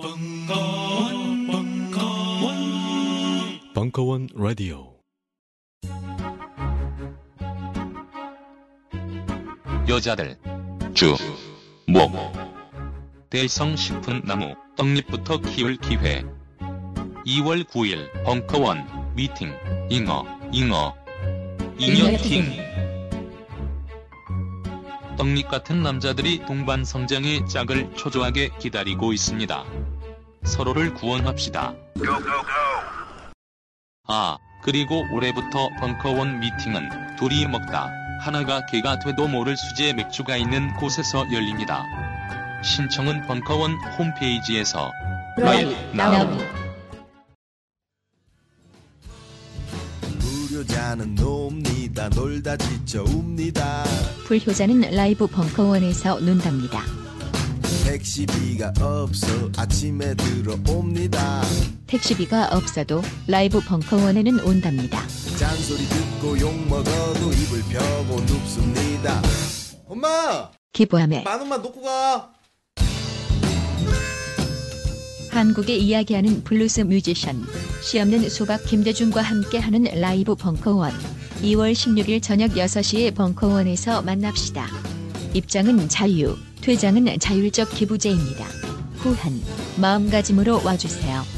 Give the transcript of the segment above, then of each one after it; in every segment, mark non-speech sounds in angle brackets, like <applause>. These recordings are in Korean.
벙커원, 벙커원, 벙커원 라디오. 여자들 주, 목, 대성 싶은 나무 떡잎부터 키울 기회. 2월 9일 벙커원 미팅. 잉어 잉어. 잉여팅 떡잎 같은 남자들이 동반 성장의 짝을 초조하게 기다리고 있습니다. 서로를 구원합시다. 아, 그리고 올해부터 벙커원 미팅은 둘이 먹다 하나가 개가 돼도 모를 수제 맥주가 있는 곳에서 열립니다. 신청은 벙커원 홈페이지에서 right now. 불효자는 놉니다. 놀다 지쳐 웁니다. 불효자는 라이브 벙커원에서 논답니다. 택시비가 없어 아침에 들어옵니다. 택시비가 없어도 라이브 벙커원에는 온답니다. 잔소리 듣고 욕 먹어도 이불 펴고 눕습니다. 엄마! 기부함에 만 원만 놓고 가 한국의 이야기하는 블루스 뮤지션 시없는 수박 김대중과 함께하는 라이브 벙커원 2월 16일 저녁 6시에 벙커원에서 만납시다. 입장은 자유, 퇴장은 자율적 기부제입니다. 후한 마음가짐으로 와주세요.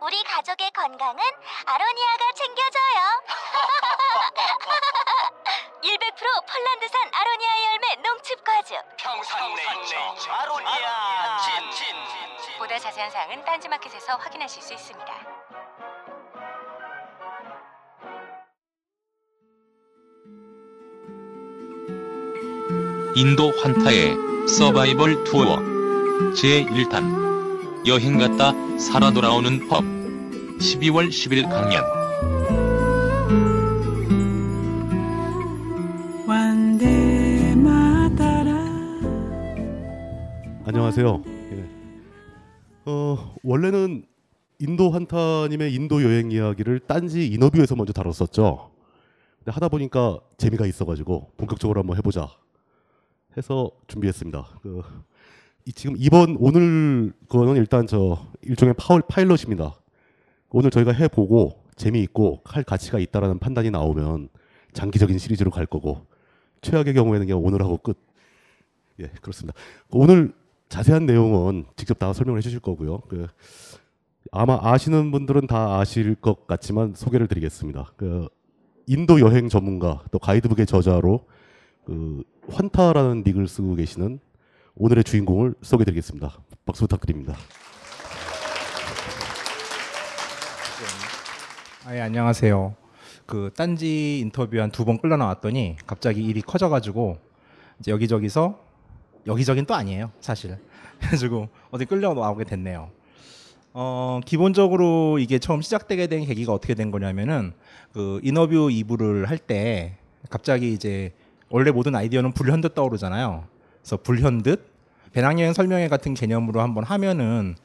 우리 가족의 건강은 아로니아가 챙겨줘요. <laughs> 100% 폴란드산 아로니아 열매 농축 과즙. 평산 네이처. 아로니아. 친 보다 자세한 사항은 딴지마켓에서 확인하실 수 있습니다. 인도 환타의 서바이벌 투어. 제1탄 여행 갔다 살아 돌아오는 법 12월 10일 강연 안녕하세요. 예. 어, 원래는 인도 환타님의 인도 여행 이야기를 딴지 인터뷰에서 먼저 다뤘었죠. 근데 하다 보니까 재미가 있어가지고 본격적으로 한번 해보자 해서 준비했습니다. 그, 이 지금 이번 오늘 거는 일단 저 일종의 파울 파일럿입니다. 오늘 저희가 해보고 재미있고 할 가치가 있다라는 판단이 나오면 장기적인 시리즈로 갈 거고 최악의 경우에는 그냥 오늘 하고 끝. 예, 그렇습니다. 오늘 자세한 내용은 직접 다 설명을 해주실 거고요. 그 아마 아시는 분들은 다 아실 것 같지만 소개를 드리겠습니다. 그 인도 여행 전문가 또 가이드북의 저자로 그 환타라는 닉을 쓰고 계시는 오늘의 주인공을 소개드리겠습니다. 박수 부탁드립니다. 아, 예, 안녕하세요. 그 딴지 인터뷰 한 두 번 끌려 나왔더니 갑자기 일이 커져가지고 이제 여기저기서 여기저긴 또 아니에요, 사실. <laughs> 그래가지고 어디 끌려 나오게 됐네요. 어, 기본적으로 이게 처음 시작되게 된 계기가 어떻게 된 거냐면은 그 인터뷰 2부를 할 때 갑자기 이제 원래 모든 아이디어는 불현듯 떠오르잖아요. 그래서 불현듯 배낭여행 설명회 같은 개념으로 한번 하면은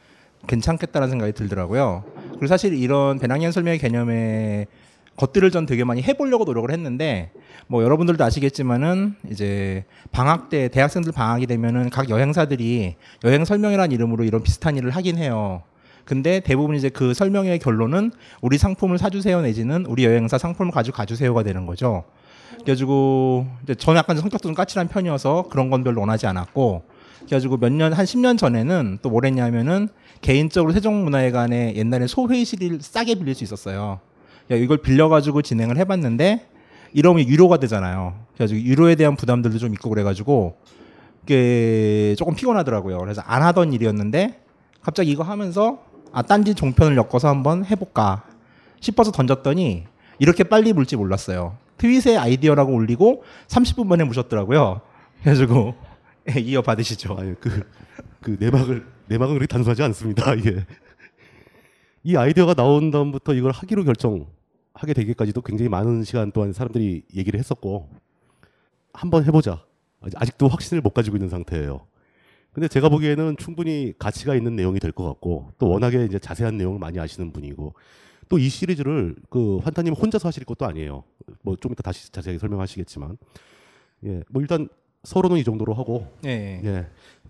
괜찮겠다는 생각이 들더라고요. 그리고 사실 이런 배낭여행 설명회 개념의 것들을 전 되게 많이 해보려고 노력을 했는데 뭐 여러분들도 아시겠지만은 이제 방학 때 대학생들 방학이 되면은 각 여행사들이 여행 설명회란 이름으로 이런 비슷한 일을 하긴 해요. 근데 대부분 이제 그 설명회의 결론은 우리 상품을 사주세요 내지는 우리 여행사 상품을 가지고 가주세요가 되는 거죠. 그래가지고 이제 저는 약간 성격도 좀 까칠한 편이어서 그런 건 별로 원하지 않았고 그래가지고 몇 년한 10년 전에는 또 뭘 했냐면은 개인적으로 세종문화회관에 옛날에 소회의실을 싸게 빌릴 수 있었어요. 야, 이걸 빌려가지고 진행을 해봤는데 이러면 유료가 되잖아요. 그래가지고 유료에 대한 부담들도 좀 있고 그래가지고 그게 조금 피곤하더라고요. 그래서 안 하던 일이었는데 갑자기 이거 하면서 아 딴지 종편을 엮어서 한번 해볼까 싶어서 던졌더니 이렇게 빨리 물지 몰랐어요. 트윗에 아이디어라고 올리고 30분 만에 무셨더라고요. 그래가지고 예, 이어 받으시죠. 아니 그그 내막을 내막은 그렇게 단순하지 않습니다. 이게 <laughs> 이 아이디어가 나온 다음부터 이걸 하기로 결정하게 되기까지도 굉장히 많은 시간 동안 사람들이 얘기를 했었고 한번 해보자. 아직- 아직도 확신을 못 가지고 있는 상태예요. 근데 제가 보기에는 충분히 가치가 있는 내용이 될 것 같고 또 워낙에 이제 자세한 내용을 많이 아시는 분이고 또 이 시리즈를 그 환타님 혼자서 하실 것도 아니에요. 뭐 좀 이따 다시 자세하게 설명하시겠지만 예, 뭐 일단 서로는 이 정도로 하고 예. 예,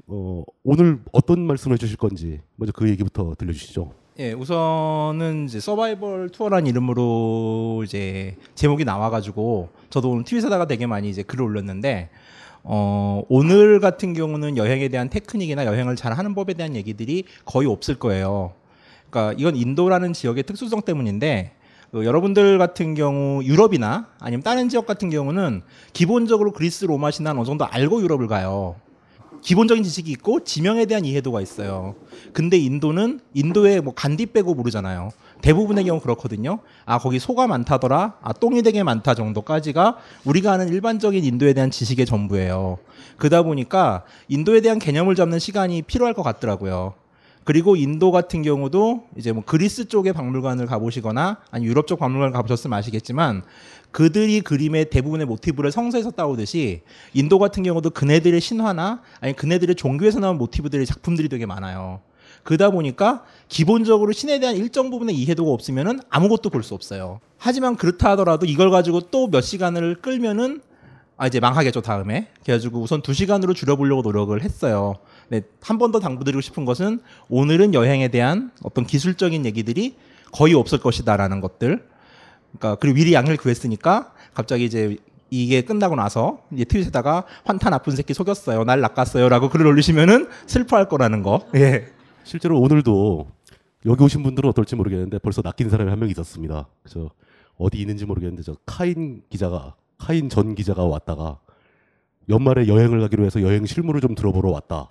어, 오늘 어떤 말씀을 해주실 건지 먼저 그 얘기부터 들려주시죠. 예, 우선은 이제 서바이벌 투어라는 이름으로 이제 제목이 나와가지고 저도 오늘 트윗에다가 되게 많이 이제 글을 올렸는데 어, 오늘 같은 경우는 여행에 대한 테크닉이나 여행을 잘 하는 법에 대한 얘기들이 거의 없을 거예요. 그러니까 이건 인도라는 지역의 특수성 때문인데 어, 여러분들 같은 경우 유럽이나 아니면 다른 지역 같은 경우는 기본적으로 그리스 로마 신화는 어느 정도 알고 유럽을 가요. 기본적인 지식이 있고 지명에 대한 이해도가 있어요. 근데 인도는 인도에 뭐 간디 빼고 모르잖아요. 대부분의 경우 그렇거든요. 아 거기 소가 많다더라. 아 똥이 되게 많다 정도까지가 우리가 아는 일반적인 인도에 대한 지식의 전부예요. 그러다 보니까 인도에 대한 개념을 잡는 시간이 필요할 것 같더라고요. 그리고 인도 같은 경우도 이제 뭐 그리스 쪽의 박물관을 가보시거나 아니 유럽 쪽 박물관을 가보셨으면 아시겠지만 그들이 그림의 대부분의 모티브를 성서에서 따오듯이 인도 같은 경우도 그네들의 신화나 아니 그네들의 종교에서 나온 모티브들의 작품들이 되게 많아요. 그러다 보니까 기본적으로 신에 대한 일정 부분의 이해도가 없으면은 아무것도 볼 수 없어요. 하지만 그렇다 하더라도 이걸 가지고 또 몇 시간을 끌면은 아 이제 망하겠죠 다음에. 그래가지고 우선 두 시간으로 줄여보려고 노력을 했어요. 네, 한 번 더 당부드리고 싶은 것은 오늘은 여행에 대한 어떤 기술적인 얘기들이 거의 없을 것이다라는 것들. 그러니까 그리고 미리 양해를 구했으니까 갑자기 이제 이게 끝나고 나서 이제 트윗에다가 환타 나쁜 새끼 속였어요. 날 낚았어요라고 글을 올리시면은 슬퍼할 거라는 거. <laughs> 예. 실제로 오늘도 여기 오신 분들은 어떨지 모르겠는데 벌써 낚인 사람이 한 명 있었습니다. 그래서 어디 있는지 모르겠는데 저 카인 기자가 카인 전 기자가 왔다가 연말에 여행을 가기로 해서 여행 실무를 좀 들어보러 왔다.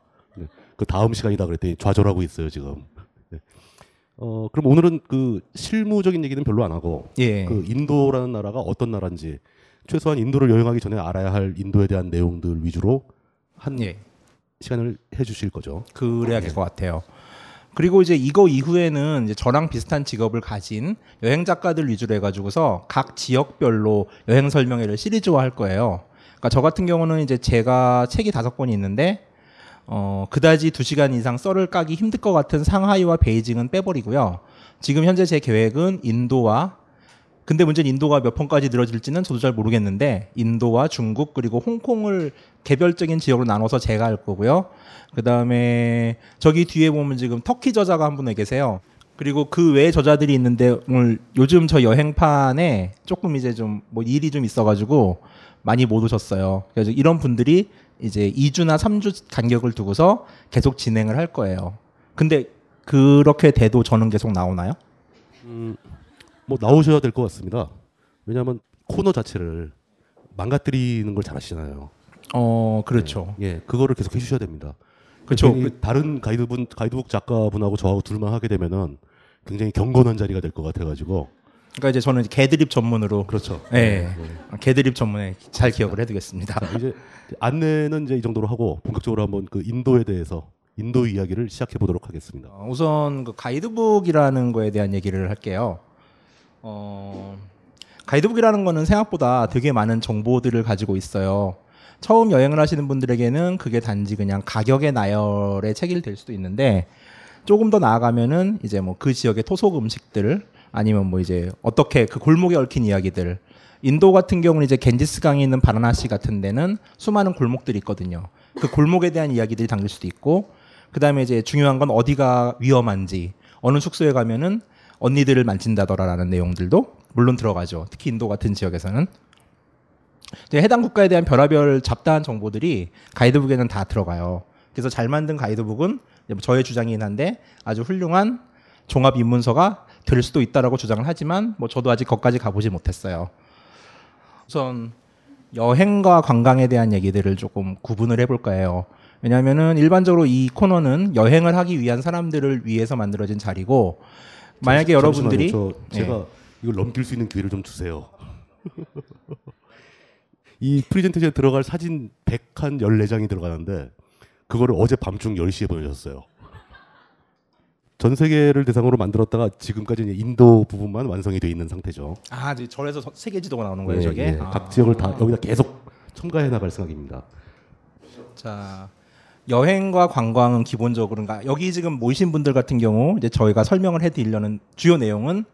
네, 그 다음 시간이다 그랬더니 좌절하고 있어요 지금. 네. 어 그럼 오늘은 그 실무적인 얘기는 별로 안 하고 예. 그 인도라는 나라가 어떤 나라인지 최소한 인도를 여행하기 전에 알아야 할 인도에 대한 내용들 위주로 한 예. 시간을 해주실 거죠. 그래야 될 것 같아요. 그리고 이제 이거 이후에는 이제 저랑 비슷한 직업을 가진 여행 작가들 위주로 해가지고서 각 지역별로 여행 설명회를 시리즈화 할 거예요. 그러니까 저 같은 경우는 이제 제가 책이 다섯 권이 있는데 어, 그다지 두 시간 이상 썰을 까기 힘들 것 같은 상하이와 베이징은 빼버리고요. 지금 현재 제 계획은 인도와 근데 문제는 인도가 몇 번까지 늘어질지는 저도 잘 모르겠는데 인도와 중국 그리고 홍콩을 개별적인 지역으로 나눠서 제가 할 거고요. 그 다음에 저기 뒤에 보면 지금 터키 저자가 한 분 계세요. 그리고 그 외에 저자들이 있는데 오늘 요즘 저 여행판에 조금 이제 좀 뭐 일이 좀 있어가지고 많이 못 오셨어요. 그래서 이런 분들이 이제 2주나 3주 간격을 두고서 계속 진행을 할 거예요. 근데 그렇게 돼도 저는 계속 나오나요? 뭐 나오셔야 될 것 같습니다. 왜냐하면 코너 자체를 망가뜨리는 걸 잘하시잖아요. 어, 그렇죠. 예, 그거를 계속 해주셔야 됩니다. 그렇죠. 괜히 다른 가이드분, 가이드북 작가분하고 저하고 둘만 하게 되면은 굉장히 경건한 자리가 될 것 같아가지고. 그러니까 이제 저는 개드립 전문으로 그렇죠. 예. 개드립 전문에 잘 기억을 해두겠습니다. 자, 이제 안내는 이제 이 정도로 하고 본격적으로 한번 그 인도에 대해서 인도 이야기를 시작해 보도록 하겠습니다. 어, 우선 그 가이드북이라는 거에 대한 얘기를 할게요. 어, 가이드북이라는 거는 생각보다 되게 많은 정보들을 가지고 있어요. 처음 여행을 하시는 분들에게는 그게 단지 그냥 가격의 나열의 책이 될 수도 있는데 조금 더 나아가면은 이제 뭐 그 지역의 토속 음식들 아니면 뭐 이제 어떻게 그 골목에 얽힌 이야기들 인도 같은 경우는 이제 겐지스 강이 있는 바라나시 같은 데는 수많은 골목들이 있거든요. 그 골목에 대한 이야기들이 담길 수도 있고 그다음에 이제 중요한 건 어디가 위험한지 어느 숙소에 가면은 언니들을 만진다더라라는 내용들도 물론 들어가죠. 특히 인도 같은 지역에서는 해당 국가에 대한 별하별 잡다한 정보들이 가이드북에는 다 들어가요. 그래서 잘 만든 가이드북은 뭐 저의 주장이긴 한데 아주 훌륭한 종합 입문서가 될 수도 있다라고 주장을 하지만 뭐 저도 아직 거기까지 가보지 못했어요. 우선 여행과 관광에 대한 얘기들을 조금 구분을 해볼까 해요. 왜냐하면은 일반적으로 이 코너는 여행을 하기 위한 사람들을 위해서 만들어진 자리고 만약에 잠시- 여러분들이. 저 제가 예. 이걸 넘길 수 있는 기회를 좀 주세요. <laughs> 이 프레젠테이션에 들어갈 사진 100한 14장이 들어가는데 그거를 어제 밤중 10시에 보내셨어요. 전 세계를 대상으로 만들었다가 지금까지 인도 부분만 완성이 돼 있는 상태죠. 아, 이제 절에서 서- 세계 지도가 나오는 거예요, 예, 저게. 예. 아. 각 지역을 다 여기다 계속 첨가해 나갈 생각입니다. 자, 여행과 관광은 기본적으로 그러니까 여기 지금 모이신 분들 같은 경우 이제 저희가 설명을 해 드리려는 주요 내용은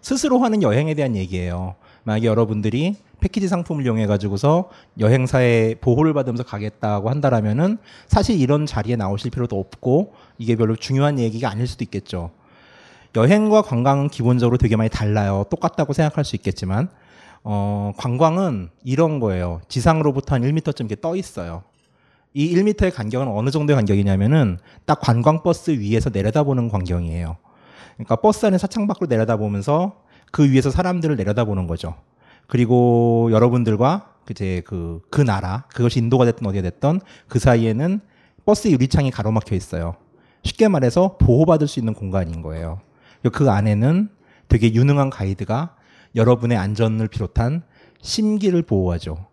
스스로 하는 여행에 대한 얘기예요. 만약에 여러분들이 패키지 상품을 이용해 가지고서 여행사의 보호를 받으면서 가겠다고 한다라면은 사실 이런 자리에 나오실 필요도 없고 이게 별로 중요한 얘기가 아닐 수도 있겠죠. 여행과 관광은 기본적으로 되게 많이 달라요. 똑같다고 생각할 수 있겠지만 어, 관광은 이런 거예요. 지상으로부터 한 1m쯤 이렇게 떠 있어요. 이 1m의 간격은 어느 정도의 간격이냐면은 딱 관광 버스 위에서 내려다보는 광경이에요. 그러니까 버스 안에 차창 밖으로 내려다보면서 그 위에서 사람들을 내려다보는 거죠. 그리고 여러분들과 이제 그, 그 나라, 그것이 인도가 됐든 어디가 됐던 그 사이에는 버스 유리창이 가로막혀 있어요. 쉽게 말해서 보호받을 수 있는 공간인 거예요. 그 안에는 되게 유능한 가이드가 여러분의 안전을 비롯한 심기를 보호하죠.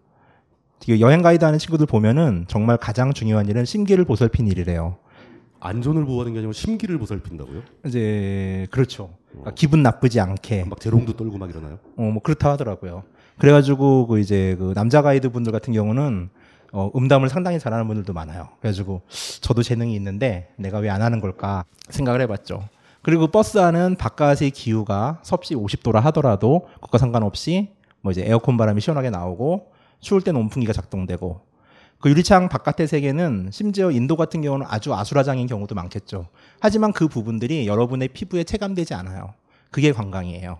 여행 가이드 하는 친구들 보면은 정말 가장 중요한 일은 심기를 보살핀 일이래요. 안전을 보호하는 게 아니라 심기를 보살핀다고요? 이제 그렇죠. 그러니까 기분 나쁘지 않게 막 재롱도 떨고 막 이러나요? 어, 뭐 그렇다 하더라고요. 그래가지고 그 이제 그 남자 가이드 분들 같은 경우는 어, 음담을 상당히 잘하는 분들도 많아요. 그래가지고 저도 재능이 있는데 내가 왜 안 하는 걸까 생각을 해봤죠. 그리고 버스 안은 바깥의 기후가 섭씨 50도라 하더라도 그것과 상관없이 뭐 이제 에어컨 바람이 시원하게 나오고 추울 땐 온풍기가 작동되고 그 유리창 바깥의 세계는 심지어 인도 같은 경우는 아주 아수라장인 경우도 많겠죠. 하지만 그 부분들이 여러분의 피부에 체감되지 않아요. 그게 관광이에요.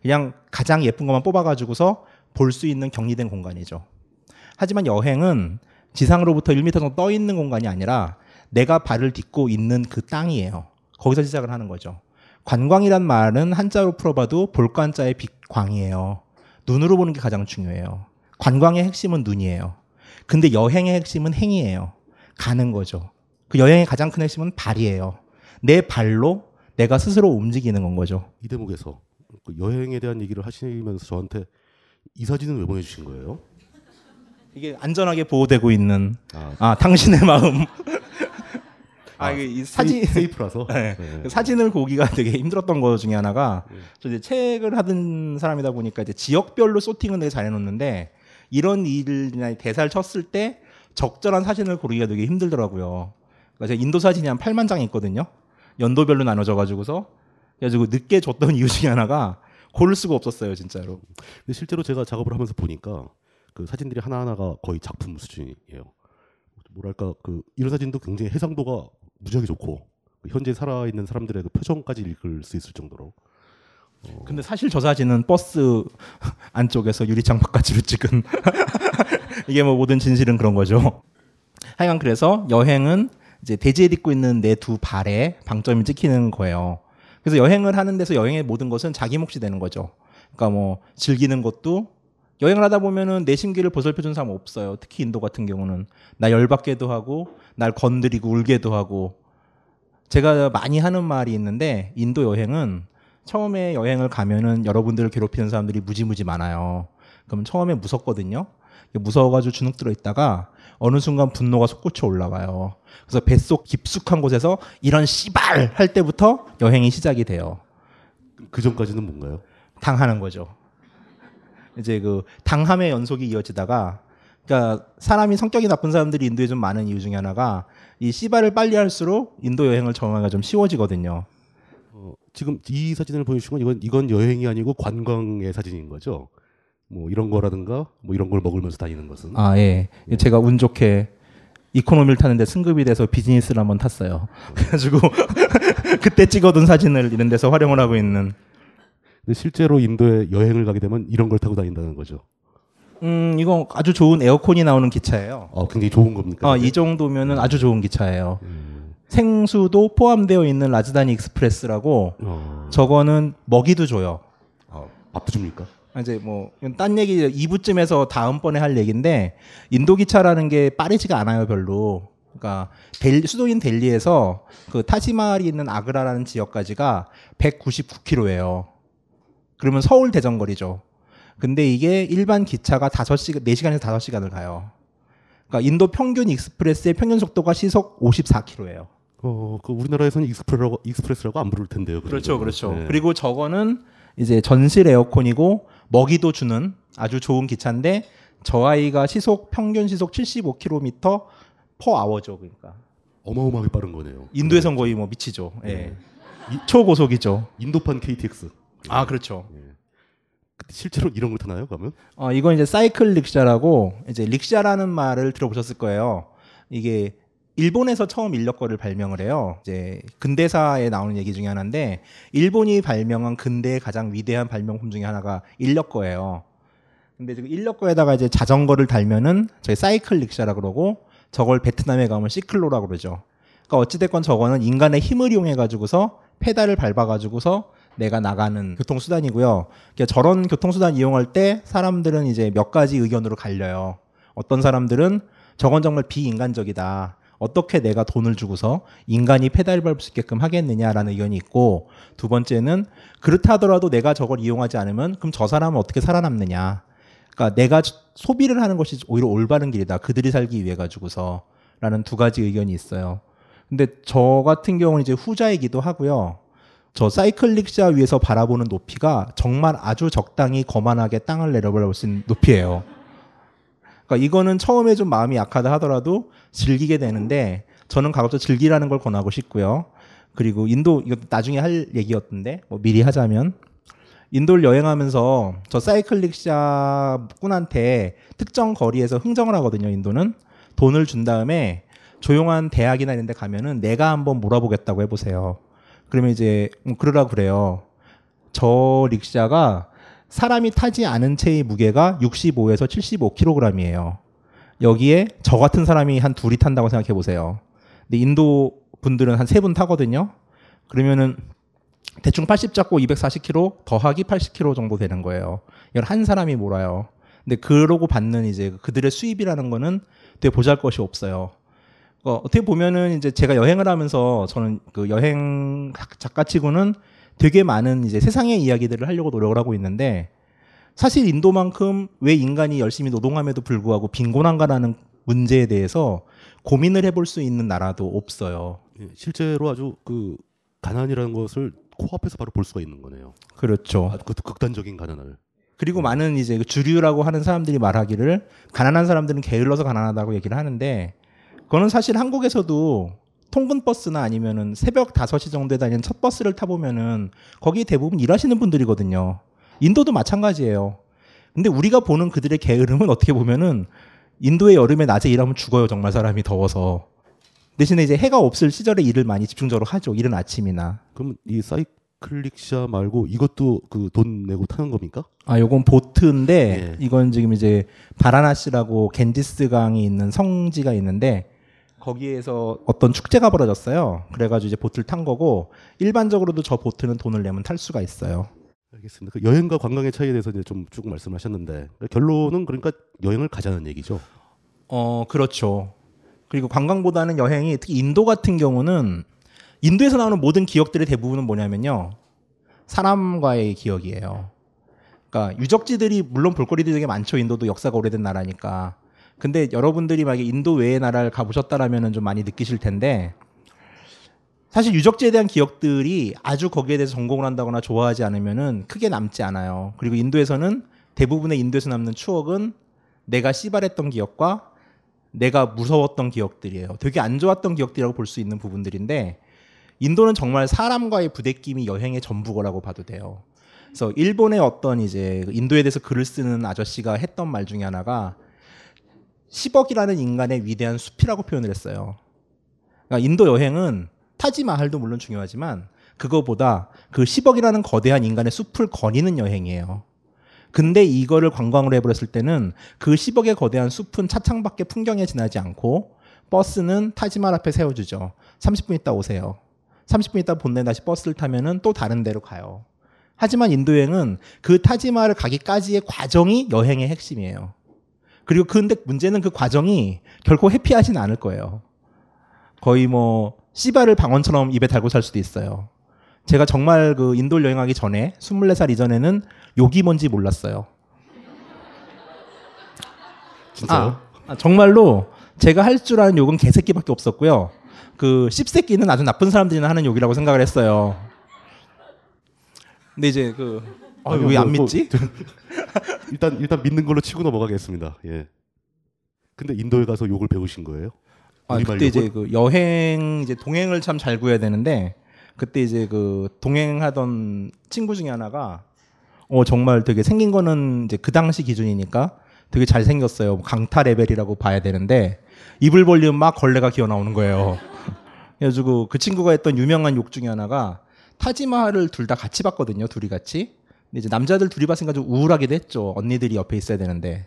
그냥 가장 예쁜 것만 뽑아가지고서 볼 수 있는 격리된 공간이죠. 하지만 여행은 지상으로부터 1m 정도 떠 있는 공간이 아니라 내가 발을 딛고 있는 그 땅이에요. 거기서 시작을 하는 거죠. 관광이란 말은 한자로 풀어봐도 볼관자의 빛광이에요. 눈으로 보는 게 가장 중요해요. 관광의 핵심은 눈이에요. 근데 여행의 핵심은 행위예요. 가는 거죠. 그 여행의 가장 큰 핵심은 발이에요. 내 발로 내가 스스로 움직이는 건 거죠. 이 대목에서 그 여행에 대한 얘기를 하시면서 저한테 이 사진은 왜 보내주신 거예요? 이게 안전하게 보호되고 있는 아, 아 당신의 마음. <laughs> 아, 아, 이게 이 사진 세이, 프라서 네. 그 사진을 보기가 되게 힘들었던 것 중에 하나가 저 이제 책을 하던 사람이다 보니까 이제 지역별로 소팅은 되게 잘 해놓는데 이런 일이나 대사를 쳤을 때 적절한 사진을 고르기가 되게 힘들더라고요. 그러니까 제가 인도 사진이 한 8만 장이 있거든요. 연도별로 나눠져 가지고서 그래가지고 늦게 줬던 <laughs> 이유 중에 하나가 고를 수가 없었어요, 진짜로. 근데 실제로 제가 작업을 하면서 보니까 그 사진들이 하나하나가 거의 작품 수준이에요. 뭐랄까 그 이런 사진도 굉장히 해상도가 무지하게 좋고 그 현재 살아 있는 사람들의 그 표정까지 읽을 수 있을 정도로 근데 사실 저 사진은 버스 <laughs> 안쪽에서 유리창 바깥으로 찍은 <laughs> 이게 뭐 모든 진실은 그런 거죠. 하여간 그래서 여행은 이제 대지에 딛고 있는 내 두 발에 방점이 찍히는 거예요. 그래서 여행을 하는 데서 여행의 모든 것은 자기 몫이 되는 거죠. 그러니까 뭐 즐기는 것도 여행을 하다 보면은 내 심기를 보살펴준 사람 없어요. 특히 인도 같은 경우는 나 열받게도 하고 날 건드리고 울게도 하고 제가 많이 하는 말이 있는데 인도 여행은 처음에 여행을 가면은 여러분들을 괴롭히는 사람들이 무지무지 많아요. 그럼 처음에 무섭거든요. 무서워가지고 주눅 들어 있다가 어느 순간 분노가 솟구쳐 올라가요. 그래서 뱃속 깊숙한 곳에서 이런 씨발 할 때부터 여행이 시작이 돼요. 그 전까지는 뭔가요? 당하는 거죠. 이제 그 당함의 연속이 이어지다가 그러니까 사람이 성격이 나쁜 사람들이 인도에 좀 많은 이유 중에 하나가 이 씨발을 빨리 할수록 인도 여행을 정하기가 좀 쉬워지거든요. 어, 지금 이 사진을 보여주신 건 이건 이건 여행이 아니고 관광의 사진인 거죠. 뭐 이런 거라든가 뭐 이런 걸 먹으면서 다니는 것은 아 예. 제가 운 좋게 이코노미를 타는데 승급이 돼서 비즈니스를 한번 탔어요. <laughs> 그래가지고 <laughs> 그때 찍어둔 사진을 이런 데서 활용을 하고 있는. 근데 실제로 인도에 여행을 가게 되면 이런 걸 타고 다닌다는 거죠. 음 이건 아주 좋은 에어컨이 나오는 기차예요. 어, 굉장히 좋은 겁니까? 아, 그게? 이 정도면은 아주 좋은 기차예요. 음, 생수도 포함되어 있는 라즈다니 익스프레스라고 어, 저거는 먹이도 줘요. 아, 밥도 줍니까? 이제 뭐 딴 얘기 2부쯤에서 다음번에 할 얘기인데 인도 기차라는 게 빠르지가 않아요 별로. 그러니까 델- 수도인 델리에서 그 타지마할이 있는 아그라라는 지역까지가 199km예요. 그러면 서울 대전 거리죠. 근데 이게 일반 기차가 5시간 4시간에서 5시간을 가요. 그러니까 인도 평균 express의 평균 속도가 시속 54km예요. 어, 그 우리나라에서는 expre라고, express라고 안 부를 텐데요. 그렇죠, 그렇죠. 네. 그리고 저거는 이제 전실 에어컨이고 먹이도 주는 아주 좋은 기차인데 저 아이가 시속 평균 시속 75km per hour죠, 그러니까 어마어마하게 빠른 거네요. 인도에선 거의 뭐 미치죠. 예. 네. 초고속이죠. 인도판 KTX. 아 그렇죠. 근데 실제로 이런 걸 타나요? 그러면? 어, 이건 이제 사이클 릭샤라고 이제 릭샤라는 말을 들어보셨을 거예요. 이게 일본에서 처음 인력거를 발명을 해요. 이제 근대사에 나오는 얘기 중에 하나인데 일본이 발명한 근대의 가장 위대한 발명품 중에 하나가 인력거예요. 근데 지금 인력거에다가 이제 자전거를 달면은 저희 사이클 릭샤라 그러고 저걸 베트남에 가면 시클로라 그러죠. 그러니까 어찌 됐건 저거는 인간의 힘을 이용해 가지고서 페달을 밟아 가지고서 내가 나가는 교통수단이고요. 그러니까 저런 교통수단 이용할 때 사람들은 이제 몇 가지 의견으로 갈려요. 어떤 사람들은 저건 정말 비인간적이다. 어떻게 내가 돈을 주고서 인간이 페달을 밟을 수 있게끔 하겠느냐라는 의견이 있고 두 번째는 그렇다 하더라도 내가 저걸 이용하지 않으면 그럼 저 사람은 어떻게 살아남느냐. 그러니까 내가 소비를 하는 것이 오히려 올바른 길이다. 그들이 살기 위해 가지고서라는 두 가지 의견이 있어요. 근데 저 같은 경우는 이제 후자이기도 하고요. 저 사이클 릭샤 위에서 바라보는 높이가 정말 아주 적당히 거만하게 땅을 내려볼 수 있는 높이예요. 그러니까 이거는 처음에 좀 마음이 약하다 하더라도 즐기게 되는데 저는 가급적 즐기라는 걸 권하고 싶고요. 그리고 인도 이거 나중에 할 얘기였던데 뭐 미리 하자면 인도를 여행하면서 저 사이클 릭샤 꾼한테 특정 거리에서 흥정을 하거든요. 인도는 돈을 준 다음에 조용한 대학이나 이런 데 가면은 내가 한번 몰아보겠다고 해보세요. 그러면 이제 뭐 그러라 그래요. 저 릭샤가 사람이 타지 않은 채의 무게가 65에서 75kg이에요. 여기에 저 같은 사람이 한 둘이 탄다고 생각해 보세요. 근데 인도 분들은 한 세 분 타거든요. 그러면은 대충 80 잡고 240kg 더하기 80kg 정도 되는 거예요. 이걸 한 사람이 몰아요. 근데 그러고 받는 이제 그들의 수입이라는 거는 되게 보잘 것이 없어요. 어, 어떻게 보면은 이제 제가 여행을 하면서 저는 그 여행 작가치고는 되게 많은 이제 세상의 이야기들을 하려고 노력을 하고 있는데 사실 인도만큼 왜 인간이 열심히 노동함에도 불구하고 빈곤한가라는 문제에 대해서 고민을 해볼 수 있는 나라도 없어요. 예, 실제로 아주 그 가난이라는 것을 코앞에서 바로 볼 수가 있는 거네요. 그렇죠. 아주 그 극단적인 가난을. 그리고 많은 이제 그 주류라고 하는 사람들이 말하기를 가난한 사람들은 게을러서 가난하다고 얘기를 하는데 그거는 사실 한국에서도 통근 버스나 아니면은 새벽 5시 정도에 다니는 첫 버스를 타보면은 거기 대부분 일하시는 분들이거든요. 인도도 마찬가지예요. 근데 우리가 보는 그들의 게으름은 어떻게 보면은 인도의 여름에 낮에 일하면 죽어요. 정말 사람이 더워서. 대신에 이제 해가 없을 시절에 일을 많이 집중적으로 하죠. 이른 아침이나. 그럼 이 사이클릭샤 말고 이것도 그 돈 내고 타는 겁니까? 아, 요건 보트인데 예. 이건 지금 이제 바라나시라고 겐지스 강이 있는 성지가 있는데 거기에서 어떤 축제가 벌어졌어요. 그래가지고 이제 보트를 탄 거고 일반적으로도 저 보트는 돈을 내면 탈 수가 있어요. 알겠습니다. 그 여행과 관광의 차이에 대해서 이제 좀 쭉 말씀하셨는데 결론은 그러니까 여행을 가자는 얘기죠. 어, 그렇죠. 그리고 관광보다는 여행이 특히 인도 같은 경우는 인도에서 나오는 모든 기억들의 대부분은 뭐냐면요. 사람과의 기억이에요. 그러니까 유적지들이 물론 볼거리들이 되게 많죠. 인도도 역사가 오래된 나라니까. 근데 여러분들이 만약에 인도 외의 나라를 가보셨다라면 좀 많이 느끼실 텐데 사실 유적지에 대한 기억들이 아주 거기에 대해서 전공을 한다거나 좋아하지 않으면은 크게 남지 않아요. 그리고 인도에서는 대부분의 인도에서 남는 추억은 내가 씨발했던 기억과 내가 무서웠던 기억들이에요. 되게 안 좋았던 기억들이라고 볼 수 있는 부분들인데 인도는 정말 사람과의 부대낌이 여행의 전부거라고 봐도 돼요. 그래서 일본의 어떤 이제 인도에 대해서 글을 쓰는 아저씨가 했던 말 중에 하나가 10억이라는 인간의 위대한 숲이라고 표현을 했어요. 그러니까 인도 여행은 타지마할도 물론 중요하지만 그거보다 그 10억이라는 거대한 인간의 숲을 거니는 여행이에요. 근데 이거를 관광으로 해버렸을 때는 그 10억의 거대한 숲은 차창밖에 풍경에 지나지 않고 버스는 타지말 앞에 세워주죠. 30분 있다 오세요. 30분 있다 본네 다시 버스를 타면은 또 다른 데로 가요. 하지만 인도 여행은 그 타지마를 가기까지의 과정이 여행의 핵심이에요. 그리고 근데 문제는 그 과정이 결코 해피하진 않을 거예요. 거의 뭐 씨발을 방언처럼 입에 달고 살 수도 있어요. 제가 정말 그 인도를 여행하기 전에 24살 이전에는 욕이 뭔지 몰랐어요. 진짜요? 아, 아, 정말로 제가 할 줄 아는 욕은 개새끼밖에 없었고요. 그 씹새끼는 아주 나쁜 사람들이나 하는 욕이라고 생각을 했어요. 근데 이제 그 아니요, 왜안 뭐, 뭐, 믿지? <laughs> 일단 일단 믿는 걸로 치고 넘어가겠습니다. 예. 근데 인도에 가서 욕을 배우신 거예요? 아, 그때 이제 욕을? 그 여행 이제 동행을 참 잘 구해야 되는데 그때 이제 그 동행하던 친구 중에 하나가 어 정말 되게 생긴 거는 이제 그 당시 기준이니까 되게 잘 생겼어요. 뭐 강타 레벨이라고 봐야 되는데 입을 벌리면 막 걸레가 기어 나오는 거예요. <laughs> 그래가지고 그 친구가 했던 유명한 욕 중에 하나가 타지마할을 둘 다 같이 봤거든요. 둘이 같이. 근데 이제 남자들 둘이 봤으니까 좀 우울하기도 했죠. 언니들이 옆에 있어야 되는데.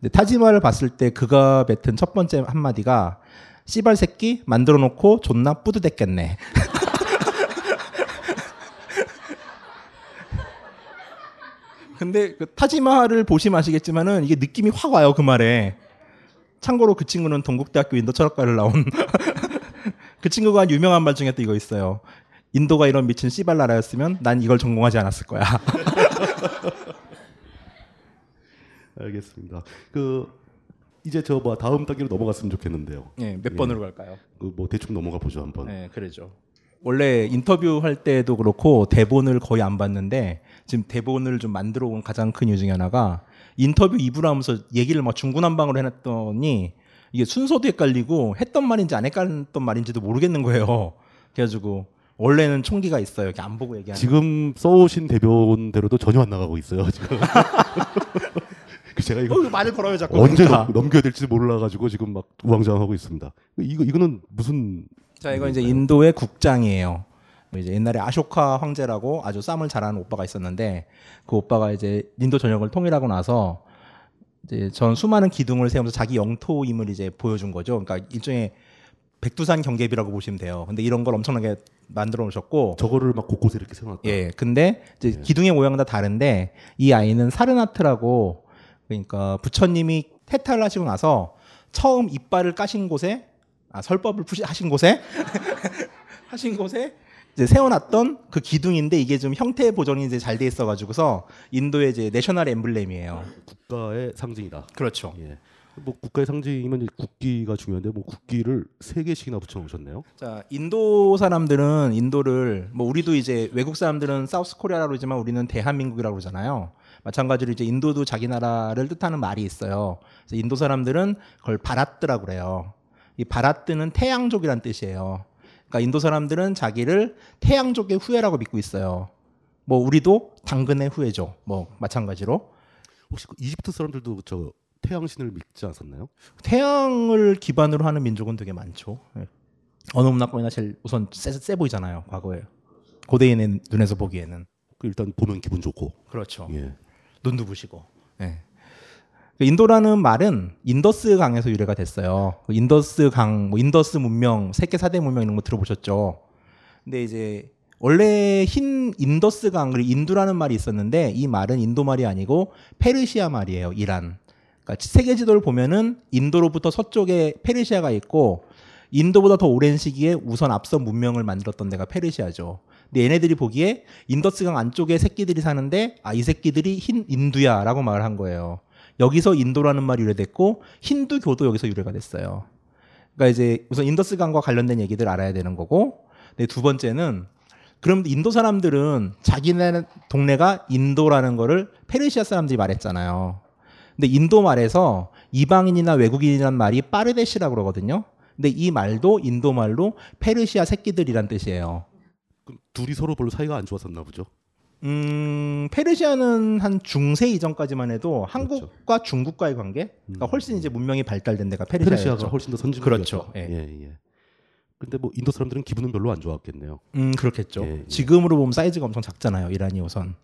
근데 타지마할을 봤을 때 그가 뱉은 첫 번째 한마디가 씨발 새끼 만들어 놓고 존나 뿌듯했겠네. <laughs> 근데 그 타지마할을 보시면 아시겠지만은 이게 느낌이 확 와요 그 말에. 참고로 그 친구는 동국대학교 인도 철학과를 나온 <laughs> 그 친구가 한 유명한 말 중에 또 이거 있어요. 인도가 이런 미친 씨발 나라였으면 난 이걸 전공하지 않았을 거야. <laughs> 알겠습니다. 그 이제 저 뭐 다음 단계로 넘어갔으면 좋겠는데요. 예, 몇 번으로 갈까요? 그 뭐 대충 넘어가 보죠 한번. 네, 그러죠. 원래 인터뷰 할 때도 그렇고 대본을 거의 안 봤는데 지금 대본을 좀 만들어 온 가장 큰 이유 중에 하나가 인터뷰 2부를 하면서 얘기를 막 중구난방으로 해놨더니 이게 순서도 헷갈리고 했던 말인지 안 했던 말인지도 모르겠는 거예요. 그래가지고 원래는 총기가 있어요. 이렇게 안 보고 얘기하는. 지금 써오신 대본대로도 전혀 안 나가고 있어요 지금. <laughs> 그 제가 이거 어, 말을 걸어요 자꾸. 언제 그러니까. 넘, 넘겨야 될지 몰라가지고 지금 막 우왕좌왕하고 있습니다. 이거 이거는 무슨 자, 이건 이제 인도의 국장이에요. 뭐 이제 옛날에 아쇼카 황제라고 아주 쌈을 잘하는 오빠가 있었는데 그 오빠가 이제 인도 전역을 통일하고 나서 이제 전 수많은 기둥을 세우면서 자기 영토임을 이제 보여준 거죠. 그러니까 일종의 백두산 경계비라고 보시면 돼요. 근데 이런 걸 엄청나게 만들어 놓으셨고 저거를 막 곳곳에 이렇게 세워놨다. 예. 근데 이제 기둥의 모양은 다 다른데 이 아이는 사르나트라고 그러니까 부처님이 태탈을 하시고 나서 처음 이빨을 까신 곳에 아 설법을 푸시 하신 곳에 <laughs> 하신 곳에 이제 세워놨던 그 기둥인데 이게 좀 형태 보존이 이제 잘 돼 있어가지고서 인도의 이제 내셔널 엠블렘이에요. 국가의 상징이다. 그렇죠. 예. 뭐 국가의 상징이면 국기가 중요한데 뭐 국기를 세 개씩이나 붙여놓으셨네요. 자, 인도 사람들은 인도를 뭐 우리도 이제 외국 사람들은 South Korea라고 그러지만 우리는 대한민국이라고 그러잖아요. 마찬가지로 이제 인도도 자기 나라를 뜻하는 말이 있어요. 그래서 인도 사람들은 그걸 바라뜨라고 그래요. 이 바라뜨는 태양족이란 뜻이에요. 그러니까 인도 사람들은 자기를 태양족의 후예라고 믿고 있어요. 뭐 우리도 단군의 후예죠. 뭐 마찬가지로 혹시 그 이집트 사람들도 저 태양 신을 믿지 않았나요? 태양을 기반으로 하는 민족은 되게 많죠. 예. 어느 문화권이나 제일 우선 세, 세 보이잖아요. 과거에 고대인의 눈에서 보기에는 그 일단 보면 기분 좋고. 그렇죠. 예. 눈도 부시고. 예. 그 인도라는 말은 인더스 강에서 유래가 됐어요. 그 인더스 강, 뭐 인더스 문명, 세계 4대 문명 이런 거 들어보셨죠? 근데 이제 원래 흰 인더스 강, 그리고 힌두라는 말이 있었는데 이 말은 인도 말이 아니고 페르시아 말이에요. 이란. 그러니까 세계 지도를 보면은 인도로부터 서쪽에 페르시아가 있고 인도보다 더 오랜 시기에 우선 앞서 문명을 만들었던 데가 페르시아죠. 근데 얘네들이 보기에 인더스강 안쪽에 새끼들이 사는데 아 이 새끼들이 힌두야라고 말을 한 거예요. 여기서 인도라는 말이 유래됐고 힌두교도 여기서 유래가 됐어요. 그러니까 이제 우선 인더스강과 관련된 얘기들 알아야 되는 거고, 네, 두 번째는 그럼 인도 사람들은 자기네 동네가 인도라는 거를 페르시아 사람들이 말했잖아요. 근데 인도 말에서 이방인이나 외국인이란 말이 빠르데시라고 그러거든요. 근데 이 말도 인도 말로 페르시아 새끼들이란 뜻이에요. 둘이 서로 별로 사이가 안 좋았었나 보죠. 음, 페르시아는 한 중세 이전까지만 해도 한국과 중국과의 관계, 그러니까 훨씬 이제 문명이 발달된 데가 페르시아였죠. 페르시아가 훨씬 더 선진국이었죠. 그렇죠. 예. 예, 예. 근데 뭐 인도 사람들은 기분은 별로 안 좋았겠네요. 음, 그렇겠죠. 예, 예. 지금으로 보면 사이즈가 엄청 작잖아요. 이란이 우선.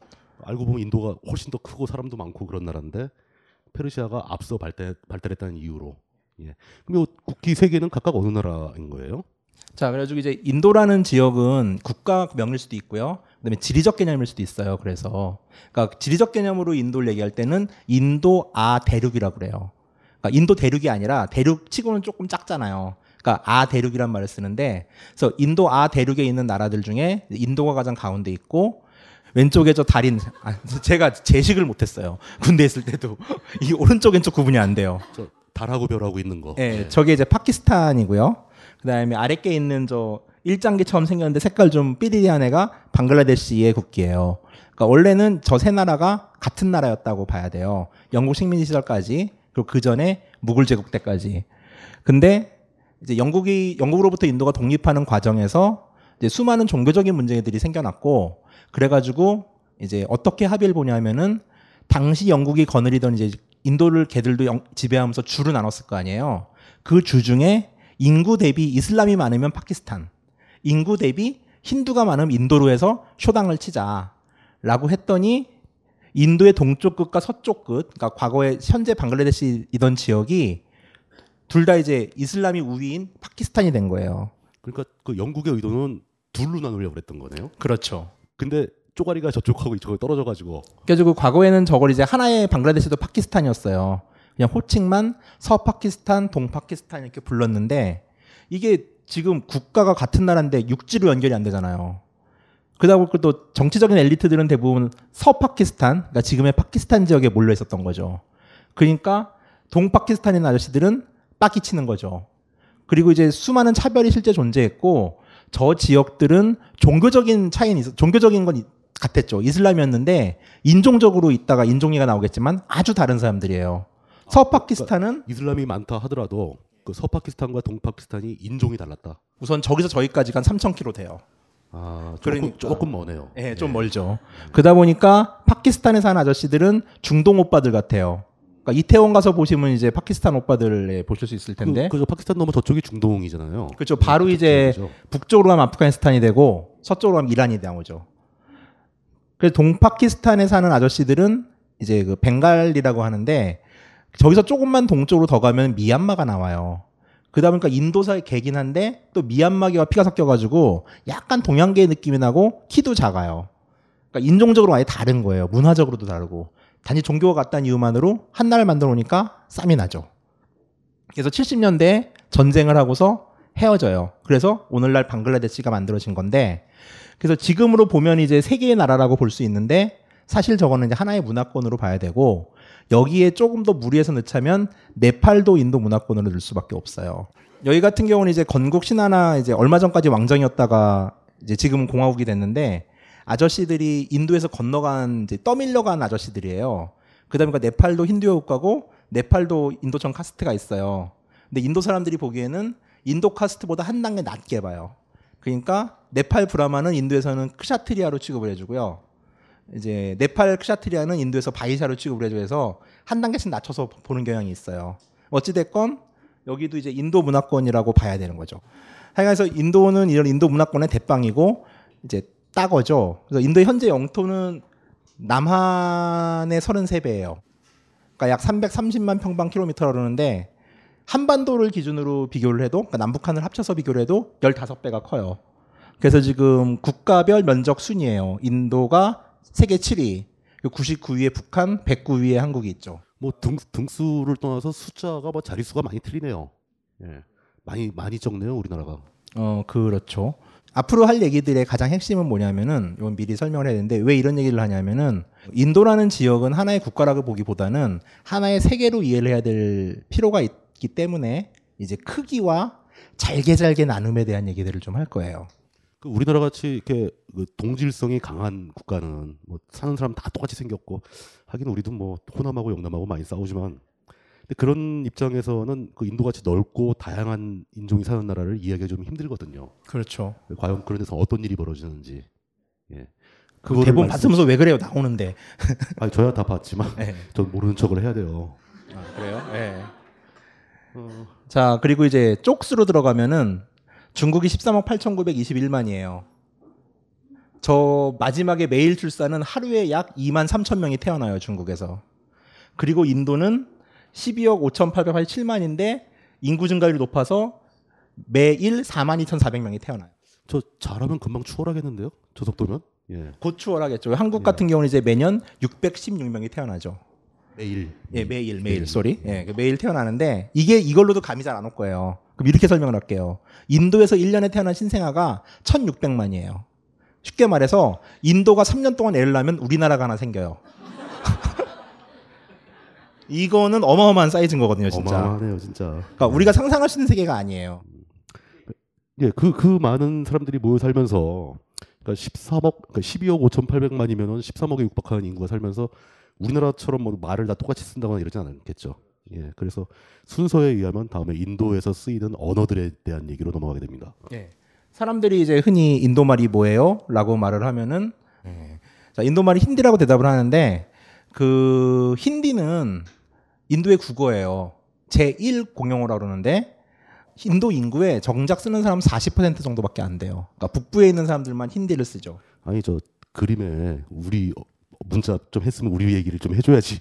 알고 보면 인도가 훨씬 더 크고 사람도 많고 그런 나라인데 페르시아가 앞서 발달 발달했다는 이유로. 예. 그럼 요 국기 세 개는 각각 어느 나라인 거예요? 자, 그래가지고 이제 인도라는 지역은 국가 명일 수도 있고요. 그다음에 지리적 개념일 수도 있어요. 그래서 그러니까 지리적 개념으로 인도를 얘기할 때는 인도 아 대륙이라고 그래요. 그러니까 인도 대륙이 아니라 대륙 치고는 조금 작잖아요. 그러니까 아 대륙이란 말을 쓰는데 그래서 인도 아 대륙에 있는 나라들 중에 인도가 가장 가운데 있고 왼쪽에 저 달인 아, 제가 제식을 못했어요. 군대 있을 때도 <laughs> 이 오른쪽 왼쪽 구분이 안 돼요. 저 달하고 별하고 있는 거. 예, 네. 저게 이제 파키스탄이고요. 그다음에 아랫게 있는 저 일장기처럼 생겼는데 색깔 좀 삐리리한 애가 방글라데시의 국기예요. 그러니까 원래는 저 세 나라가 같은 나라였다고 봐야 돼요. 영국 식민 시절까지 그리고 그 전에 무굴 제국 때까지. 근데 이제 영국이 영국으로부터 인도가 독립하는 과정에서 이제 수많은 종교적인 문제들이 생겨났고 그래가지고 이제 어떻게 합의를 보냐면은 당시 영국이 거느리던 이제 인도를 걔들도 영- 지배하면서 주로 나눴을 거 아니에요. 그 주 중에 인구 대비 이슬람이 많으면 파키스탄, 인구 대비 힌두가 많으면 인도로 해서 쇼당을 치자라고 했더니 인도의 동쪽 끝과 서쪽 끝, 그러니까 과거에 현재 방글라데시이던 지역이 둘 다 이제 이슬람이 우위인 파키스탄이 된 거예요. 그러니까 그 영국의 의도는 둘로 나누려고 그랬던 거네요. 그렇죠. 근데 쪼가리가 저쪽하고 이쪽에 떨어져 가지고 그래가지고 과거에는 저걸 이제 하나의 방글라데시도 파키스탄이었어요. 그냥 호칭만 서파키스탄, 동파키스탄 이렇게 불렀는데 이게 지금 국가가 같은 나라인데 육지로 연결이 안 되잖아요. 그러다 보니까 또 정치적인 엘리트들은 대부분 서파키스탄, 그러니까 지금의 파키스탄 지역에 몰려 있었던 거죠. 그러니까 동파키스탄인 아저씨들은 빡이 치는 거죠. 그리고 이제 수많은 차별이 실제 존재했고 저 지역들은 종교적인 차이는 있어 종교적인 건 이- 같았죠. 이슬람이었는데 인종적으로 있다가 인종이가 나오겠지만 아주 다른 사람들이에요. 서파키스탄은 이슬람이 많다 하더라도 그 서파키스탄과 동파키스탄이 인종이 달랐다. 우선 저기서 저기까지가 한 3,000km 돼요. 아, 조금, 그러니까. 조금 머네요. 예, 좀 멀죠. 그러다 보니까 파키스탄에 사는 아저씨들은 중동 오빠들 같아요. 그러니까 이태원 가서 보시면 이제 파키스탄 오빠들을 보실 수 있을 텐데. 그, 그 파키스탄 넘어 저쪽이 중동이잖아요. 그렇죠. 바로 그쪽 이제. 북쪽으로 가면 아프가니스탄이 되고 서쪽으로 가면 이란이 나오죠. 그래서 동파키스탄에 사는 아저씨들은 이제 그 벵갈이라고 하는데 저기서 조금만 동쪽으로 더 가면 미얀마가 나와요. 그러다 보니까 인도사의 개긴 한데 또 미얀마계와 피가 섞여가지고 약간 동양계의 느낌이 나고 키도 작아요. 그러니까 인종적으로 아예 다른 거예요. 문화적으로도 다르고. 단지 종교가 같다는 이유만으로 한 나라를 만들어 놓으니까 쌈이 나죠. 그래서 70년대에 전쟁을 하고서 헤어져요. 그래서 오늘날 방글라데시가 만들어진 건데, 그래서 지금으로 보면 이제 세 개의 나라라고 볼 수 있는데, 사실 저거는 이제 하나의 문화권으로 봐야 되고, 여기에 조금 더 무리해서 넣자면, 네팔도 인도 문화권으로 넣을 수밖에 없어요. 여기 같은 경우는 이제 건국 신하나 이제 얼마 전까지 왕정이었다가 이제 지금은 공화국이 됐는데, 아저씨들이 인도에서 건너간, 이제 떠밀려간 아저씨들이에요. 그 다음에 네팔도 힌두교 국가고, 네팔도 인도청 카스트가 있어요. 근데 인도 사람들이 보기에는 인도 카스트보다 한 단계 낮게 봐요. 그러니까 네팔 브라만은 인도에서는 크샤트리아로 취급을 해주고요. 이제 네팔 크샤트리아는 인도에서 바이샤로 취급을 해줘서 한 단계씩 낮춰서 보는 경향이 있어요. 어찌됐건 여기도 이제 인도 문화권이라고 봐야 되는 거죠. 하여간서 인도는 이런 인도 문화권의 대빵이고 이제 따거죠. 그래서 인도의 현재 영토는 남한의 33배예요. 그러니까 약 330만 평방 킬로미터라 그러는데 한반도를 기준으로 비교를 해도 그러니까 남북한을 합쳐서 비교를 해도 15배가 커요. 그래서 지금 국가별 면적 순이에요. 인도가 세계 7위, 99위에 북한, 109위에 한국이 있죠. 뭐 등, 등수를 떠나서 숫자가 뭐 자릿수가 많이 틀리네요. 예. 많이 많이 적네요, 우리나라가. 어, 그렇죠. 앞으로 할 얘기들의 가장 핵심은 뭐냐면은 이건 미리 설명을 해야 되는데 왜 이런 얘기를 하냐면은 인도라는 지역은 하나의 국가라고 보기보다는 하나의 세계로 이해를 해야 될 필요가 있기 때문에 이제 크기와 잘게 잘게 나눔에 대한 얘기들을 좀 할 거예요. 그 우리나라 같이 이렇게 그 동질성이 강한 국가는 뭐 사는 사람 다 똑같이 생겼고 하긴 우리도 뭐 호남하고 영남하고 많이 싸우지만 근데 그런 입장에서는 그 인도 같이 넓고 다양한 인종이 사는 나라를 이해하기가 좀 힘들거든요. 그렇죠. 과연 그런 데서 어떤 일이 벌어지는지. 예. 그 대본 말씀- 봤으면서 왜 그래요? 나오는데. <laughs> 아니 저야 다 봤지만 네. <laughs> 전 모르는 척을 해야 돼요. 아, 그래요? 네. 자, 그리고 이제 쪽수로 들어가면은 중국이 13억 8,921만이에요. 저 마지막에 매일 출산은 하루에 약 2만 3천 명이 태어나요, 중국에서. 그리고 인도는 12억 5,887만인데 인구 증가율이 높아서 매일 4만 2,400명이 태어나요. 저 잘하면 금방 추월하겠는데요? 저 속도면? 예. 곧 추월하겠죠. 한국 같은 경우는 이제 매년 616명이 태어나죠. 매일. 예, 매일 매일 sorry. 예, 그 매일 태어나는데 이게 이걸로도 감이 잘 안 올 거예요. 그럼 이렇게 설명을 할게요. 인도에서 1년에 태어난 신생아가 1,600만이에요. 쉽게 말해서 인도가 3년 동안 애를 낳으면 우리나라가 하나 생겨요. 이거는 어마어마한 사이즈인 거거든요, 진짜. 어마어마하네요, 진짜. 그러니까 우리가 상상할 수 있는 세계가 아니에요. 예, 그, 그 많은 사람들이 모여 살면서, 그러니까 13억, 그러니까 12억 5,800만이면은 13억에 육박하는 인구가 살면서 우리나라처럼 뭐 말을 다 똑같이 쓴다거나 이러진 않겠죠. 예, 그래서 순서에 의하면 다음에 인도에서 쓰이는 언어들에 대한 얘기로 넘어가게 됩니다. 예. 사람들이 이제 흔히 인도 말이 뭐예요? 라고 말을 하면은 예. 자, 인도 말이 힌디라고 대답을 하는데 그 힌디는 인도의 국어예요. 제1 공용어라고 그러는데 인도 인구의 정작 쓰는 사람 40% 정도밖에 안 돼요. 그러니까 북부에 있는 사람들만 힌디를 쓰죠. 아니 저 그림에 우리 어, 문자 좀 했으면 우리 얘기를 좀 해줘야지.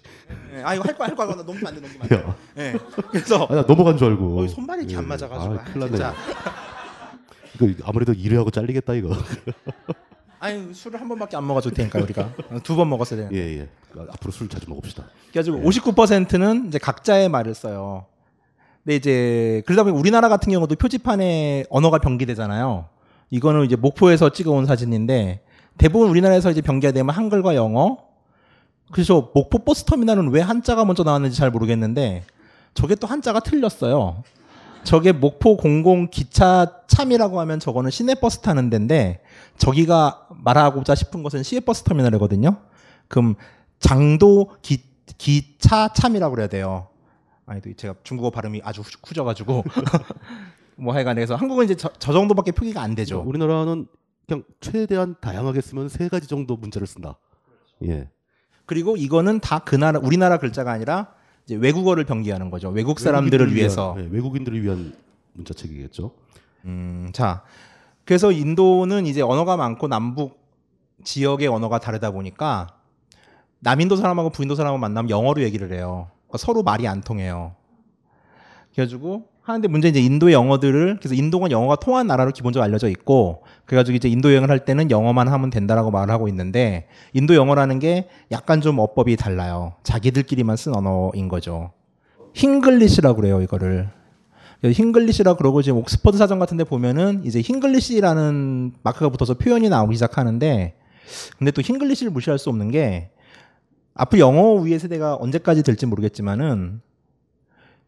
예. 아 이거 할 거야 할 거야 나 넘기면 안돼 넘기면 안 돼. 야, 예. 그래서 아, 나 넘어간 줄 알고. 어, 손발이 이렇게 안 맞아가지고. 아, 큰일 났네. 진짜. 이거 아무래도 일을 하고 잘리겠다 이거. <laughs> 아니 술을 한 번밖에 안 먹어도 되니까 우리가 두 번 먹었어야 되는데. 예 예. 앞으로 술 자주 먹읍시다. 그래가지고 59%는 이제 각자의 말을 써요. 근데 이제 그러다 보니 우리나라 같은 경우도 표지판에 언어가 병기되잖아요. 이거는 이제 목포에서 찍어온 사진인데 대부분 우리나라에서 이제 병기가 되면 한글과 영어. 그래서 목포 버스 터미널은 왜 한자가 먼저 나왔는지 잘 모르겠는데 저게 또 한자가 틀렸어요. 저게 목포 공공 기차 참이라고 하면 저거는 시내 버스 타는 데인데 저기가 말하고자 싶은 것은 시외버스 터미널이거든요. 그럼 장도 기, 기차 참이라고 그래야 돼요. 아니, 또 제가 중국어 발음이 아주 후- 후져가지고. <laughs> 뭐 하여간 그래서 한국은 이제 저, 저 정도밖에 표기가 안 되죠. 우리나라는 그냥 최대한 다양하게 쓰면 세 가지 정도 문자를 쓴다. 예. 그리고 이거는 다 그 나라, 우리나라 글자가 아니라 이제 외국어를 병기하는 거죠. 외국 사람들을 외국인들을 위해서. 위한, 예, 외국인들을 위한 문자책이겠죠. 음, 자. 그래서 인도는 이제 언어가 많고 남북 지역의 언어가 다르다 보니까 남인도 사람하고 부인도 사람하고 만나면 영어로 얘기를 해요. 그러니까 서로 말이 안 통해요. 그래가지고 하는데 문제 이제 인도의 영어들을 그래서 인도가 영어가 통한 나라로 기본적으로 알려져 있고 그래가지고 이제 인도 여행을 할 때는 영어만 하면 된다라고 말을 하고 있는데 인도 영어라는 게 약간 좀 어법이 달라요. 자기들끼리만 쓴 언어인 거죠. Hinglish라고 그래요 이거를. Hinglish라 그러고 지금 옥스퍼드 사전 같은 데 보면은 이제 Hinglish라는 마크가 붙어서 표현이 나오기 시작하는데 근데 또 Hinglish를 무시할 수 없는 게 앞으로 영어 우위의 시대가 언제까지 될지 모르겠지만은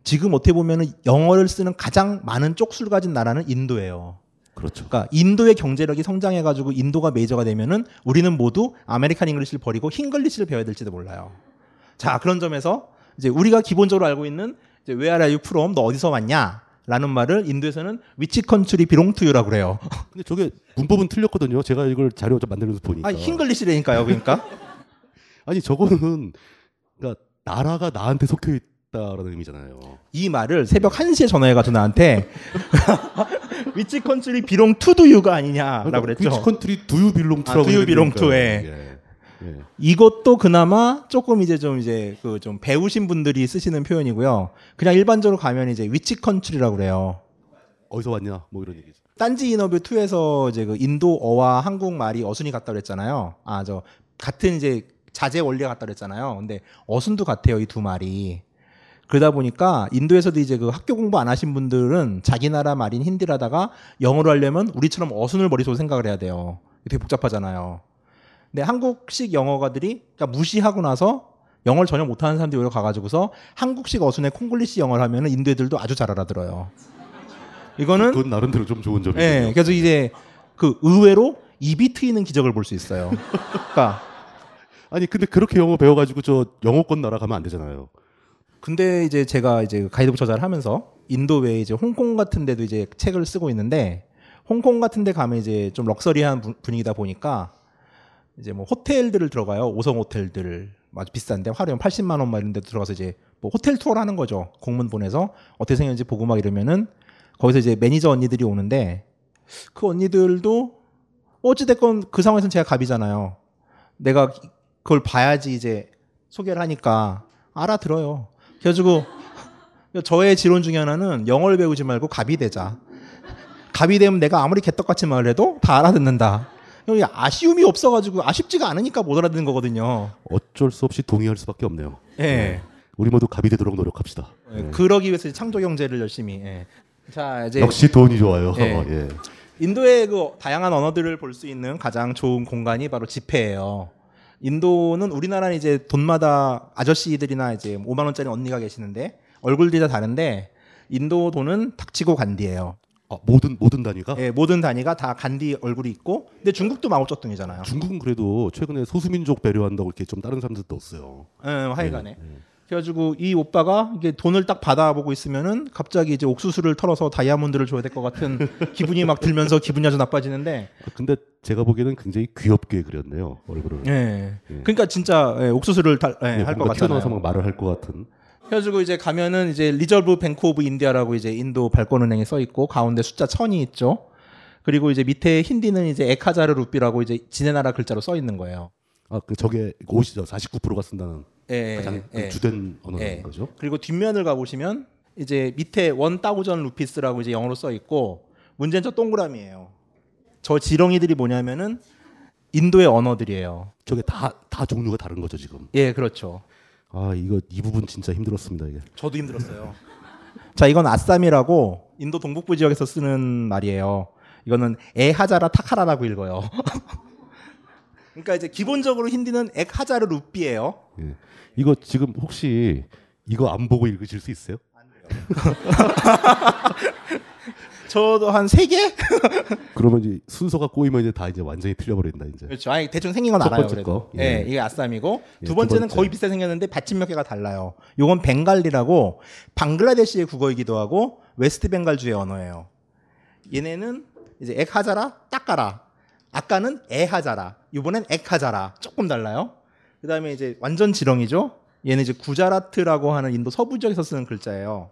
지금 어떻게 보면은 영어를 쓰는 가장 많은 쪽수를 가진 나라는 인도예요. 그렇죠. 그러니까 인도의 경제력이 성장해가지고 인도가 메이저가 되면은 우리는 모두 American English를 버리고 Hinglish를 배워야 될지도 몰라요. 자 그런 점에서 이제 우리가 기본적으로 알고 있는 이제 Where are you from? 너 어디서 왔냐? 라는 말을 인도에서는 Which country belong to you라고 그래요. <laughs> 근데 저게 문법은 틀렸거든요. 제가 이걸 자료 좀 만들면서 보니까. 아 Hinglish라니까요, 그러니까. <laughs> 아니 저거는 그러니까 나라가 나한테 속해 있다라는 의미잖아요. 이 말을 새벽 1시에 전화해가지고 나한테 <laughs> Which country belong to do you가 아니냐라고 그랬죠. Which country do you belong to라고. 아, do you belong to, 예. 예. 예. 이것도 그나마 조금 이제 좀 이제 그 좀 배우신 분들이 쓰시는 표현이고요. 그냥 일반적으로 가면 이제 which country라고 그래요. 어디서 왔냐? 뭐 이런 얘기죠. 딴지 인터뷰 2에서 이제 그 인도어와 한국말이 어순이 같다 그랬잖아요. 아, 저 같은 이제 제자 원리가 같다 그랬잖아요. 근데 어순도 같아요, 이 두 말이. 그러다 보니까 인도에서도 이제 그 학교 공부 안 하신 분들은 자기 나라 말인 힌디라다가 영어로 하려면 우리처럼 어순을 머릿속으로 생각을 해야 돼요. 되게 복잡하잖아요. 근데 한국식 영어가들이 그러니까 무시하고 나서 영어를 전혀 못하는 사람들이 오히려 가가지고서 한국식 어순의 콩글리시 영어를 하면은 인도 애들도 아주 잘 알아들어요. 이거는 그건 나름대로 좀 좋은 점이에요. 예, 그래서 이제 그 의외로 입이 트이는 기적을 볼 수 있어요. 그러니까 <laughs> 아니 근데 그렇게 영어 배워가지고 저 영어권 나라 가면 안 되잖아요. 근데 이제 제가 이제 가이드북 저자를 하면서 인도 외에 이제 홍콩 같은 데도 이제 책을 쓰고 있는데 홍콩 같은 데 가면 이제 좀 럭셔리한 분- 분위기다 보니까 이제 뭐 호텔들을 들어가요. 5성 호텔들을 아주 비싼데 하루에 80만 원 막 이런 데 들어가서 이제 뭐 호텔 투어를 하는 거죠. 공문 보내서 어떻게 생겼는지 보고 막 이러면은 거기서 이제 매니저 언니들이 오는데 그 언니들도 어찌됐건 그 상황에서는 제가 갑이잖아요. 내가 그걸 봐야지 이제 소개를 하니까 알아들어요. 그래가지고 저의 지론 중에 하나는 영어를 배우지 말고 갑이 되자. 갑이 되면 내가 아무리 개떡같이 말을 해도 다 알아듣는다. 아쉬움이 없어가지고 아쉽지가 않으니까 못 알아듣는 거거든요. 어쩔 수 없이 동의할 수밖에 없네요. 예. 우리 모두 갑이 되도록 노력합시다. 예, 예. 그러기 위해서 창조 경제를 열심히. 예. 자 이제 역시 돈이 좋아요. 예. 예. 인도의 그 다양한 언어들을 볼 수 있는 가장 좋은 공간이 바로 집회예요. 인도는 우리나라는 이제 돈마다 아저씨들이나 이제 5만 원짜리 언니가 계시는데 얼굴들이 다 다른데 인도 돈은 닥치고 간디예요. 아, 모든 모든 단위가 예, 모든 단위가 다 간디 얼굴이 있고 근데 중국도 마오쩌둥이잖아요. 중국은 그래도 최근에 소수민족 배려한다고 이렇게 좀 다른 사람들도 없어요. 예, 하여간에. 예, 예. 그래가지고 이 오빠가 이게 돈을 딱 바라보고 있으면은 갑자기 이제 옥수수를 털어서 다이아몬드를 줘야 될 것 같은 <laughs> 기분이 막 들면서 기분이 아주 나빠지는데 근데 제가 보기에는 굉장히 귀엽게 그렸네요 얼굴을. 예. 예. 그러니까 진짜 예, 옥수수를 달, 예, 예, 할것 뭔가 튀어나와서. 막 말을 할 것 같은. 그래가지고 이제 가면은 이제 Reserve Bank of India라고 이제 인도 발권은행에 써 있고 가운데 숫자 천이 있죠. 그리고 이제 밑에 힌디는 이제 에카자르 루피라고 이제 지네 나라 글자로 써 있는 거예요. 아, 그 저게 옷이죠. 49%가 쓴다는 예, 가장 그 예. 주된 언어인 예. 거죠. 그리고 뒷면을 가 보시면 이제 밑에 원 따우전 루피스라고 이제 영어로 써 있고 문제는 저 동그라미예요. 저 지렁이들이 뭐냐면은 인도의 언어들이에요. 저게 다 다 종류가 다른 거죠 지금. 예, 그렇죠. 아 이거 이 부분 진짜 힘들었습니다 이게. 저도 힘들었어요. 자, 이건 아쌈이라고 인도 동북부 지역에서 쓰는 말이에요. 이거는 에하자라 타카라라고 읽어요. <laughs> 그러니까 이제 기본적으로 힌디는 엑하자르 루피예요. 예. 이거 지금 혹시 이거 안 보고 읽으실 수 있어요? <laughs> 저도 한 세 개? <laughs> 그러면 이제 순서가 꼬이면 이제 다 이제 완전히 틀려버린다 이제. 그렇죠. 아니 대충 생긴 건 첫 알아요. 번째 그래도. 거. 예, 예. 이게 아쌈이고 예, 두 두 번째는 번째. 거의 비슷하게 생겼는데 받침 몇 개가 달라요. 요건 벵갈리라고 방글라데시의 국어이기도 하고 웨스트 벵갈주의 언어예요. 얘네는 이제 엑하자라, 딱가라. 아까는 에하자라. 이번엔 엑하자라. 조금 달라요. 그다음에 이제 완전 지렁이죠. 얘는 이제 구자라트라고 하는 인도 서부 지역에서 쓰는 글자예요.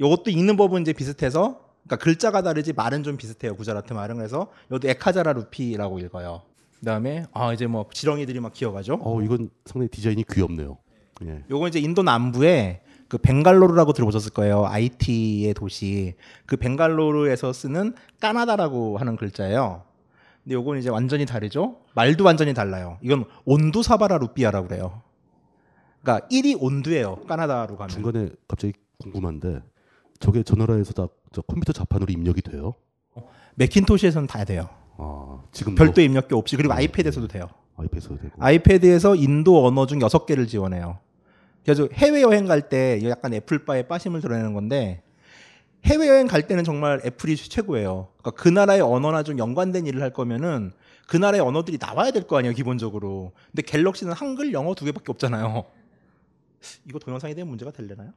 요것도 읽는 법은 이제 비슷해서 그러니까 글자가 다르지 말은 좀 비슷해요. 구자라트 말은 그래서 얘도 에카자라 루피라고 읽어요. 그다음에 아 이제 뭐 지렁이들이 막 기어가죠. 어 이건 상당히 디자인이 귀엽네요. 예. 요건 이제 인도 남부에 그 벵갈로르라고 들어보셨을 거예요. IT의 도시. 그 벵갈로르에서 쓰는 까나다라고 하는 글자예요. 근데 요건 이제 완전히 다르죠. 말도 완전히 달라요. 이건 온두 사바라 루피아라고 그래요. 그러니까 1이 온두예요. 까나다로 가면. 중간에 갑자기 궁금한데 저게 저 나라에서 다 저 컴퓨터 자판으로 입력이 돼요? 맥킨토시에서는 다 돼요. 아 지금 별도 입력기 없이 그리고 아이패드에서도 돼요. 아이패드도 되고. 아이패드에서 인도 언어 중 6개를 지원해요. 그래서 해외 여행 갈 때 약간 애플바의 빠심을 드러내는 건데 해외 여행 갈 때는 정말 애플이 최고예요. 그러니까 그 나라의 언어나 좀 연관된 일을 할 거면은 그 나라의 언어들이 나와야 될 거 아니에요, 기본적으로. 근데 갤럭시는 한글, 영어 두 개밖에 없잖아요. 이거 동영상에 대한 문제가 될려나요?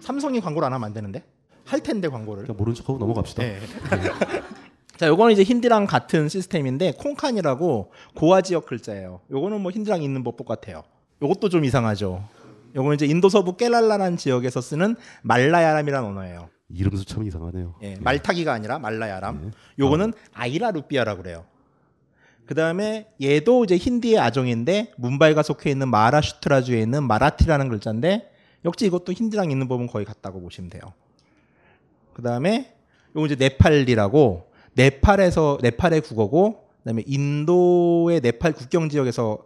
삼성이 광고를 안 하면 안 되는데? 할 텐데 광고를. 그냥 모른 척하고 넘어갑시다. 네. <laughs> 자, 요거는 이제 힌디랑 같은 시스템인데 콩칸이라고 고아 지역 글자예요. 요거는 뭐 힌디랑 있는 법 똑같아요. 요것도 좀 이상하죠. 요거는 이제 인도 서부 깨랄라라는 지역에서 쓰는 말라야람이라는 언어예요. 이름도 참 이상하네요. 예, 말타기가 아니라 말라야람. 요거는 아이라 루피아라고 그래요. 그 다음에 얘도 이제 힌디의 아종인데 문바이가 속해 있는 마라슈트라주에 있는 마라티라는 글자인데 역시 이것도 힌디랑 있는 법은 거의 같다고 보시면 돼요. 그 다음에 요거 이제 네팔리라고 네팔에서 네팔의 국어고 그다음에 인도의 네팔 국경 지역에서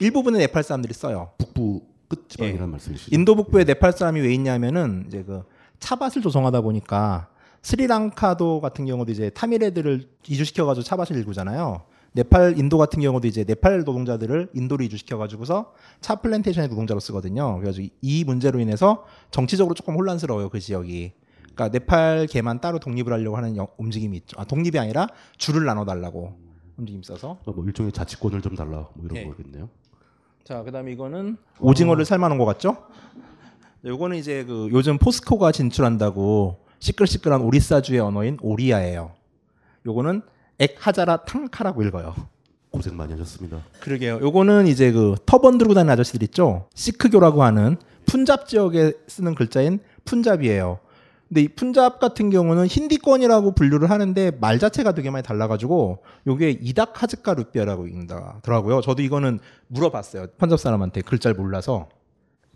일부분의 네팔 사람들이 써요. 북부 끝지방이라는 말씀이시죠? 예. 인도 북부에 네팔 사람이 왜 있냐면은 이제 그 차밭을 조성하다 보니까 스리랑카도 같은 경우도 이제 타밀애들을 이주시켜 가지고 차밭을 일구잖아요. 네팔 인도 같은 경우도 이제 네팔 노동자들을 인도로 이주시켜 가지고서 차 플랜테이션의 노동자로 쓰거든요. 그래가지고 이 문제로 인해서 정치적으로 조금 혼란스러워요 그 지역이. 그러니까 네팔계만 따로 독립을 하려고 하는 영- 움직임이 있죠. 아, 독립이 아니라 주를 나눠 달라고 움직임 있어서. 어, 뭐 일종의 자치권을 좀 달라 뭐 이런 예. 거겠네요. 자, 그다음에 이거는 오징어를 삶아놓은 것 같죠? 요거는 이제 그 요즘 포스코가 진출한다고 시끌시끌한 오리사주의 언어인 오리아예요. 요거는 엑하자라 탕카라고 읽어요. 고생 많이 하셨습니다. 그러게요. 요거는 이제 그 터번 들고 다니는 아저씨들 있죠? 시크교라고 하는 푼잡 지역에 쓰는 글자인 푼자비예요. 근데 이 푼잡 같은 경우는 힌디권이라고 분류를 하는데 말 자체가 되게 많이 달라가지고 요게 이닥 하즈카 루피아라고 읽더라고요. 저도 이거는 물어봤어요. 펀잡 사람한테 글자를 몰라서.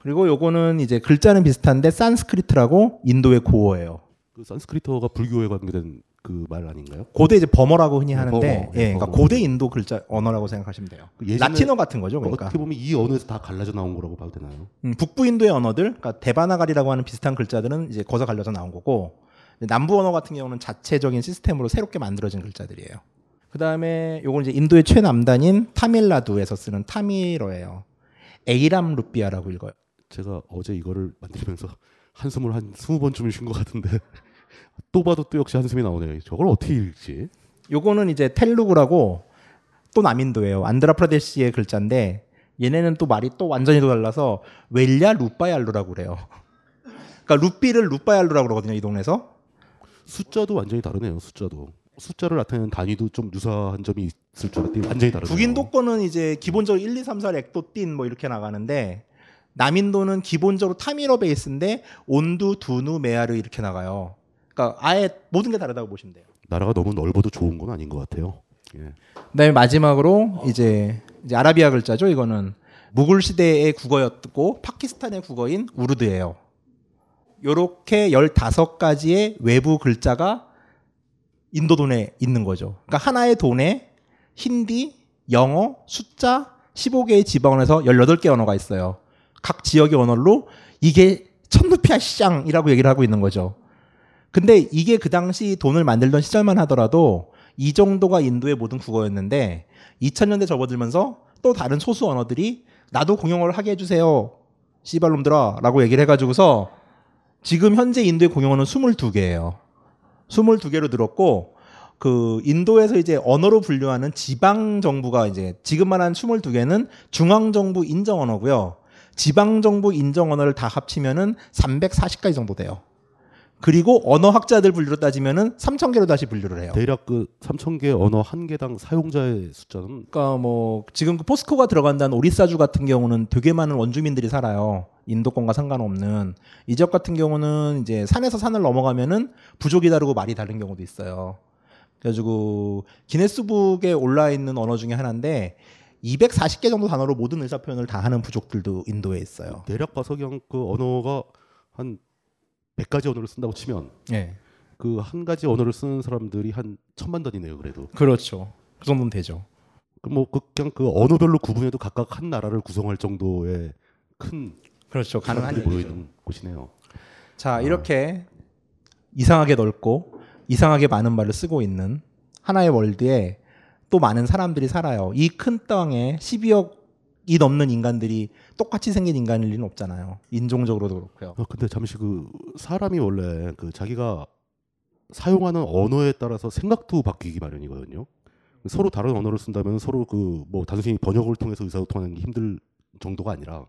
그리고 요거는 이제 글자는 비슷한데 산스크리트라고 인도의 고어예요. 그 산스크리트어가 불교에 관계된 그 말 아닌가요? 고대 이제 범어라고 흔히 네, 하는데 범어. 네, 예, 그러니까 범어. 고대 인도 글자 언어라고 생각하시면 돼요. 그 예전에 라틴어 같은 거죠, 그러니까. 어떻게 보면 이 언어에서 다 갈라져 나온 거라고 봐도 되나요? 음, 북부 인도의 언어들, 그러니까 데바나가리라고 하는 비슷한 글자들은 이제 거기서 갈려져 나온 거고 남부 언어 같은 경우는 자체적인 시스템으로 새롭게 만들어진 글자들이에요. 그 다음에 요건 이제 인도의 최남단인 타밀나두에서 쓰는 타밀어예요. 에이람 루피아라고 읽어요. 제가 어제 이거를 만들면서 <laughs> 한숨을 한 20번쯤 쉰 것 같은데 또 봐도 또 역시 한숨이 나오네요. 저걸 어떻게 읽지? 요거는 이제 텔루구라고 또 남인도예요. 안드라프라데시의 글자인데 얘네는 또 말이 또 완전히 또 달라서 웰야 루빠얄루라고 그래요. 그러니까 루피를 루빠얄루라고 그러거든요, 이 동네에서. 숫자도 완전히 다르네요. 숫자도 숫자를 나타내는 단위도 좀 유사한 점이 있을 줄 알았더니 완전히 다르네요. 북인도 거는 이제 기본적으로 1, 2, 3, 4 엑 도 틴 뭐 이렇게 나가는데 남인도는 기본적으로 타밀어 베이스인데 온두, 두누, 메아르 이렇게 나가요. 그러니까 아예 모든 게 다르다고 보시면 돼요. 나라가 너무 넓어도 좋은 건 아닌 것 같아요. 예. 그다음에 마지막으로 이제, 이제 아라비아 글자죠. 이거는 무굴 시대의 국어였고 파키스탄의 국어인 우르드예요. 요렇게 15가지의 외부 글자가 인도 돈에 있는 거죠. 그러니까 하나의 돈에 힌디, 영어, 숫자 15개의 지방원에서 18개 언어가 있어요. 각 지역의 언어로 이게 천루피아 시장이라고 얘기를 하고 있는 거죠. 근데 이게 그 당시 돈을 만들던 시절만 하더라도 이 정도가 인도의 모든 국어였는데 2000년대 접어들면서 또 다른 소수 언어들이 나도 공용어를 하게 해주세요. 씨발놈들아 라고 얘기를 해가지고서 지금 현재 인도의 공용어는 22개예요. 22개로 늘었고 그 인도에서 이제 언어로 분류하는 지방 정부가 이제 지금 말한 22개는 중앙 정부 인정 언어고요. 지방 정부 인정 언어를 다 합치면은 340가지 정도 돼요. 그리고 언어 학자들 분류로 따지면은 3,000개로 다시 분류를 해요. 대략 그 3천 개 언어 한 개당 사용자의 숫자는 그러니까 뭐 지금 그 포스코가 들어간다는 오리사주 같은 경우는 되게 많은 원주민들이 살아요. 인도권과 상관없는 이 지역 같은 경우는 이제 산에서 산을 넘어가면은 부족이 다르고 말이 다른 경우도 있어요. 그래가지고 기네스북에 올라 있는 언어 중에 하나인데 240개 정도 단어로 모든 의사 표현을 다 하는 부족들도 인도에 있어요. 대략 봐서 그냥 그 언어가 한 100가지 언어를 쓴다고 치면 예. 그한 가지 언어를 쓰는 사람들이 한 천만 단위네요. 그래도 그렇죠. 그 정도는 되죠. 그뭐 그 그냥 그 언어별로 구분해도 각각 한 나라를 구성할 정도의 큰 그렇죠. 가능한. 있는 곳이네요. 자, 이렇게 이상하게 넓고 이상하게 많은 말을 쓰고 있는 하나의 월드에 또 많은 사람들이 살아요. 이 큰 땅에 12억 이 넘는 인간들이 똑같이 생긴 인간일 리는 없잖아요. 인종적으로도 그렇고요. 아, 근데 잠시 그 사람이 원래 그 자기가 사용하는 언어에 따라서 생각도 바뀌기 마련이거든요. 서로 다른 언어를 쓴다면 서로 그 뭐 단순히 번역을 통해서 의사소통하는 게 힘들 정도가 아니라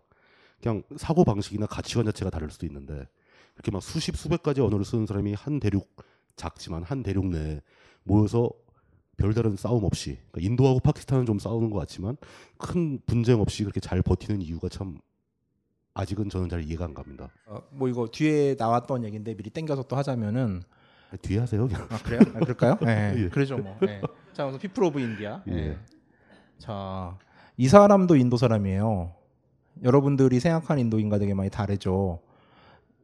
그냥 사고 방식이나 가치관 자체가 다를 수도 있는데 이렇게 막 수십 수백 가지 언어를 쓰는 사람이 한 대륙 작지만 한 대륙 내에 모여서 별다른 싸움 없이 그러니까 인도하고 파키스탄은 좀 싸우는 것 같지만 큰 분쟁 없이 그렇게 잘 버티는 이유가 참 아직은 저는 잘 이해가 안 갑니다. 어, 뭐 이거 뒤에 나왔던 얘기인데 미리 땡겨서 또 하자면은 뒤에 하세요. 그냥. 아 그래요? 아, 그럴까요? 네, <laughs> 예. 그러죠 뭐. 네. 자, 그래서 People of India. 예. 네. 자, 이 사람도 인도 사람이에요. 여러분들이 생각하는 인도인과 되게 많이 다르죠.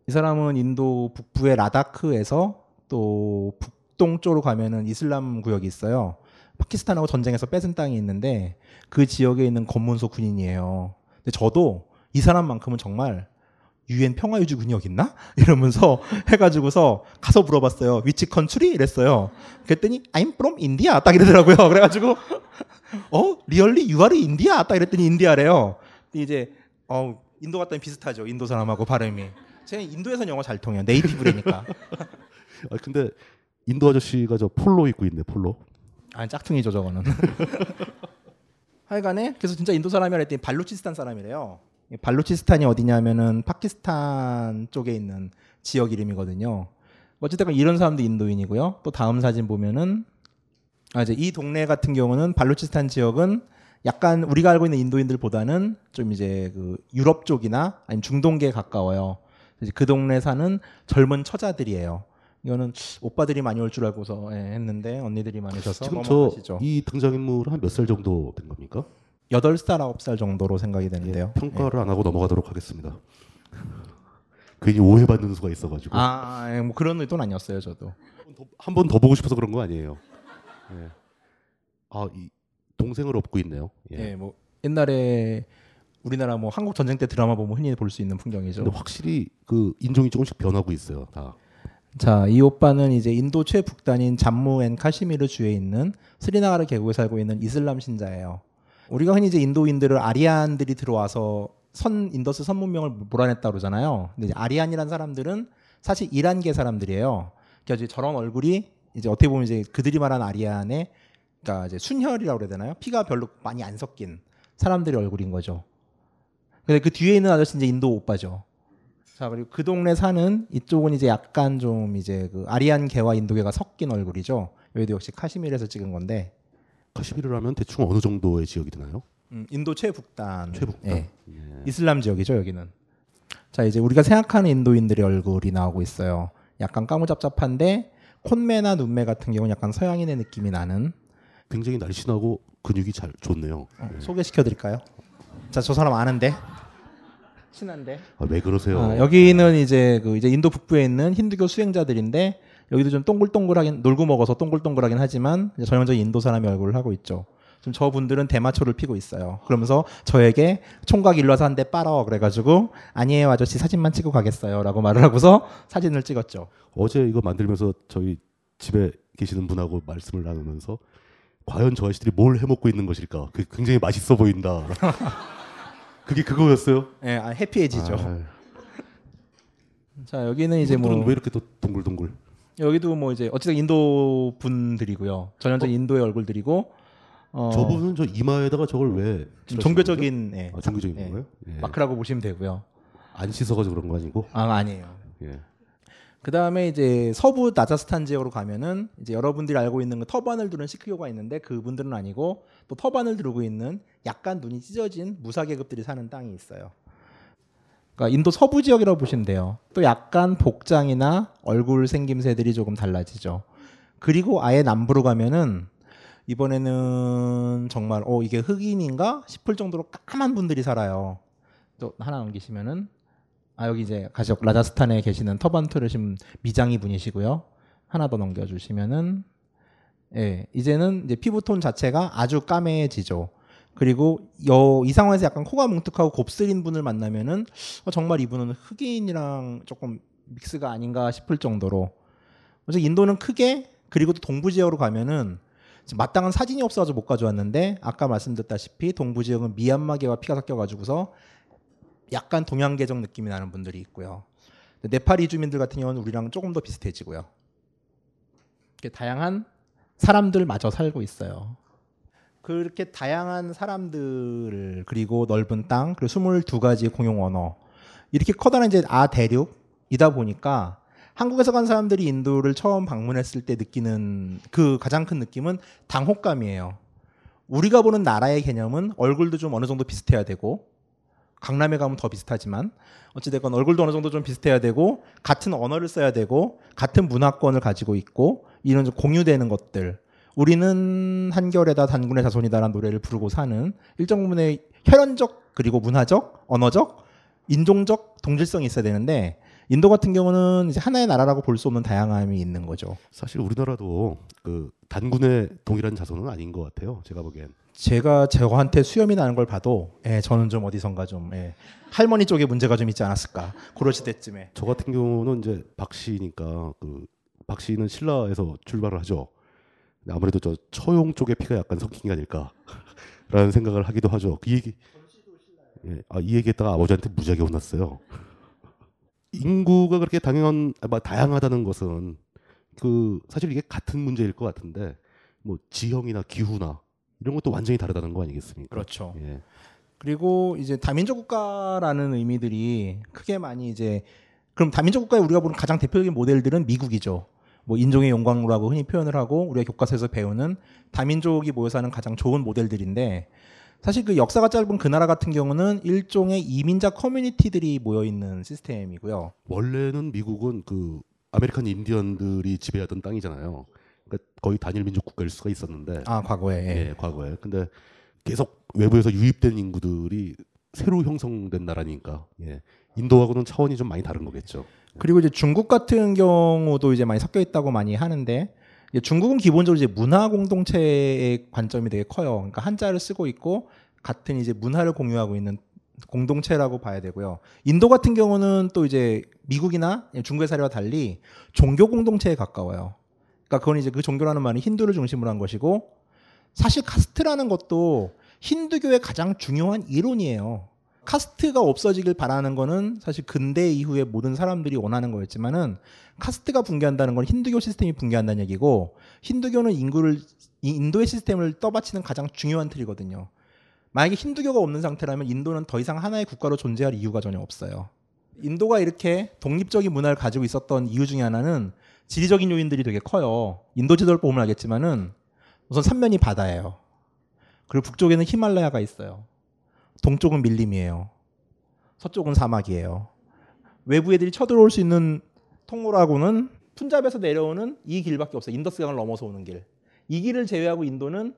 이 사람은 인도 북부의 라다크에서 또 북 동쪽으로 가면은 이슬람 구역이 있어요. 파키스탄하고 전쟁에서 뺏은 땅이 있는데 그 지역에 있는 검문소 군인이에요. 근데 저도 이 사람만큼은 정말 유엔 평화유지 여기 있나? <laughs> 이러면서 해가지고서 가서 물어봤어요. Which country? 이랬어요. 그랬더니 I'm from India 딱 이러더라고요. <laughs> 그래가지고 어 really you are India 딱 이랬더니 India래요. 이제 어 인도 갔더니 비슷하죠. 인도 사람하고 발음이. 제가 인도에선 영어 잘 통해요. 네이티브래니까. <laughs> 아 근데 인도 아저씨가 저 폴로 입고 있네 폴로. 아 짝퉁이죠 저거는. <laughs> 하여간에 그래서 진짜 인도 사람이라 했더니 발루치스탄 사람이래요. 이 발루치스탄이 어디냐면은 파키스탄 쪽에 있는 지역 이름이거든요. 어쨌든 이런 사람도 인도인이고요. 또 다음 사진 보면은 아 이제 이 동네 같은 경우는 발루치스탄 지역은 약간 우리가 알고 있는 인도인들보다는 좀 이제 그 유럽 쪽이나 아니면 중동계에 가까워요. 그 동네 사는 젊은 처자들이에요. 이거는 오빠들이 많이 올 줄 알고서 예, 했는데 언니들이 많이 오셔서 지금. 저 이 등장인물 한 몇 살 정도 된 겁니까? 여덟 살 아홉 살 정도로 생각이 되는데요. 평가를 안 하고 넘어가도록 하겠습니다. 괜히 오해받는 수가 있어가지고 아, 예, 뭐 그런 의도는 아니었어요, 저도. 한 번 더 보고 싶어서 그런 거 아니에요. 예. 아 이 동생을 업고 있네요. 예. 예, 뭐 옛날에 우리나라 뭐 한국 전쟁 때 드라마 보면 흔히 볼 수 있는 풍경이죠. 근데 확실히 그 인종이 조금씩 변하고 있어요. 다. 자, 이 오빠는 이제 인도 최북단인 잠무 and 카시미르 주에 있는 스리나가르 계곡에 살고 있는 이슬람 신자예요. 우리가 흔히 이제 인도인들을 아리안들이 들어와서 선 인더스 선 문명을 몰아냈다 그러잖아요. 근데 이제 아리안이란 사람들은 사실 이란계 사람들이에요. 그러니까 이제 저런 얼굴이 이제 어떻게 보면 이제 그들이 말한 아리안의 그러니까 이제 순혈이라고 그래야 되나요? 피가 별로 많이 안 섞인 사람들의 얼굴인 거죠. 근데 그 뒤에 있는 아저씨 이제 인도 오빠죠. 자 그리고 그 동네 사는 이쪽은 이제 약간 좀 이제 그 아리안계와 인도계가 섞인 얼굴이죠. 여기도 역시 카시미르에서 찍은 건데 카시미르라면 대충 어느 정도의 지역이 되나요? 음, 인도 최북단, 최북단. 예. 예. 이슬람 지역이죠 여기는. 자 이제 우리가 생각하는 인도인들의 얼굴이 나오고 있어요. 약간 까무잡잡한데 콧매나 눈매 같은 경우는 약간 서양인의 느낌이 나는. 굉장히 날씬하고 근육이 잘 좋네요. 어, 예. 소개시켜드릴까요? 자 저 사람 아는데 친한데. 아, 왜 그러세요? 아, 여기는 이제 그 이제 인도 북부에 있는 힌두교 수행자들인데 여기도 좀 동글동글하긴 놀고 먹어서 동글동글하긴 하지만 이제 전형적인 인도 사람의 얼굴을 하고 있죠. 지금 저분들은 대마초를 피고 있어요. 그러면서 저에게 총각 일러서 한 대 빨어 그래가지고 아니에요 아저씨 사진만 찍고 가겠어요라고 말을 하고서 사진을 찍었죠. 어제 이거 만들면서 저희 집에 계시는 분하고 말씀을 나누면서 과연 저 아저씨들이 뭘 해먹고 있는 것일까? 그게 굉장히 맛있어 보인다. <laughs> 그게 그거였어요? 예, 아, 해피해지죠. 아, <laughs> 자 여기는 이제 뭐 왜 이렇게 또 동글동글? 여기도 뭐 이제 어쨌든 인도 분들이고요. 전형적 인 인도의 얼굴들이고 어, 저분은 저 이마에다가 저걸 왜 종교적인 예? 아, 종교적인 예, 건가요? 예. 마크라고 보시면 되고요. 안 씻어가지고 그런 거 아니고? 아 아니에요. 예. 그 다음에 이제 서부 나자스탄 지역으로 가면은 이제 여러분들이 알고 있는 그 터반을 두른 시크교가 있는데 그분들은 아니고 또 터반을 두르고 있는 약간 눈이 찢어진 무사 계급들이 사는 땅이 있어요. 그러니까 인도 서부 지역이라고 보시면 돼요. 또 약간 복장이나 얼굴 생김새들이 조금 달라지죠. 그리고 아예 남부로 가면은 이번에는 정말 어 이게 흑인인가 싶을 정도로 까만 분들이 살아요. 또 하나 넘기시면은 아 여기 이제 가족 라자스탄에 계시는 터반 트르신 미장이 분이시고요. 하나 더 넘겨주시면은 예 이제는 이제 피부톤 자체가 아주 까매지죠. 그리고 여, 이 상황에서 약간 코가 뭉툭하고 곱슬인 분을 만나면은 어, 정말 이분은 흑인이랑 조금 믹스가 아닌가 싶을 정도로 어제 인도는 크게 그리고 또 동부 지역으로 가면은 마땅한 사진이 없어서 못 가져왔는데 아까 말씀드렸다시피 동부 지역은 미얀마계와 피가 섞여가지고서 약간 동양계적 느낌이 나는 분들이 있고요. 네팔 이주민들 같은 경우는 우리랑 조금 더 비슷해지고요. 이렇게 다양한 사람들 마저 살고 있어요. 그렇게 다양한 사람들 그리고 넓은 땅 그리고 22가지 공용 언어 이렇게 커다란 이제 아 대륙이다 보니까 한국에서 간 사람들이 인도를 처음 방문했을 때 느끼는 그 가장 큰 느낌은 당혹감이에요. 우리가 보는 나라의 개념은 얼굴도 좀 어느 정도 비슷해야 되고 강남에 가면 더 비슷하지만 어찌됐건 얼굴도 어느 정도 좀 비슷해야 되고 같은 언어를 써야 되고 같은 문화권을 가지고 있고 이런 좀 공유되는 것들 우리는 한결에다 단군의 자손이다라는 노래를 부르고 사는 일정 부분의 혈연적 그리고 문화적 언어적 인종적 동질성이 있어야 되는데 인도 같은 경우는 이제 하나의 나라라고 볼 수 없는 다양함이 있는 거죠. 사실 우리나라도 그 단군의 동일한 자손은 아닌 것 같아요. 제가 보기엔. 제가 저한테 수염이 나는 걸 봐도 예, 저는 좀 어디선가 좀 예, 할머니 쪽에 문제가 좀 있지 않았을까 그럴 시대쯤에 저 같은 경우는 이제 박 씨니까 그 박 씨는 신라에서 출발을 하죠. 아무래도 저 처용 쪽의 피가 약간 섞인 게 아닐까라는 <laughs> 생각을 하기도 하죠. 그 얘기 예, 아, 이 얘기했다가 아버지한테 무지하게 혼났어요. <laughs> 인구가 그렇게 당연 아, 다양하다는 것은 그 사실 이게 같은 문제일 것 같은데 뭐 지형이나 기후나 이런 것도 완전히 다르다는 거 아니겠습니까? 그렇죠. 예. 그리고 이제 다민족 국가라는 의미들이 크게 많이 이제 그럼 다민족 국가에 우리가 보는 가장 대표적인 모델들은 미국이죠. 뭐 인종의 영광로라고 흔히 표현을 하고 우리가 교과서에서 배우는 다민족이 모여 사는 가장 좋은 모델들인데 사실 그 역사가 짧은 그 나라 같은 경우는 일종의 이민자 커뮤니티들이 모여 있는 시스템이고요. 원래는 미국은 그 아메리칸 인디언들이 지배하던 땅이잖아요. 그러니까 거의 단일 민족 국가일 수가 있었는데 아 과거에 예. 예, 과거에. 근데 계속 외부에서 유입된 인구들이 새로 형성된 나라니까 예. 인도하고는 차원이 좀 많이 다른 거겠죠. 그리고 이제 중국 같은 경우도 이제 많이 섞여 있다고 많이 하는데 중국은 기본적으로 이제 문화 공동체의 관점이 되게 커요. 그러니까 한자를 쓰고 있고 같은 이제 문화를 공유하고 있는 공동체라고 봐야 되고요. 인도 같은 경우는 또 이제 미국이나 중국의 사례와 달리 종교 공동체에 가까워요. 그러니까 그건 이제 그 종교라는 말은 힌두를 중심으로 한 것이고 사실 카스트라는 것도 힌두교의 가장 중요한 이론이에요. 카스트가 없어지길 바라는 거는 사실 근대 이후에 모든 사람들이 원하는 거였지만은 카스트가 붕괴한다는 건 힌두교 시스템이 붕괴한다는 얘기고 힌두교는 인구를 이 인도의 시스템을 떠받치는 가장 중요한 틀이거든요. 만약에 힌두교가 없는 상태라면 인도는 더 이상 하나의 국가로 존재할 이유가 전혀 없어요. 인도가 이렇게 독립적인 문화를 가지고 있었던 이유 중에 하나는 지리적인 요인들이 되게 커요. 인도 지도를 보면 알겠지만은 우선 삼면이 바다예요. 그리고 북쪽에는 히말라야가 있어요. 동쪽은 밀림이에요. 서쪽은 사막이에요. 외부 애들이 쳐들어올 수 있는 통로라고는 푼잡에서 내려오는 이 길밖에 없어요. 인더스강을 넘어서 오는 길. 이 길을 제외하고 인도는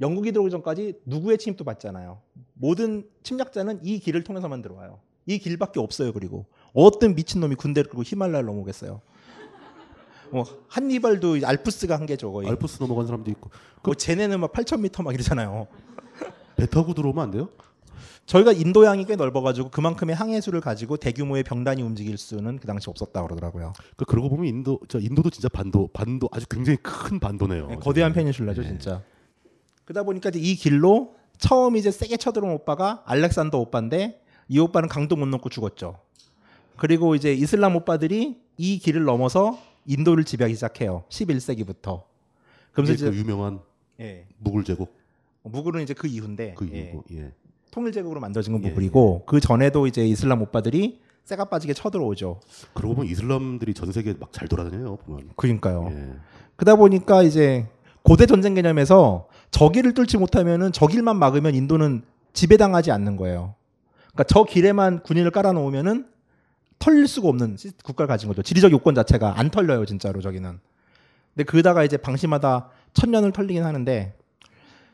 영국이 들어오기 전까지 누구의 침입도 받지 않아요. 모든 침략자는 이 길을 통해서만 들어와요. 이 길밖에 없어요. 그리고 어떤 미친놈이 군대를 끌고 히말라야를 넘어오겠어요. 뭐 한니발도 알프스가 한 게죠 거의. 알프스 넘어간 사람도 있고 뭐 쟤네는 막 8,000m 막 이러잖아요. 배 타고 들어오면 안 돼요? 저희가 인도양이 꽤 넓어가지고 그만큼의 항해수를 가지고 대규모의 병단이 움직일 수는 그 당시 없었다 그러더라고요. 그 그러고 보면 인도 저 인도도 진짜 반도 반도 아주 굉장히 큰 반도네요. 네, 거대한 페니슐라죠 진짜. 그러다 보니까 이제 이 길로 처음 이제 세게 쳐들어온 오빠가 알렉산더 오빠인데 이 오빠는 강도 못 넘고 죽었죠. 그리고 이제 이슬람 오빠들이 이 길을 넘어서 인도를 지배하기 시작해요. 11세기부터. 그러면서 이게 그 이제 유명한 예. 무굴 제국 무굴은 이제 그 이후인데 그 예. 이후 예. 통일 제국으로 만들어진 건 예, 무굴이고 그 전에도 이제 이슬람 오빠들이 쇠가 빠지게 쳐들어오죠. 그러고 보면 이슬람들이 전 세계 막잘 돌아다녀요 보면. 그러니까요. 예. 그러다 보니까 이제 고대 전쟁 개념에서 저 길을 뚫지 못하면은 저 길만 막으면 인도는 지배당하지 않는 거예요. 그러니까 저 길에만 군인을 깔아놓으면은 털릴 수가 없는 시- 국가를 가진 거죠. 지리적 요건 자체가 안 털려요, 진짜로 저기는. 근데 그다가 이제 방시마다 천년을 털리긴 하는데,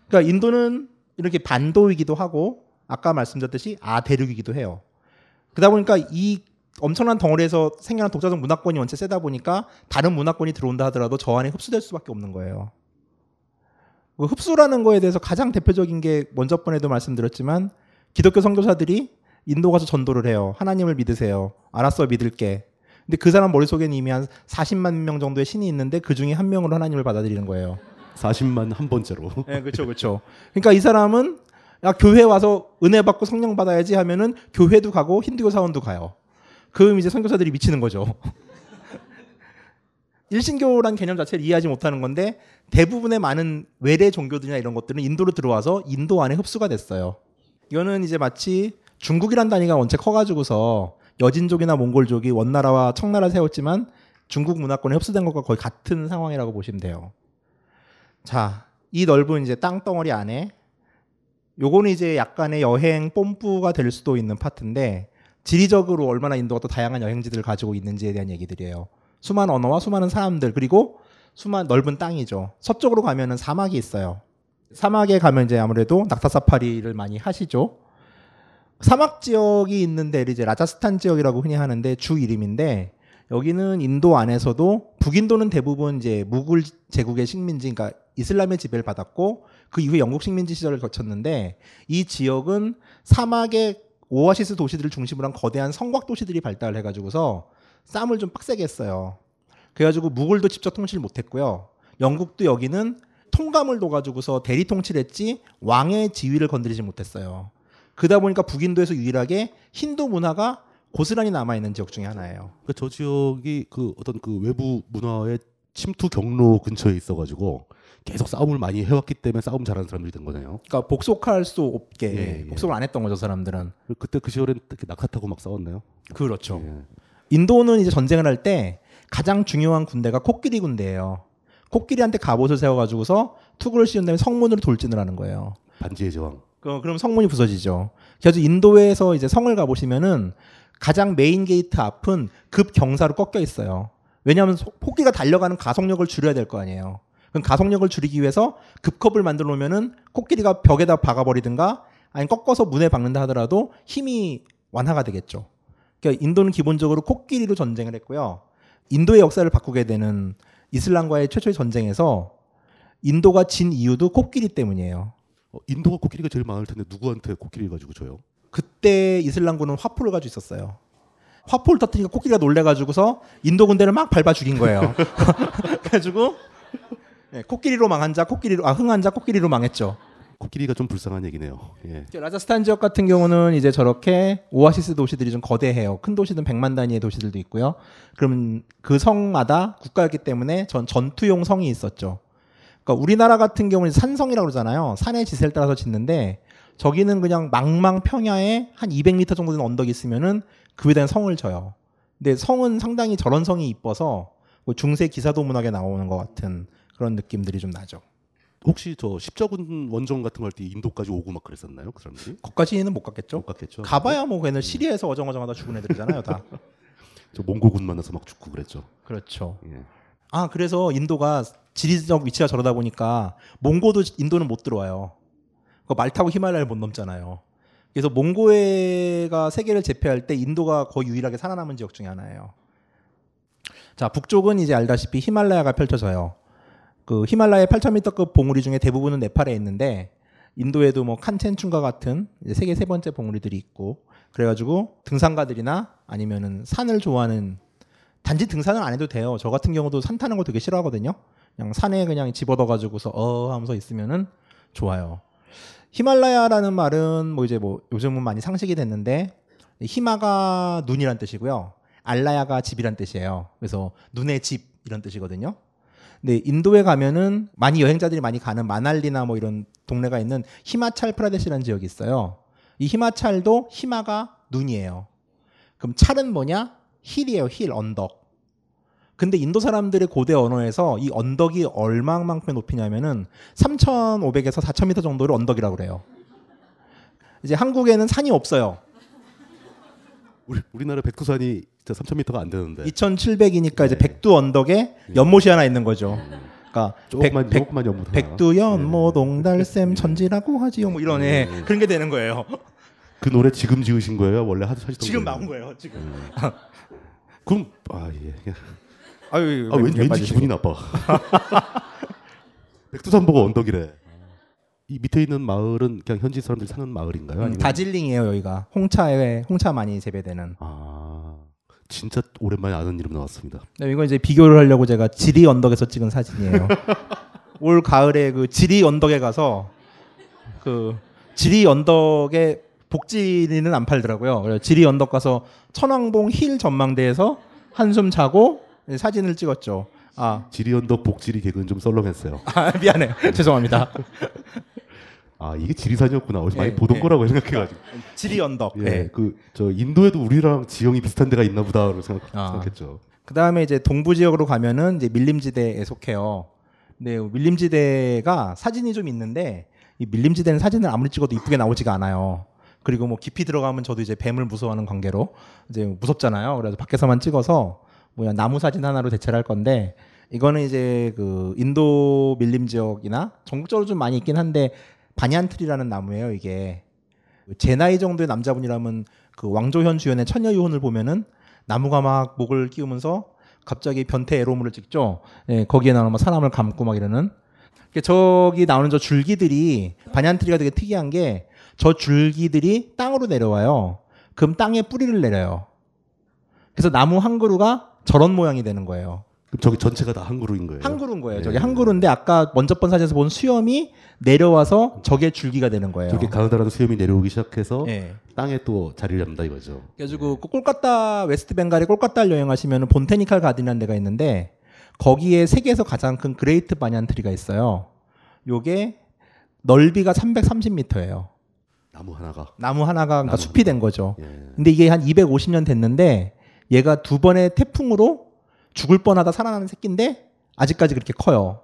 그러니까 인도는 이렇게 반도이기도 하고 아까 말씀드렸듯이 아대륙이기도 해요. 그러다 보니까 이 엄청난 덩어리에서 생겨난 독자적 문화권이 원체 세다 보니까 다른 문화권이 들어온다 하더라도 저 안에 흡수될 수밖에 없는 거예요. 그 흡수라는 거에 대해서 가장 대표적인 게 먼저 번에도 말씀드렸지만 기독교 선교사들이 인도 가서 전도를 해요. 하나님을 믿으세요. 알았어 믿을게. 근데 그 사람 머릿속에는 이미 한 40만 명 정도의 신이 있는데 그 중에 한 명으로 하나님을 받아들이는 거예요. 40만 한 번째로. <laughs> 네, 그렇죠, 그렇죠. 그러니까 이 사람은 야 교회 와서 은혜 받고 성령 받아야지 하면은 교회도 가고 힌두교 사원도 가요. 그럼 이제 선교사들이 미치는 거죠. <laughs> 일신교란 개념 자체를 이해하지 못하는 건데 대부분의 많은 외래 종교들이나 이런 것들은 인도로 들어와서 인도 안에 흡수가 됐어요. 이거는 이제 마치 중국이란 단위가 원체 커가지고서 여진족이나 몽골족이 원나라와 청나라 세웠지만 중국 문화권에 흡수된 것과 거의 같은 상황이라고 보시면 돼요. 자, 이 넓은 이제 땅덩어리 안에 요거는 이제 약간의 여행 뽐뿌가 될 수도 있는 파트인데 지리적으로 얼마나 인도가 또 다양한 여행지들을 가지고 있는지에 대한 얘기들이에요. 수많은 언어와 수많은 사람들 그리고 수많은 넓은 땅이죠. 서쪽으로 가면은 사막이 있어요. 사막에 가면 이제 아무래도 낙타 사파리를 많이 하시죠. 사막 지역이 있는 데를 이제 라자스탄 지역이라고 흔히 하는데 주 이름인데 여기는 인도 안에서도 북인도는 대부분 이제 무굴 제국의 식민지, 그러니까 이슬람의 지배를 받았고 그 이후에 영국 식민지 시절을 거쳤는데 이 지역은 사막의 오아시스 도시들을 중심으로 한 거대한 성곽 도시들이 발달을 해가지고서 싸움을 좀 빡세게 했어요. 그래 가지고 무굴도 직접 통치를 못 했고요. 영국도 여기는 통감을 둬 가지고서 대리 통치했지 왕의 지위를 건드리지 못했어요. 그러다 보니까 북인도에서 유일하게 힌두 문화가 고스란히 남아 있는 지역 중에 하나예요. 그러니까 저 지역이 그 어떤 그 외부 문화의 침투 경로 근처에 있어가지고 계속 싸움을 많이 해왔기 때문에 싸움 잘하는 사람들이 된 거네요. 그러니까 복속할 수 없게 예, 예. 복속을 안 했던 거죠 사람들은. 그때 그 시절엔 낙타 타고 막 싸웠나요? 그렇죠. 예. 인도는 이제 전쟁을 할 때 가장 중요한 군대가 코끼리 군대예요. 코끼리한테 갑옷을 세워가지고서 투구를 씌운 다음에 성문으로 돌진을 하는 거예요. 반지의 제왕. 그, 그럼 성문이 부서지죠. 그래서 인도에서 이제 성을 가보시면은 가장 main gate 앞은 급 경사로 꺾여 있어요. 왜냐하면 코- 코끼리가 달려가는 가속력을 줄여야 될 거 아니에요. 그럼 가속력을 줄이기 위해서 급커브를 만들어 놓으면은 코끼리가 벽에다 박아버리든가 아니 꺾어서 문에 박는다 하더라도 힘이 완화가 되겠죠. 그러니까 인도는 기본적으로 코끼리로 전쟁을 했고요. 인도의 역사를 바꾸게 되는 이슬람과의 최초의 전쟁에서 인도가 진 이유도 코끼리 때문이에요. 어, 인도가 코끼리가 제일 많을 텐데 누구한테 코끼리 가지고 져요? 그때 이슬람군은 화포를 가지고 있었어요. 화포를 터뜨리니까 코끼리가 놀래가지고서 인도 군대를 막 밟아 죽인 거예요. <laughs> 그래가지고 네, 코끼리로 망한 자, 코끼리로 아 흥한 자, 코끼리로 망했죠. 코끼리가 좀 불쌍한 얘기네요. 예. 라자스탄 지역 같은 경우는 이제 저렇게 오아시스 도시들이 좀 거대해요. 큰 도시든 100만 단위의 도시들도 있고요. 그러면 그 성마다 국가였기 때문에 전 전투용 성이 있었죠. 그러니까 우리나라 같은 경우는 산성이라고 그러잖아요. 산의 지세를 따라서 짓는데 저기는 그냥 망망 평야에 한 200m 정도 되는 언덕이 있으면은 그 위에다 성을 져요. 근데 성은 상당히 저런 성이 이뻐서 뭐 중세 기사도 문학에 나오는 것 같은 그런 느낌들이 좀 나죠. 혹시 저 십자군 원정 같은 거 할 때 인도까지 오고 막 그랬었나요? 그 사람들이? 거기까지는 못 갔겠죠. 못 갔겠죠. 가봐야 뭐 걔는 시리아에서 어정어정하다 죽은 애들이잖아요, 다. <laughs> 저 몽골군 만나서 막 죽고 그랬죠. 그렇죠. 예. 아 그래서 인도가 지리적 위치가 저러다 보니까 몽고도 인도는 못 들어와요. 그말 타고 히말라야를 못 넘잖아요. 그래서 몽고회가 세계를 제패할 때 인도가 거의 유일하게 살아남은 지역 중에 하나예요. 자 북쪽은 이제 알다시피 히말라야가 펼쳐져요. 그 히말라야 8,000m급 봉우리 중에 대부분은 네팔에 있는데 인도에도 뭐 칸첸춘과 같은 세계 세 번째 봉우리들이 있고 그래가지고 등산가들이나 아니면은 산을 좋아하는 단지 등산을 안 해도 돼요. 저 같은 경우도 산 타는 거 되게 싫어하거든요. 그냥 산에 그냥 집어넣어가지고서 어 하면서 있으면은 좋아요. 히말라야라는 말은 뭐 이제 뭐 요즘은 많이 상식이 됐는데 히마가 눈이란 뜻이고요. 알라야가 집이란 뜻이에요. 그래서 눈의 집 이런 뜻이거든요. 근데 인도에 가면은 많이 여행자들이 많이 가는 마날리나 뭐 이런 동네가 있는 히마찰 프라데시라는 지역이 있어요. 이 히마찰도 히마가 눈이에요. 그럼 찰은 뭐냐? hill이에요. hill 언덕. 근데 인도 사람들의 고대 언어에서 이 언덕이 얼마만큼의 높이냐면은 3,500에서 4,000m 정도를 언덕이라고 그래요. 이제 한국에는 산이 없어요. 우리 우리나라 백두산이 진짜 3,000m가 안 되는데 2,700이니까 이제 네. 백두 언덕에 연못이 하나 있는 거죠. 그러니까 조금만 백- 조금만 연못. 백두 연못 옹달샘 천지라고 하지요. 뭐 이런 애 네. 그런 게 되는 거예요. 그 노래 지금 지으신 거예요? 원래 하셨던 지금 거예요? 나온 거예요. 지금. <laughs> 그럼 아 예. 아유, 아 왠지, 왠지 기분이 나빠. 백두산 보고 언덕이래. 이 밑에 있는 마을은 그냥 현지 사람들이 사는 마을인가요? 음, 아니면 다질링이에요 여기가 홍차에 홍차 많이 재배되는. 아 진짜 오랜만에 아는 이름 나왔습니다. 네, 이건 이제 비교를 하려고 제가 지리 언덕에서 찍은 사진이에요. <laughs> 올 가을에 그 지리 언덕에 가서 그 지리 언덕에 복지리는 안 팔더라고요. 지리 언덕 가서 천왕봉 힐 전망대에서 한숨 자고 사진을 찍었죠. 아, 지리 언덕 복지리 개그는 좀 썰렁했어요. <laughs> 아 미안해. <laughs> 죄송합니다. <laughs> 아 이게 지리산이었구나. 어디서 많이 예, 보던 예. 거라고 생각해가지고. 지리 언덕. 예, 네. 그저 인도에도 우리랑 지형이 비슷한 데가 있나 보다로 생각, 아. 생각했죠. 그 다음에 이제 동부 지역으로 가면은 이제 밀림지대에 속해요. 근데 밀림지대가 사진이 좀 있는데 이 밀림지대는 사진을 아무리 찍어도 이쁘게 나오지가 않아요. 그리고 뭐 깊이 들어가면 저도 이제 뱀을 무서워하는 관계로 이제 무섭잖아요. 그래서 밖에서만 찍어서 뭐야 나무 사진 하나로 대체를 할 건데 이거는 이제 그 인도 밀림 지역이나 전국적으로 좀 많이 있긴 한데 바니안트리라는 나무예요. 이게 제 나이 정도의 남자분이라면 그 왕조현 주연의 처녀유혼을 보면은 나무가 막 목을 끼우면서 갑자기 변태 에로물을 찍죠. 예, 거기에 나오는 막 사람을 감고 막 이러는. 저기 나오는 저 줄기들이 바니안트리가 되게 특이한 게 저 줄기들이 땅으로 내려와요. 그럼 땅에 뿌리를 내려요. 그래서 나무 한 그루가 저런 모양이 되는 거예요. 그럼 저기 전체가 다 한 그루인 거예요. 한 그루인 거예요. 네. 저기 한 그루인데 아까 먼저 본 사진에서 본 수염이 내려와서 저게 줄기가 되는 거예요. 저기 가느다란 수염이 내려오기 시작해서 예. 땅에 또 자리를 잡는다 이거죠. 그래가지고 그 꼴까따 West Bengal에 꼴까따를 여행하시면 본테니칼 가든이라는 데가 있는데 거기에 세계에서 가장 큰 Great Banyan Tree가 있어요. 요게 넓이가 330m예요. 나무 하나가. 나무 하나가 그러니까 나무 숲이 된 거죠. 예. 근데 이게 한 250년 됐는데 얘가 두 번의 태풍으로 죽을 뻔하다 살아나는 새끼인데 아직까지 그렇게 커요.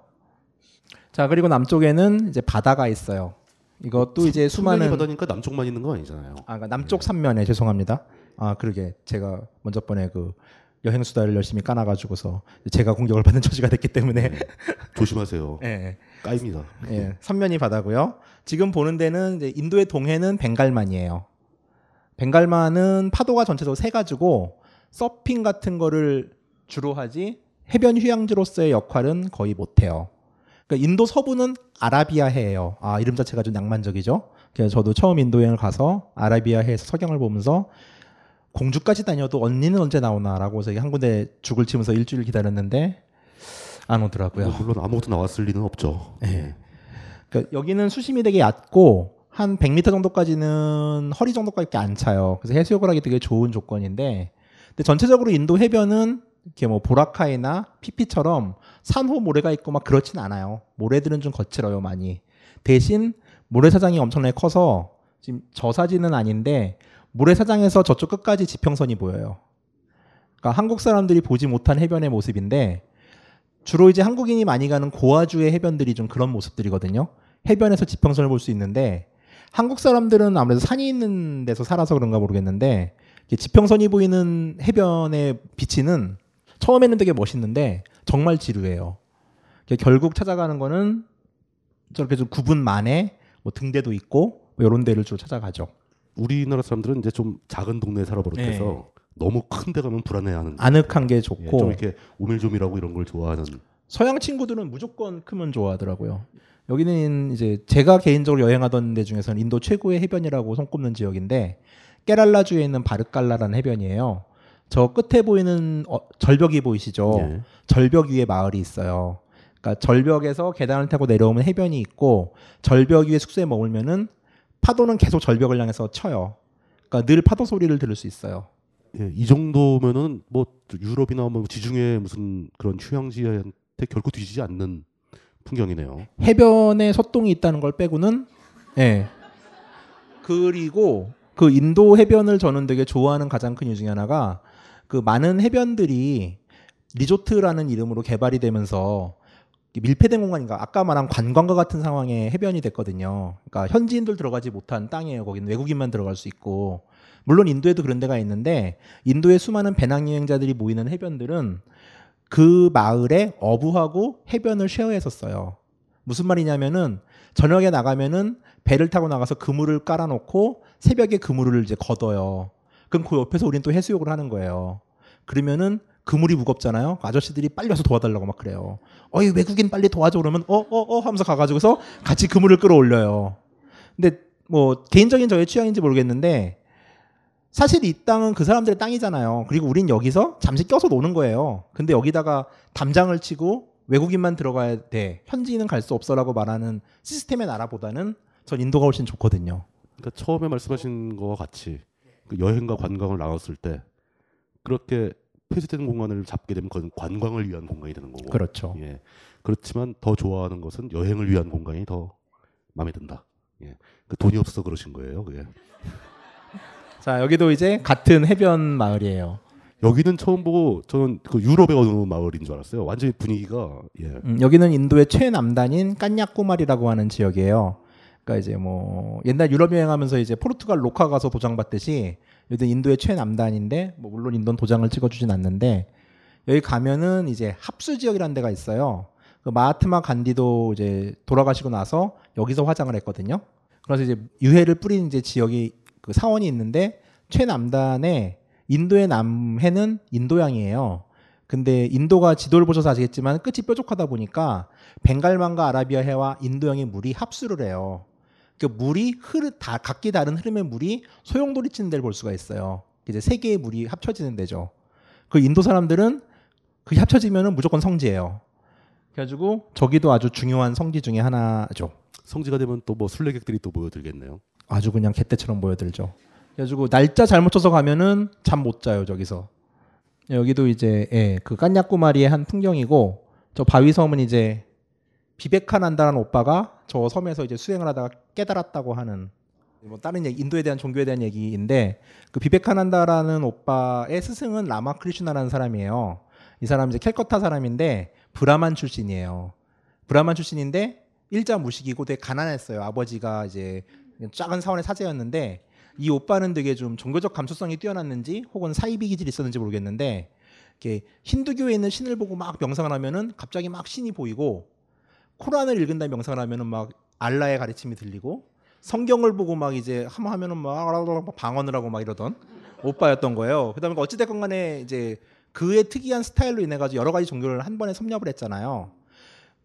자 그리고 남쪽에는 이제 바다가 있어요. 이것도 이제 수많은 바다니까 남쪽만 있는 거 아니잖아요. 아, 그러니까 남쪽 삼면에 죄송합니다. 아, 그러게 제가 먼저 번에 그 여행 수다를 열심히 까놔가지고서 제가 공격을 받는 처지가 됐기 때문에 조심하세요. <laughs> 예, 까입니다. 예, 삼면이 바다고요. 지금 보는 데는 인도의 동해는 벵갈만이에요. 벵갈만은 파도가 전체적으로 세 가지고 서핑 같은 거를 주로 하지 해변 휴양지로서의 역할은 거의 못해요. 그러니까 인도 서부는 아라비아해예요. 아 이름 자체가 좀 낭만적이죠. 그래서 저도 처음 인도 여행을 가서 아라비아해에서 석양을 보면서 공주까지 다녀도 언니는 언제 나오나라고 해서 한 군데 죽을 치면서 일주일 기다렸는데 안 오더라고요. 뭐 물론 아무것도 나왔을 리는 없죠. 예. 그러니까 여기는 수심이 되게 얕고 한 100m 정도까지는 허리 정도까지 안 차요. 그래서 해수욕을 하기 되게 좋은 조건인데, 근데 전체적으로 인도 해변은 이렇게 뭐 보라카이나 피피처럼 산호 모래가 있고 막 그렇진 않아요. 모래들은 좀 거칠어요 많이. 대신 모래사장이 엄청나게 커서 지금 저 사진은 아닌데 모래사장에서 저쪽 끝까지 지평선이 보여요. 그러니까 한국 사람들이 보지 못한 해변의 모습인데 주로 이제 한국인이 많이 가는 고아주의 해변들이 좀 그런 모습들이거든요. 해변에서 지평선을 볼 수 있는데 한국 사람들은 아무래도 산이 있는 데서 살아서 그런가 모르겠는데 지평선이 보이는 해변의 비치는 처음에는 되게 멋있는데 정말 지루해요. 결국 찾아가는 거는 저렇게 좀 구분 만에 뭐 등대도 있고 뭐 이런 데를 주로 찾아가죠. 우리나라 사람들은 이제 좀 작은 동네에 살아버릇해서 네. 너무 큰 데 가면 불안해하는. 아늑한 게 예, 좋고 좀 이렇게 오밀조밀하고 이런 걸 좋아하는. 서양 친구들은 무조건 크면 좋아하더라고요. 여기는 이제 제가 개인적으로 여행하던 데 중에서는 인도 최고의 해변이라고 손꼽는 지역인데 깨랄라주에 있는 바르칼라라는 해변이에요. 저 끝에 보이는 어, 절벽이 보이시죠? 예. 절벽 위에 마을이 있어요. 그러니까 절벽에서 계단을 타고 내려오면 해변이 있고 절벽 위에 숙소에 머물면은 파도는 계속 절벽을 향해서 쳐요. 그러니까 늘 파도 소리를 들을 수 있어요. 예, 이 정도면은 뭐 유럽이나 뭐 지중해 무슨 그런 휴양지한테 결코 뒤지지 않는 풍경이네요. 해변에 소똥이 있다는 걸 빼고는 예. 그리고 그 인도 해변을 저는 되게 좋아하는 가장 큰 이유 중에 하나가 그 많은 해변들이 리조트라는 이름으로 개발이 되면서 밀폐된 공간인가 아까 말한 관광과 같은 상황의 해변이 됐거든요. 그러니까 현지인들 들어가지 못한 땅이에요. 거기는 외국인만 들어갈 수 있고 물론 인도에도 그런 데가 있는데 인도의 수많은 배낭여행자들이 모이는 해변들은 그 마을에 어부하고 해변을 쉐어했었어요. 무슨 말이냐면은 저녁에 나가면은 배를 타고 나가서 그물을 깔아놓고 새벽에 그물을 이제 걷어요. 그럼 그 옆에서 우린 또 해수욕을 하는 거예요. 그러면은 그물이 무겁잖아요. 아저씨들이 빨리 와서 도와달라고 막 그래요. 어이 외국인 빨리 도와줘 그러면 어어 어 하면서 가가지고서 같이 그물을 끌어올려요. 근데 뭐 개인적인 저의 취향인지 모르겠는데 사실 이 땅은 그 사람들의 땅이잖아요. 그리고 우린 여기서 잠시 껴서 노는 거예요. 근데 여기다가 담장을 치고 외국인만 들어가야 돼. 현지인은 갈 수 없어라고 말하는 시스템의 나라보다는 전 인도가 훨씬 좋거든요. 그러니까 처음에 말씀하신 거와 같이 그 여행과 관광을 나눴을 때 그렇게 폐쇄된 공간을 잡게 되면 그건 관광을 위한 공간이 되는 거고. 그렇죠. 예. 그렇지만 더 좋아하는 것은 여행을 위한 공간이 더 마음에 든다. 예. 그 돈이 없어서 그러신 거예요. 그게. <laughs> 자 여기도 이제 같은 해변 마을이에요. 여기는 처음 보고 저는 그 유럽의 어느 마을인 줄 알았어요. 완전히 분위기가 예. 음, 여기는 인도의 최남단인 깐야꾸말이라고 하는 지역이에요. 그러니까 이제 뭐 옛날 유럽 여행하면서 이제 포르투갈 로카 가서 도장 받듯이 여기 인도의 최남단인데 뭐 물론 인도는 도장을 찍어주진 않는데 여기 가면은 이제 합수 지역이라는 데가 있어요. 그 마하트마 간디도 이제 돌아가시고 나서 여기서 화장을 했거든요. 그래서 이제 유해를 뿌린 이제 지역이 그 사원이 있는데 최남단에 인도의 남해는 인도양이에요. 근데 인도가 지도를 보셔서 아시겠지만 끝이 뾰족하다 보니까 벵갈만과 아라비아해와 인도양의 물이 합수를 해요. 그 물이 흐르 다 각기 다른 흐름의 물이 소용돌이 치는 데를 볼 수가 있어요. 이제 세 개의 물이 합쳐지는 데죠. 그 인도 사람들은 그게 합쳐지면은 무조건 성지예요. 그래가지고 저기도 아주 중요한 성지 중에 하나죠. 성지가 되면 또 뭐 순례객들이 또 모여들겠네요. 아주 그냥 개떼처럼 보여들죠. 그래가지고 날짜 잘못 쳐서 가면은 잠 못 자요 저기서. 여기도 이제 예, 그 깐야꾸마리의 한 풍경이고 저 바위섬은 이제 비베카 난다라는 오빠가 저 섬에서 이제 수행을 하다가 깨달았다고 하는 뭐 다른 얘기, 인도에 대한 종교에 대한 얘기인데 그 비베카난다라는 오빠의 스승은 라마 크리슈나라는 사람이에요. 이 사람 이제 캘커타 사람인데 브라만 출신이에요. 브라만 출신인데 일자 무식이고 되게 가난했어요. 아버지가 이제 작은 사원의 사제였는데 이 오빠는 되게 좀 종교적 감수성이 뛰어났는지 혹은 사이비 기질이 있었는지 모르겠는데 이렇게 힌두교에 있는 신을 보고 막 명상을 하면은 갑자기 막 신이 보이고 코란을 다음에 명상을 하면은 막 알라의 가르침이 들리고 성경을 보고 막 이제 한번 하면은 막 방언을 하고 막 이러던 오빠였던 거예요. 그다음에 어찌 됐건 간에 이제 그의 특이한 스타일로 인해 가지고 여러 가지 종교를 한 번에 섭렵을 했잖아요.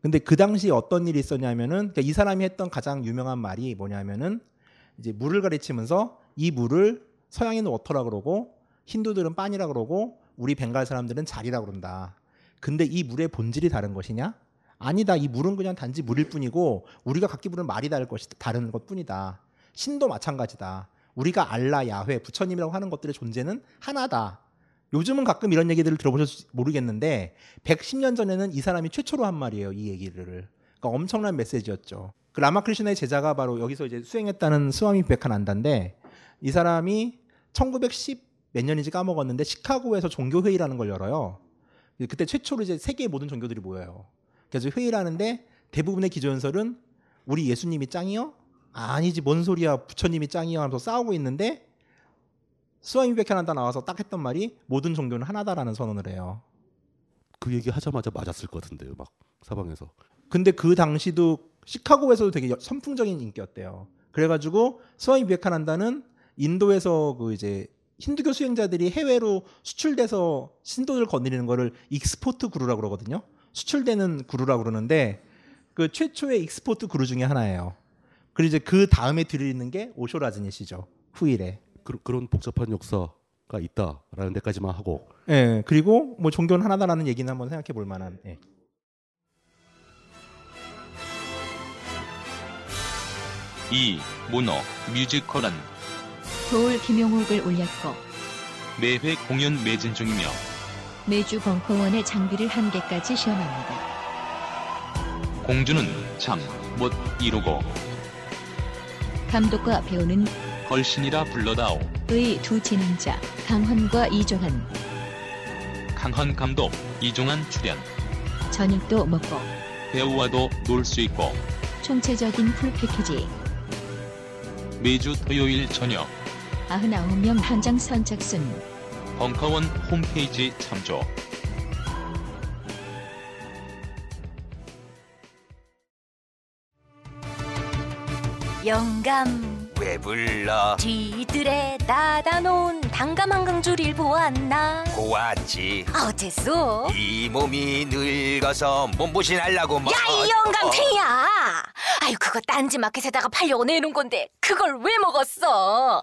근데 그 당시 어떤 일이 있었냐면은 그러니까 이 사람이 했던 가장 유명한 말이 뭐냐면은 이제 물을 가르치면서 이 물을 서양인은 워터라 그러고 힌두들은 빤이라 그러고 우리 벵갈 사람들은 자리라 그런다. 근데 이 물의 본질이 다른 것이냐? 아니다. 이 물은 그냥 단지 물일 뿐이고 우리가 각기 부르는 말이 다를 것이 다른 것뿐이다. 신도 마찬가지다. 우리가 알라, 야훼, 부처님이라고 하는 것들의 존재는 하나다. 요즘은 가끔 이런 얘기들을 들어보셨을지 모르겠는데 110년 전에는 이 사람이 최초로 한 말이에요. 이 얘기를. 그러니까 엄청난 메시지였죠. 그 라마크리슈나의 제자가 바로 여기서 이제 수행했다는 스와미 비베카난다인데 이 사람이 1910 몇 년인지 까먹었는데 시카고에서 종교 회의라는 걸 열어요. 그때 최초로 이제 세계의 모든 종교들이 모여요. 그래서 회의를 하는데 대부분의 기조연설은 우리 예수님이 짱이요? 아니지 뭔 소리야 부처님이 짱이요 하면서 싸우고 있는데 비베카난다 나와서 딱 했던 말이 모든 종교는 하나다라는 선언을 해요. 그 얘기 하자마자 맞았을 것 같은데요, 막 사방에서. 근데 그 당시도 시카고에서도 되게 선풍적인 인기였대요. 그래가지고 비베카난다는 인도에서 그 이제 힌두교 수행자들이 해외로 수출돼서 신도를 거느리는 거를 export guru라고 그러거든요. 수출되는 guru라고 그러는데 그 최초의 export guru 중에 하나예요. 그리고 이제 그 다음에 들이는 게 오쇼라즈니시죠. 후일에. 그, 그런 복잡한 역사가 있다라는 데까지만 하고 예. 그리고 뭐 종교는 하나다라는 얘기는 한번 생각해 볼 만한. 예. 이 모노 뮤지컬은 도올 김용옥을 올렸고 매회 공연 매진 중이며 매주 벙커원의 장비를 한 개까지 시험합니다. 공주는 참 못 이루고 감독과 배우는 걸신이라 불러다오. 의 두 진행자 강헌과 이종환 강헌 감독, 이종환 출연. 저녁도 먹고 배우와도 놀 수 있고 총체적인 풀 패키지 매주 토요일 저녁 99명 한장 선착순 벙커원 홈페이지 참조. 영감 왜 불러? 뒤뜰에 따다 놓은 당감 한강줄일 보았나 고왔지. 어째서 이 몸이 늙어서 몸보신 하려고 뭐. 야이 영감 탱이야 아유 그거 딴지 마켓에다가 팔려고 내놓은 건데 그걸 왜 먹었어 어?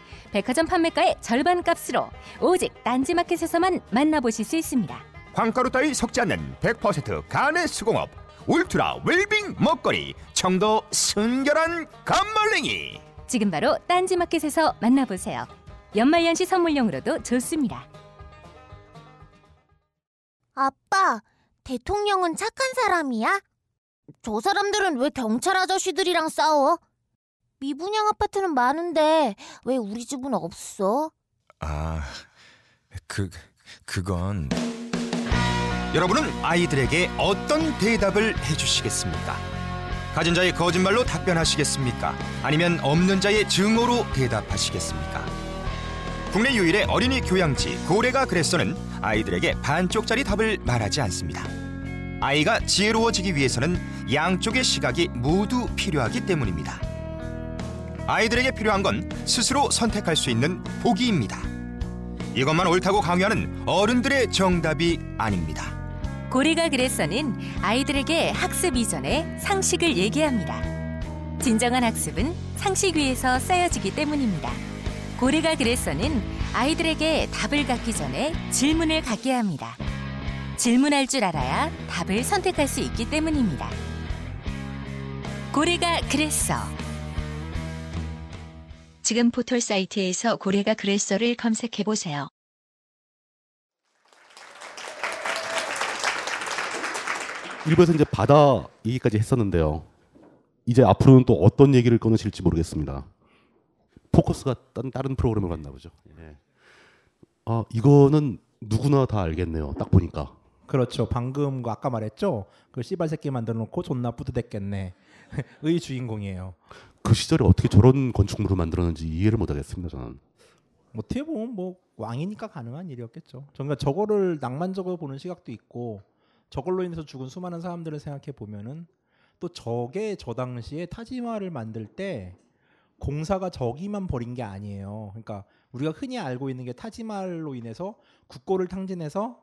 백화점 판매가의 절반 값으로 오직 딴지마켓에서만 만나보실 수 있습니다. 광가루 따위 섞지 않는 100% 간의 수공업 울트라 웰빙 먹거리 청도 순결한 감말랭이 지금 바로 딴지마켓에서 만나보세요. 연말연시 선물용으로도 좋습니다. 아빠, 대통령은 착한 사람이야? 저 사람들은 왜 경찰 아저씨들이랑 싸워? 미분양 아파트는 많은데 왜 우리 집은 없어? 아, 그 그건 여러분은 아이들에게 어떤 대답을 해주시겠습니까? 가진 자의 거짓말로 답변하시겠습니까? 아니면 없는 자의 증오로 대답하시겠습니까? 국내 유일의 어린이 교양지 고래가 그랬어는 아이들에게 반쪽짜리 답을 말하지 않습니다. 아이가 지혜로워지기 위해서는 양쪽의 시각이 모두 필요하기 때문입니다. 아이들에게 필요한 건 스스로 선택할 수 있는 보기입니다. 이것만 옳다고 강요하는 어른들의 정답이 아닙니다. 고래가 그래서는 아이들에게 학습 이전에 상식을 얘기합니다. 진정한 학습은 상식 위에서 쌓여지기 때문입니다. 고래가 그래서는 아이들에게 답을 갖기 전에 질문을 갖게 합니다. 질문할 줄 알아야 답을 선택할 수 있기 때문입니다. 고래가 그랬어. 지금 포털 사이트에서 고래가 그랬어를 검색해 보세요. 일부에서 이제 바다 얘기까지 했었는데요. 이제 앞으로는 또 어떤 얘기를 꺼내실지 모르겠습니다. 포커스가 딴 다른 프로그램을 갔나 보죠. 예. 아 이거는 누구나 다 알겠네요. 딱 보니까. 그렇죠. 방금 그 아까 말했죠. 그 씨발 새끼 만들어 놓고 존나 뿌듯했겠네. <laughs> 의 주인공이에요. 그 시절에 어떻게 저런 건축물을 만들었는지 이해를 못하겠습니다. 저는. 어떻게 보면 뭐 왕이니까 가능한 일이었겠죠. 그러니까 저거를 낭만적으로 보는 시각도 있고 저걸로 인해서 죽은 수많은 사람들을 생각해 보면은 또 저게 저 당시에 타지마를 만들 때 공사가 저기만 버린 게 아니에요. 그러니까 우리가 흔히 알고 있는 게 타지마할로 인해서 국고를 탕진해서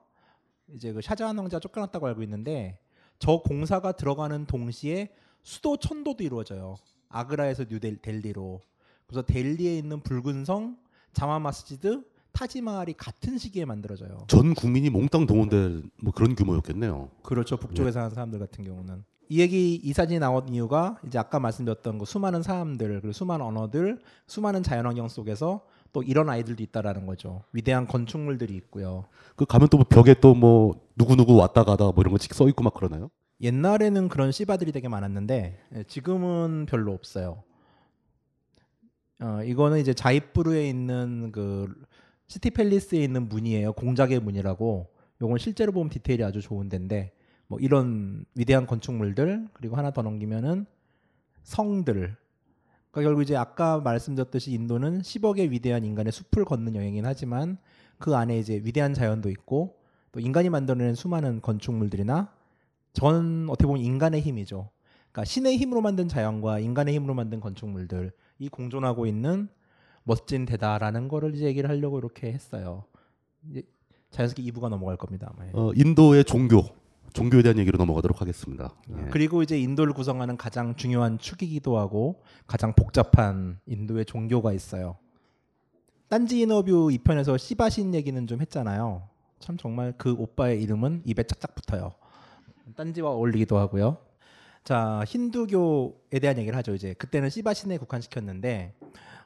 이제 그 샤자한 왕자가 쫓겨났다고 알고 있는데 저 공사가 들어가는 동시에 수도 천도도 이루어져요. 아그라에서 뉴델리로. 그래서 델리에 있는 붉은 성, 자마 마스지드, 타지마할이 같은 시기에 만들어져요. 전 국민이 몽땅 동원된 뭐 그런 규모였겠네요. 그렇죠. 북쪽에 사는 사람들 같은 경우는 이 얘기 이 사진이 나온 이유가 이제 아까 말씀드렸던 그 수많은 사람들 그리고 수많은 언어들 수많은 자연환경 속에서 또 이런 아이들도 있다라는 거죠. 위대한 건축물들이 있고요. 그 가면 또 벽에 또 뭐 누구 누구 왔다 가다 뭐 이런 거써 있고 막 그러나요? 옛날에는 그런 씨바들이 되게 많았는데 예, 지금은 별로 없어요. 어, 이거는 이제 자이프루에 있는 그 시티 팰리스에 있는 문이에요. 공작의 문이라고. 요건 실제로 보면 디테일이 아주 좋은 데인데 뭐 이런 위대한 건축물들 그리고 하나 더 넘기면은 성들. 그러니까 결국 이제 아까 말씀드렸듯이 인도는 10억의 위대한 인간의 숲을 걷는 여행이긴 하지만 그 안에 이제 위대한 자연도 있고 또 인간이 만들어낸 수많은 건축물들이나 전 어떻게 보면 인간의 힘이죠. 그러니까 신의 힘으로 만든 자연과 인간의 힘으로 만든 건축물들 이 공존하고 있는 멋진 데다라는 거를 이제 얘기를 하려고 이렇게 했어요. 이제 자연스럽게 2부가 넘어갈 겁니다. 아마. 어, 인도의 종교, 종교에 대한 얘기로 넘어가도록 하겠습니다. 예. 그리고 이제 인도를 구성하는 가장 중요한 축이기도 하고 가장 복잡한 인도의 종교가 있어요. 딴지 인터뷰 2편에서 시바신 얘기는 좀 했잖아요. 참 정말 그 오빠의 이름은 입에 짝짝 붙어요. 딴지와 어울리기도 하고요. 자, 힌두교에 대한 얘기를 하죠. 이제 그때는 시바신에 국한시켰는데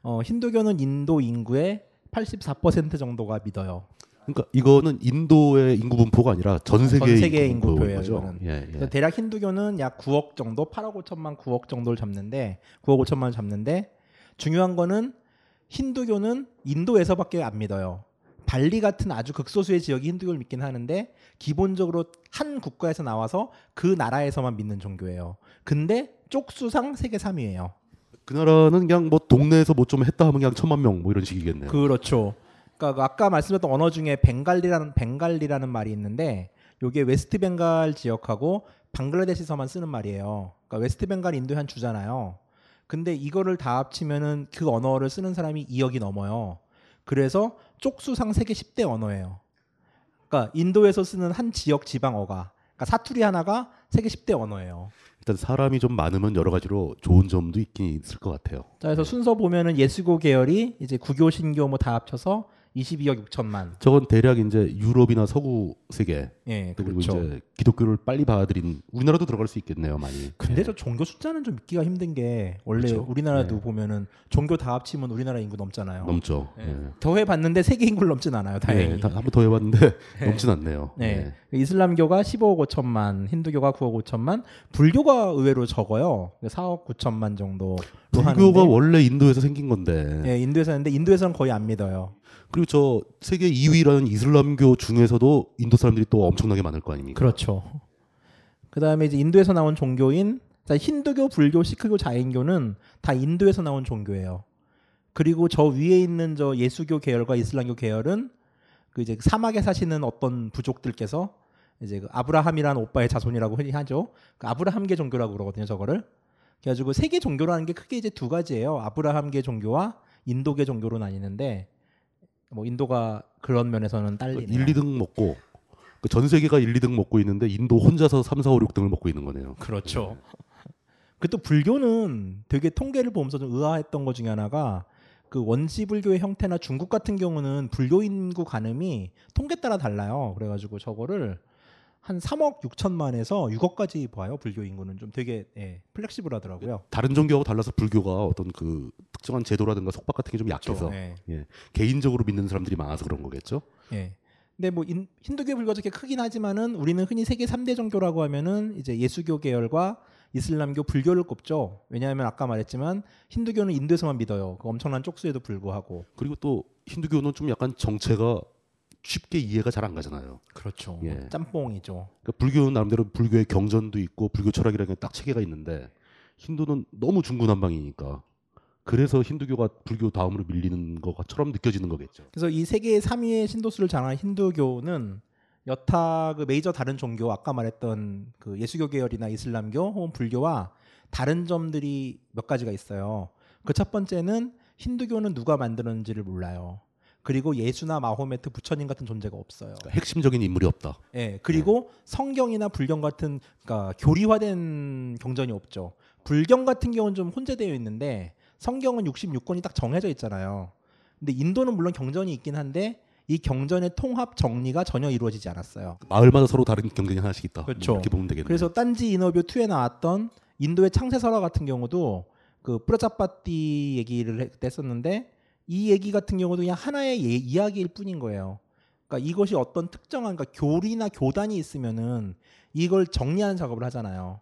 어, 힌두교는 인도 인구의 84% 정도가 믿어요. 그러니까 이거는 인도의 인구 분포가 아니라 전 세계의, 전 세계의 인구. 이거는. 예, 예. 대략 힌두교는 약 9억 정도, 8억 5천만, 9억 정도를 잡는데 9억 5천만을 잡는데 중요한 거는 힌두교는 인도에서밖에 안 믿어요. 발리 같은 아주 극소수의 지역이 힌두교를 믿긴 하는데 기본적으로 한 국가에서 나와서 그 나라에서만 믿는 종교예요. 근데 쪽수상 세계 3위예요. 그 나라는 그냥 뭐 동네에서 뭐 좀 했다 하면 그냥 천만 명 뭐 이런 식이겠네요. 그렇죠. 그러니까 그 아까 말씀드렸던 언어 중에 벵갈리라는 벵갈리라는 말이 있는데 요게 West Bengal 지역하고 방글라데시에서만 쓰는 말이에요. 그러니까 West Bengal 인도의 한 주잖아요. 근데 이거를 다 합치면은 그 언어를 쓰는 사람이 2억이 넘어요. 그래서 쪽수상 세계 10대 언어예요. 그러니까 인도에서 쓰는 한 지역 지방 어가 그러니까 사투리 하나가 세계 10대 언어예요. 일단 사람이 좀 많으면 여러 가지로 좋은 점도 있긴 있을 것 같아요. 자, 그래서 순서 보면은 예수교 계열이 이제 구교 신교 뭐 다 합쳐서 22억 6천만. 저건 대략 이제 유럽이나 서구 세계 예, 그리고 그렇죠. 이제 기독교를 빨리 받아들인 우리나라도 들어갈 수 있겠네요, 많이. 근데 저 종교 숫자는 좀 믿기가 힘든 게 원래 그렇죠. 우리나라도 네. 보면은 종교 다 합치면 우리나라 인구 넘잖아요. 넘죠. 예. 예. 더 해 봤는데 세계 인구를 넘진 않아요. 다행히. 네, 한번 더 해 봤는데 네. <laughs> 넘진 않네요. 네. 이슬람교가 15억 5천만, 힌두교가 9억 5천만, 불교가 의외로 적어요. 4억 9천만 정도. 불교가 원래 인도에서 생긴 건데. 예, 인도에서 하는데 인도에서는 거의 안 믿어요. 그리고 저 세계 2위라는 이슬람교 중에서도 인도 사람들이 또 엄청나게 많을 거 아닙니까? 그렇죠. 그다음에 이제 인도에서 나온 종교인 자, 힌두교, 불교, 시크교, 자인교는 다 인도에서 나온 종교예요. 그리고 저 위에 있는 저 예수교 계열과 이슬람교 계열은 그 이제 사막에 사시는 어떤 부족들께서 이제 그 아브라함이라는 오빠의 자손이라고 흔히 하죠. 그 아브라함계 종교라고 그러거든요, 저거를. 그래가지고 세계 종교라는 게 크게 이제 두 가지예요. 아브라함계 종교와 인도계 종교로 나뉘는데 뭐 인도가 그런 면에서는 딸리네요. 1, 2등 먹고 그전 세계가 1, 2등 먹고 있는데 인도 혼자서 3, 4, 5, 6등을 먹고 있는 거네요. 그렇죠. 그또 불교는 되게 통계를 보면서 좀 의아했던 것 중에 하나가 그 원시 불교의 형태나 중국 같은 경우는 불교 인구 가늠이 통계 따라 달라요. 그래가지고 저거를 한 3억 6천만에서 6억까지 봐요. 불교 인구는 좀 되게 예, 플렉시블하더라고요. 다른 종교하고 달라서 불교가 어떤 그 특정한 제도라든가 속박 같은 게 좀 약해서 그렇죠. 네. 예. 개인적으로 믿는 사람들이 많아서 그런 거겠죠. 예. 근데 뭐 인- 힌두교 불교가 그렇게 크긴 하지만은 우리는 흔히 세계 3대 종교라고 하면은 이제 예수교 계열과 이슬람교, 불교를 꼽죠. 왜냐하면 아까 말했지만 힌두교는 인도에서만 믿어요. 그 엄청난 쪽수에도 불구하고. 그리고 또 힌두교는 좀 약간 정체가 쉽게 이해가 잘 안 가잖아요. 그렇죠. 예. 짬뽕이죠. 그러니까 불교는 나름대로 불교의 경전도 있고 불교 철학이라는 게 딱 체계가 있는데 힌두는 너무 중구난방이니까 그래서 힌두교가 불교 다음으로 밀리는 것처럼 느껴지는 거겠죠. 그래서 이 세계 3위의 신도수를 자랑한 힌두교는 여타 그 메이저 다른 종교 아까 말했던 그 예수교 계열이나 이슬람교 혹은 불교와 다른 점들이 몇 가지가 있어요. 그 첫 번째는 힌두교는 누가 만들었는지를 몰라요. 그리고 예수나 마호메트 부처님 같은 존재가 없어요. 핵심적인 인물이 없다. 예. 그리고 성경이나 불경 같은 그러니까 교리화된 경전이 없죠. 불경 같은 경우는 좀 혼재되어 있는데 성경은 66권이 딱 정해져 있잖아요. 근데 인도는 물론 경전이 있긴 한데 이 경전의 통합 정리가 전혀 이루어지지 않았어요. 마을마다 서로 다른 경전이 하나씩 있다. 그렇죠. 뭐 이렇게 보면 되겠네요. 그래서 딴지 인어뷰 2에 나왔던 인도의 창세설화 같은 경우도 그 프라자파티 얘기를 했- 했었는데 이 얘기 같은 경우도 그냥 하나의 예- 이야기일 뿐인 거예요. 그러니까 이것이 어떤 특정한 그러니까 교리나 교단이 있으면은 이걸 정리하는 작업을 하잖아요.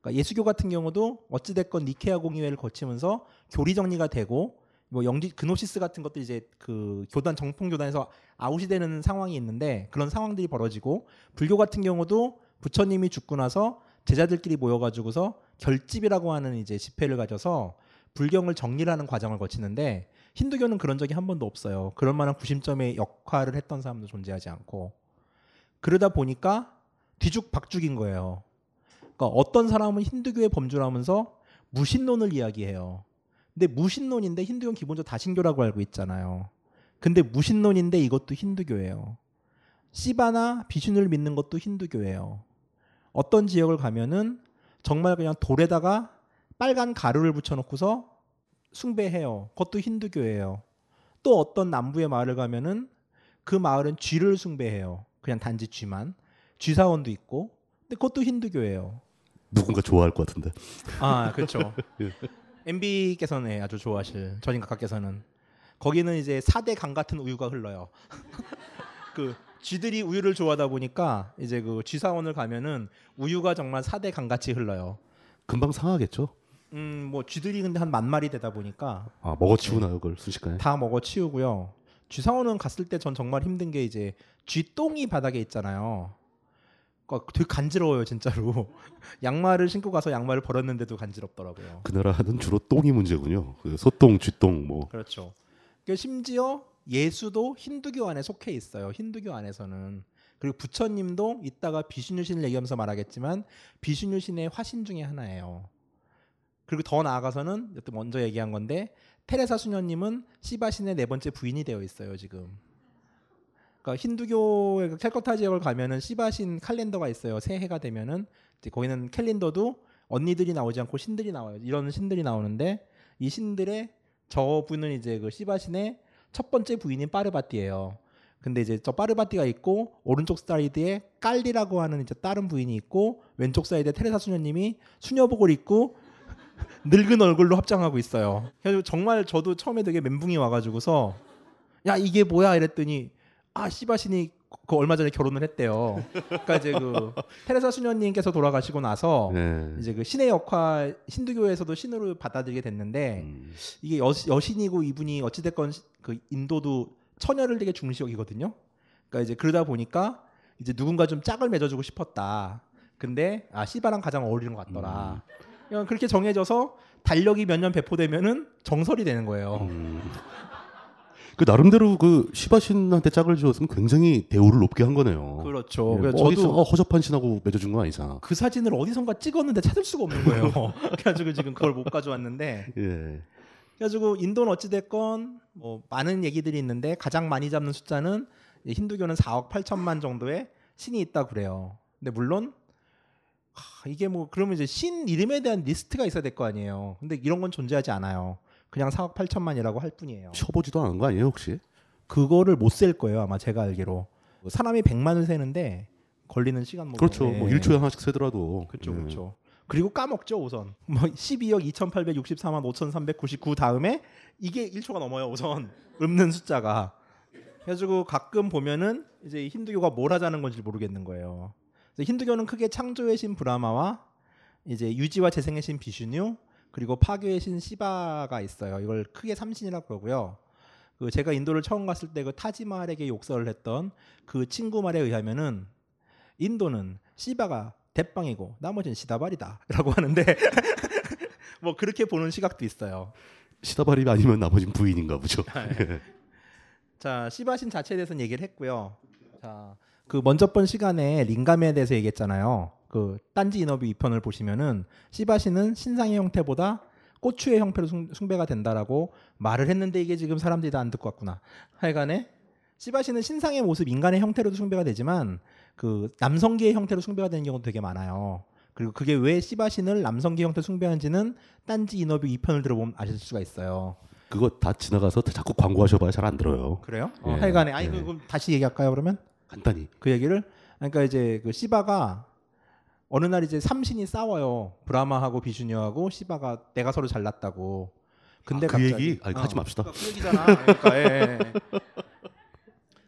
그러니까 예수교 같은 경우도 어찌 됐건 니케아 공의회를 거치면서 교리 정리가 되고 뭐 영지 그노시스 같은 것도 이제 그 교단 정통 교단에서 아웃이 되는 상황이 있는데 그런 상황들이 벌어지고 불교 같은 경우도 부처님이 죽고 나서 제자들끼리 모여가지고서 결집이라고 하는 이제 집회를 가져서 불경을 정리하는 과정을 거치는데 힌두교는 그런 적이 한 번도 없어요. 그럴 만한 구심점의 역할을 했던 사람도 존재하지 않고 그러다 보니까 뒤죽박죽인 거예요. 그러니까 어떤 사람은 힌두교의 범주를 하면서 무신론을 이야기해요. 근데 무신론인데 힌두교는 기본적으로 다신교라고 알고 있잖아요. 근데 무신론인데 이것도 힌두교예요. 시바나 비슈누를 믿는 것도 힌두교예요. 어떤 지역을 가면은 정말 그냥 돌에다가 빨간 가루를 붙여놓고서 숭배해요. 그것도 힌두교예요. 또 어떤 남부의 마을을 가면은 그 마을은 쥐를 숭배해요. 그냥 단지 쥐만. 쥐사원도 있고. 근데 그것도 힌두교예요. 누군가 좋아할 것 같은데. 아, 그렇죠. <laughs> 예. MB께서는 아주 좋아하실 전인 각하께서는 거기는 이제 4대 강 같은 우유가 흘러요. <laughs> 그 쥐들이 우유를 좋아하다 보니까 이제 그 쥐사원을 가면은 우유가 정말 4대 강 같이 흘러요. 금방 상하겠죠. 음, 뭐 쥐들이 근데 한 만 마리 되다 보니까 아 먹어치우나요 그걸 순식간에? 다 먹어 치우고요. 쥐사원은 갔을 때 전 정말 힘든 게 이제 쥐똥이 바닥에 있잖아요. 그러니까 되게 간지러워요 진짜로. <laughs> 양말을 신고 가서 양말을 버렸는데도 간지럽더라고요. 그 나라는 주로 똥이 문제군요. 그 소똥, 쥐똥 뭐. 그렇죠. 그 심지어 예수도 힌두교 안에 속해 있어요. 힌두교 안에서는. 그리고 부처님도 이따가 비슈누 신을 얘기하면서 말하겠지만 비슈누 신의 화신 중에 하나예요. 그리고 더 나아가서는 먼저 얘기한 건데 테레사 수녀님은 시바 신의 네 번째 부인이 되어 있어요 지금. 그러니까 힌두교의 그 캘커타 지역을 가면은 시바신 칼렌더가 있어요. 새해가 되면은 이제 거기는 캘린더도 언니들이 나오지 않고 신들이 나와요. 이런 신들이 나오는데 이 신들의 저분은 이제 그 시바신의 첫 번째 부인인 파르바띠예요. 근데 이제 저 파르바띠가 있고 오른쪽 사이드에 깔리라고 하는 이제 다른 부인이 있고 왼쪽 사이드에 테레사 수녀님이 수녀복을 입고 <laughs> 늙은 얼굴로 합장하고 있어요. 그래서 정말 저도 처음에 되게 멘붕이 와가지고서 야 이게 뭐야 이랬더니 아 시바신이 그 얼마 전에 결혼을 했대요. 그러니까 이제 그 <laughs> 테레사 수녀님께서 돌아가시고 나서 네. 이제 그 신의 역할 힌두교에서도 신으로 받아들이게 됐는데 음. 이게 여, 여신이고 이분이 어찌됐건 시- 그 인도도 처녀를 되게 중시 여기거든요. 그러니까 이제 그러다 보니까 이제 누군가 좀 짝을 맺어주고 싶었다. 근데 아 시바랑 가장 어울리는 것 같더라. 그냥 그렇게 정해져서 달력이 몇 년 배포되면은 정설이 되는 거예요. 음. 그 나름대로 그 시바신한테 짝을 지었으면 굉장히 대우를 높게 한 거네요. 그렇죠. 예, 뭐 어디서 어, 허접한 신하고 맺어준 건 아니잖아. 그 사진을 어디선가 찍었는데 찾을 수가 없는 거예요. <laughs> 그래가지고 지금 그걸 못 가져왔는데 예. 그래가지고 인도는 어찌 됐건 뭐 많은 얘기들이 있는데 가장 많이 잡는 숫자는 힌두교는 4억 8천만 정도의 신이 있다 그래요. 근데 물론 하, 이게 뭐 그러면 이제 신 이름에 대한 리스트가 있어야 될 거 아니에요. 근데 이런 건 존재하지 않아요. 그냥 4억 8천만이라고 할 뿐이에요. 쳐보지도 않은 거 아니에요 혹시? 그거를 못 셀 거예요 아마 제가 알기로. 사람이 100만을 세는데 걸리는 시간 뭐 그렇죠. 네. 뭐 1초에 하나씩 세더라도. 그렇죠, 예. 그렇죠. 그리고 까먹죠 우선. 뭐 12억 2,864만 5,399 다음에 이게 1초가 넘어요 우선 읊는 숫자가. 그래가지고 가끔 보면은 이제 힌두교가 뭘 하자는 건지 모르겠는 거예요. 힌두교는 크게 창조의 신 브라마와 이제 유지와 재생의 신 비슈뉴 그리고 파괴의 신 시바가 있어요. 이걸 크게 삼신이라고 그러고요. 그 제가 인도를 처음 갔을 때 그 타지마할에게 욕설을 했던 그 친구 말에 의하면은 인도는 시바가 대빵이고 나머지는 시다발이다라고 <laughs> 하는데 <laughs> 뭐 그렇게 보는 시각도 있어요. 시다발이 아니면 나머진 부인인가 보죠. 네. 자 시바신 자체에 대해서는 얘기를 했고요. 자, 그 먼저 번 시간에 링감에 대해서 얘기했잖아요. 그 딴지 인어뷰 2편을 보시면은 시바신은 신상의 형태보다 고추의 형태로 숭, 숭배가 된다라고 말을 했는데 이게 지금 사람들이 다 안 듣고 왔구나. 하여간에 시바신은 신상의 모습, 인간의 형태로도 숭배가 되지만 그 남성기의 형태로 숭배가 되는 경우도 되게 많아요. 그리고 그게 왜 시바신을 남성기 형태 숭배하는지는 딴지 인어뷰 2편을 들어보면 아실 수가 있어요. 그거 다 지나가서 자꾸 광고하셔봐야 잘 안 들어요. 그래요? 예. 어, 하여간에 아니 예. 그럼 다시 얘기할까요 그러면? 간단히. 그 얘기를 그러니까 이제 그 시바가 어느 날 이제 삼신이 싸워요. 브라마하고 비슈녀하고 시바가 내가 서로 잘났다고. 근데 아, 그 갑자기- 얘기? 아니, 하지 어, 맙시다. 그러니까 그 얘기잖아. 그러니까 예, 예.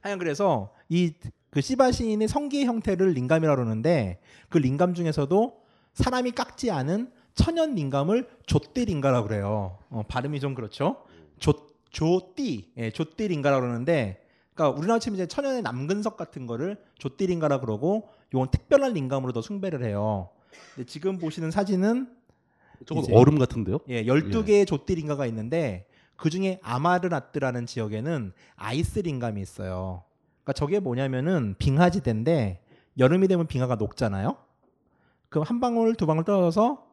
하여간 그래서 이 그 시바 시인의 성기의 형태를 링감이라고 그러는데 그 링감 중에서도 사람이 깎지 않은 천연 링감을 좆대 링가라고 그래요. 어, 발음이 좀 그렇죠. 조 조띠, 예, 조띠 링가라고 그러는데 그러니까 우리나라 치면 이제 천연의 남근석 같은 거를 조띠 링가라 그러고 요건 특별한 링감으로 더 숭배를 해요. 근데 지금 보시는 사진은 저건 이제- 얼음 같은데요? 예, 12개의 조띠 링가가 있는데 그 중에 아마르나트라는 지역에는 아이스 링감이 있어요. 그러니까 저게 뭐냐면은 빙하지대인데 여름이 되면 빙하가 녹잖아요. 그럼 한 방울 두 방울 떨어져서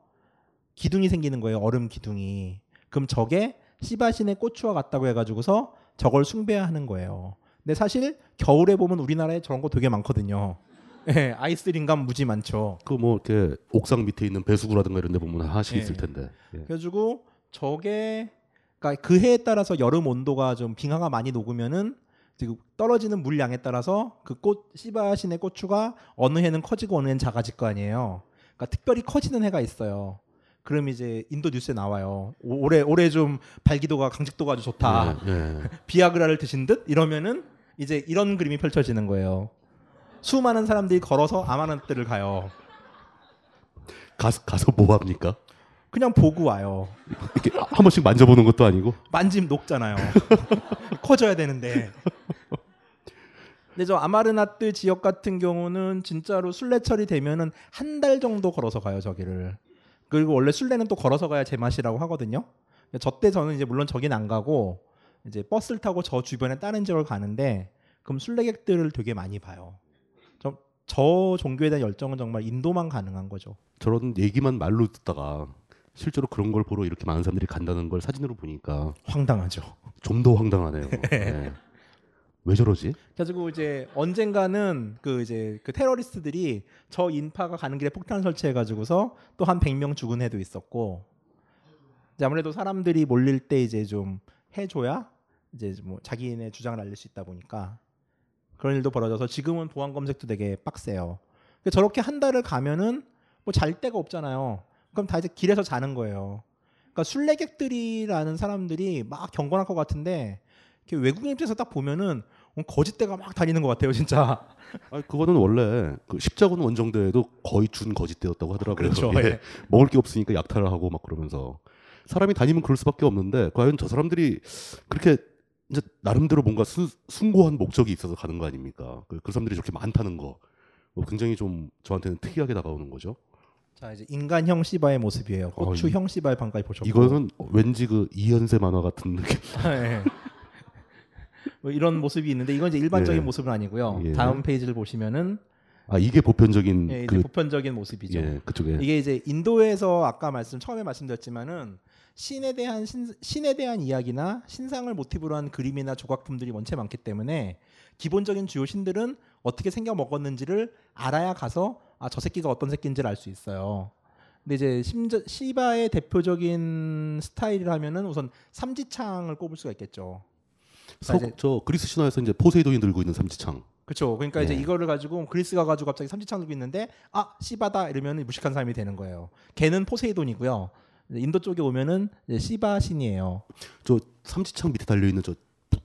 기둥이 생기는 거예요. 얼음 기둥이. 그럼 저게 시바신의 고추와 같다고 해가지고서 저걸 숭배하는 거예요. 근데 사실 겨울에 보면 우리나라에 저런 거 되게 많거든요. 예, 아이스 링감 무지 많죠. 그 뭐 이렇게 옥상 밑에 있는 배수구라든가 이런 데 보면 하나씩 예. 있을 텐데. 예. 그래가지고 저게 그러니까 그 해에 따라서 여름 온도가 좀 빙하가 많이 녹으면은 지금 떨어지는 물량에 따라서 그꽃 시바신의 고추가 어느 해는 커지고 어느 해는 작아질 거 아니에요. 그러니까 특별히 커지는 해가 있어요. 그럼 이제 인도 뉴스에 나와요. 오- 올해 올해 좀 발기도가 강직도가 아주 좋다. 예, 예. <laughs> 비아그라를 드신 듯 이러면은 이제 이런 그림이 펼쳐지는 거예요. 수많은 사람들이 걸어서 아마나트를 가요. 가서 가서 뭐 합니까? 그냥 보고 와요. 이렇게 한 번씩 만져보는 것도 아니고. 만지면 녹잖아요. <laughs> 커져야 되는데. 근데 저 아마르나트 지역 같은 경우는 진짜로 순례철이 되면은 한 달 정도 걸어서 가요 저기를. 그리고 원래 순례는 또 걸어서 가야 제맛이라고 하거든요. 저 때 저는 이제 물론 저긴 안 가고 이제 버스를 타고 저 주변에 다른 지역을 가는데 그럼 순례객들을 되게 많이 봐요. 저, 저 종교에 대한 열정은 정말 인도만 가능한 거죠. 저런 얘기만 말로 듣다가 실제로 그런 걸 보러 이렇게 많은 사람들이 간다는 걸 사진으로 보니까 황당하죠. 좀 더 황당하네요. 예. <laughs> 왜 저러지? 그래가지고 이제 언젠가는 그 이제 그 테러리스트들이 저 인파가 가는 길에 폭탄 설치해가지고서 또 한 100명 죽은 해도 있었고 이제 아무래도 사람들이 몰릴 때 이제 좀 해줘야 이제 뭐 자기네 주장을 알릴 수 있다 보니까 그런 일도 벌어져서 지금은 보안 검색도 되게 빡세요. 저렇게 한 달을 가면은 뭐 잘 데가 없잖아요. 그럼 다 이제 길에서 자는 거예요. 그러니까 순례객들이라는 사람들이 막 경건할 것 같은데 외국인 입장에서 딱 보면은 어, 거짓대가 막 다니는 것 같아요, 진짜. <laughs> 아 그거는 원래 그 십자군 원정대에도 거의 준 거짓대였다고 하더라고요. 그렇죠, 예. 예. 먹을 게 없으니까 약탈을 하고 막 그러면서 사람이 다니면 그럴 수밖에 없는데 과연 저 사람들이 그렇게 이제 나름대로 뭔가 수, 숭고한 목적이 있어서 가는 거 아닙니까? 그, 그 사람들이 저렇게 많다는 거 뭐 굉장히 좀 저한테는 특이하게 다가오는 거죠. 자 이제 인간형 시바의 모습이에요. 고추형 시바의 방까지 보셨고. 이거는 왠지 그 이현세 만화 같은 느낌. <laughs> 예. 뭐 이런 모습이 있는데 이건 이제 일반적인 예. 모습은 아니고요. 예. 다음 페이지를 보시면은 아 이게 보편적인 예, 이제 그 보편적인 모습이죠. 예, 그쪽에 이게 이제 인도에서 아까 말씀 처음에 말씀드렸지만은 신에 대한 신, 신에 대한 이야기나 신상을 모티브로 한 그림이나 조각품들이 원체 많기 때문에 기본적인 주요 신들은 어떻게 생겨 먹었는지를 알아야 가서 아 저 새끼가 어떤 새끼인지를 알 수 있어요. 근데 이제 심저, 시바의 대표적인 스타일이라면은 우선 삼지창을 꼽을 수가 있겠죠. 서, 저 그리스 신화에서 이제 포세이돈이 들고 있는 삼지창. 그렇죠. 그러니까 이제 예. 이거를 가지고 그리스 가 가지고 갑자기 삼지창 들고 있는데 아 시바다 이러면 무식한 사람이 되는 거예요. 걔는 포세이돈이고요. 이제 인도 쪽에 오면은 이제 시바 신이에요. 저 삼지창 밑에 달려 있는 저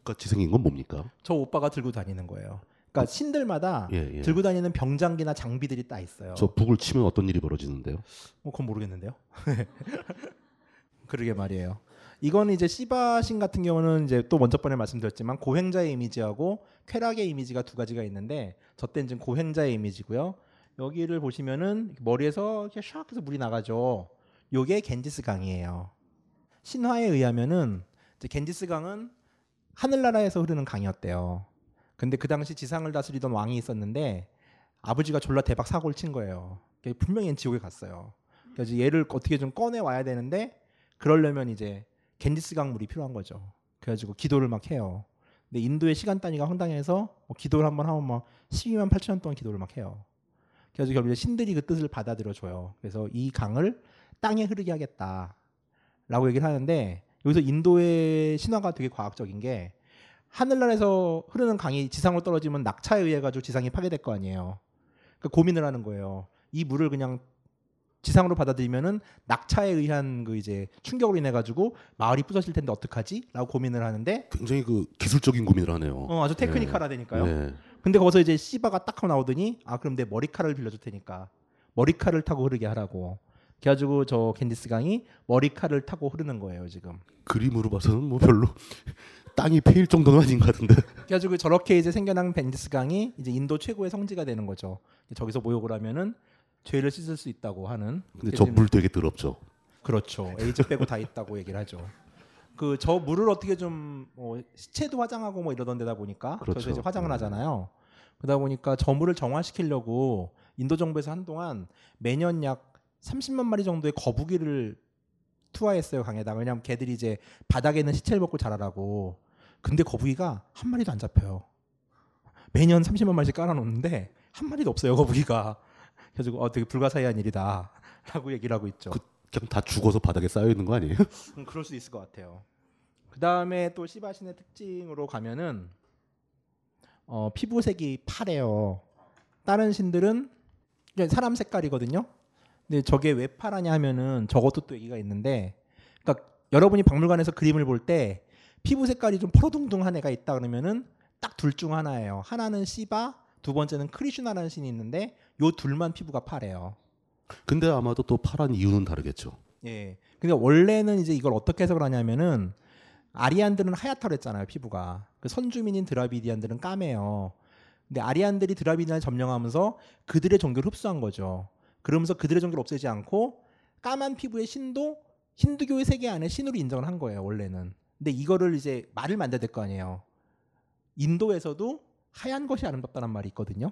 같이 생긴 건 뭡니까? 저 오빠가 들고 다니는 거예요. 그러니까 신들마다 예, 예. 들고 다니는 병장기나 장비들이 딱 있어요. 저 북을 치면 어떤 일이 벌어지는데요? 뭐 그건 모르겠는데요. <laughs> 그러게 말이에요. 이거는 이제 시바신 같은 경우는 이제 또 먼저 번에 말씀드렸지만 고행자의 이미지하고 쾌락의 이미지가 두 가지가 있는데 저 때는 지금 고행자의 이미지고요. 여기를 보시면은 머리에서 이렇게 샥 해서 물이 나가죠. 요게 겐지스 강이에요. 신화에 의하면은 이제 겐지스 강은 하늘나라에서 흐르는 강이었대요. 근데 그 당시 지상을 다스리던 왕이 있었는데 아버지가 졸라 대박 사고를 친 거예요. 분명히 지옥에 갔어요. 그래서 얘를 어떻게 좀 꺼내 와야 되는데 그러려면 이제 겐지스 강물이 필요한 거죠. 그래가지고 기도를 막 해요. 근데 인도의 시간 단위가 황당해서 뭐 기도를 한번 하면 막 12만 8천 년 동안 기도를 막 해요. 그래서 결국에 신들이 그 뜻을 받아들여 줘요. 그래서 이 강을 땅에 흐르게 하겠다라고 얘기를 하는데 여기서 인도의 신화가 되게 과학적인 게 하늘나라에서 흐르는 강이 지상으로 떨어지면 낙차에 의해 가지고 지상이 파괴될 거 아니에요. 그 고민을 하는 거예요. 이 물을 그냥 지상으로 받아들이면은 낙차에 의한 그 이제 충격으로 인해 가지고 마을이 부서질 텐데 어떡하지?라고 고민을 하는데 굉장히 그 기술적인 고민을 하네요. 어, 아주 technical하다니까요. 네. 근데 거기서 이제 시바가 딱 하고 나오더니 아 그럼 내 머리카락을 빌려줄 테니까 머리카락을 타고 흐르게 하라고. 그래가지고 저 갠지스 강이 머리카락을 타고 흐르는 거예요 지금. 그림으로 봐서는 뭐 별로 <laughs> 땅이 패일 정도는 아닌 것 같은데. 그래가지고 저렇게 이제 생겨난 갠지스 강이 이제 인도 최고의 성지가 되는 거죠. 저기서 목욕을 하면은 죄를 씻을 수 있다고 하는. 근데 저 물 되게 더럽죠. 그렇죠. 에이즈 빼고 다 있다고 얘기를 하죠. 그 저 물을 어떻게 좀뭐 시체도 화장하고 뭐 이러던 데다 보니까 그렇죠. 저기서 이제 화장을 하잖아요. 그러다 보니까 저 물을 정화시키려고 인도 정부에서 한동안 매년 약 30만 마리 정도의 거북이를 투하했어요 강에다가 왜냐하면 걔들이 이제 바닥에 있는 시체를 먹고 자라라고 근데 거북이가 한 마리도 안 잡혀요 매년 30만 마리씩 깔아놓는데 한 마리도 없어요 거북이가 그래서 어, 되게 불가사의한 일이다라고 <laughs> 얘기를 하고 있죠 그냥 다 죽어서 바닥에 쌓여 있는 거 아니에요? <laughs> 음, 그럴 수 있을 것 같아요. 그 다음에 또 시바신의 특징으로 가면은 어, 피부색이 파래요. 다른 신들은 사람 색깔이거든요. 근데 저게 왜 파라냐 하면은 저것도 또 얘기가 있는데, 그러니까 여러분이 박물관에서 그림을 볼 때 피부 색깔이 좀 퍼러둥둥한 애가 있다 그러면은 딱 둘 중 하나예요. 하나는 시바, 두 번째는 크리슈나라는 신이 있는데 요 둘만 피부가 파래요. 근데 아마도 또 파란 이유는 다르겠죠. 예. 근데 원래는 이제 이걸 어떻게 해석을 하냐면은 아리안들은 하얗다고 했잖아요, 피부가. 그 선주민인 드라비디안들은 까매요. 근데 아리안들이 드라비디안을 점령하면서 그들의 종교를 흡수한 거죠. 그러면서 그들의 종교를 없애지 않고 까만 피부의 신도 힌두교의 세계 안에 신으로 인정을 한 거예요, 원래는. 근데 이거를 이제 말을 만들어야 될 거 아니에요. 인도에서도 하얀 것이 아름답다는 말이 있거든요.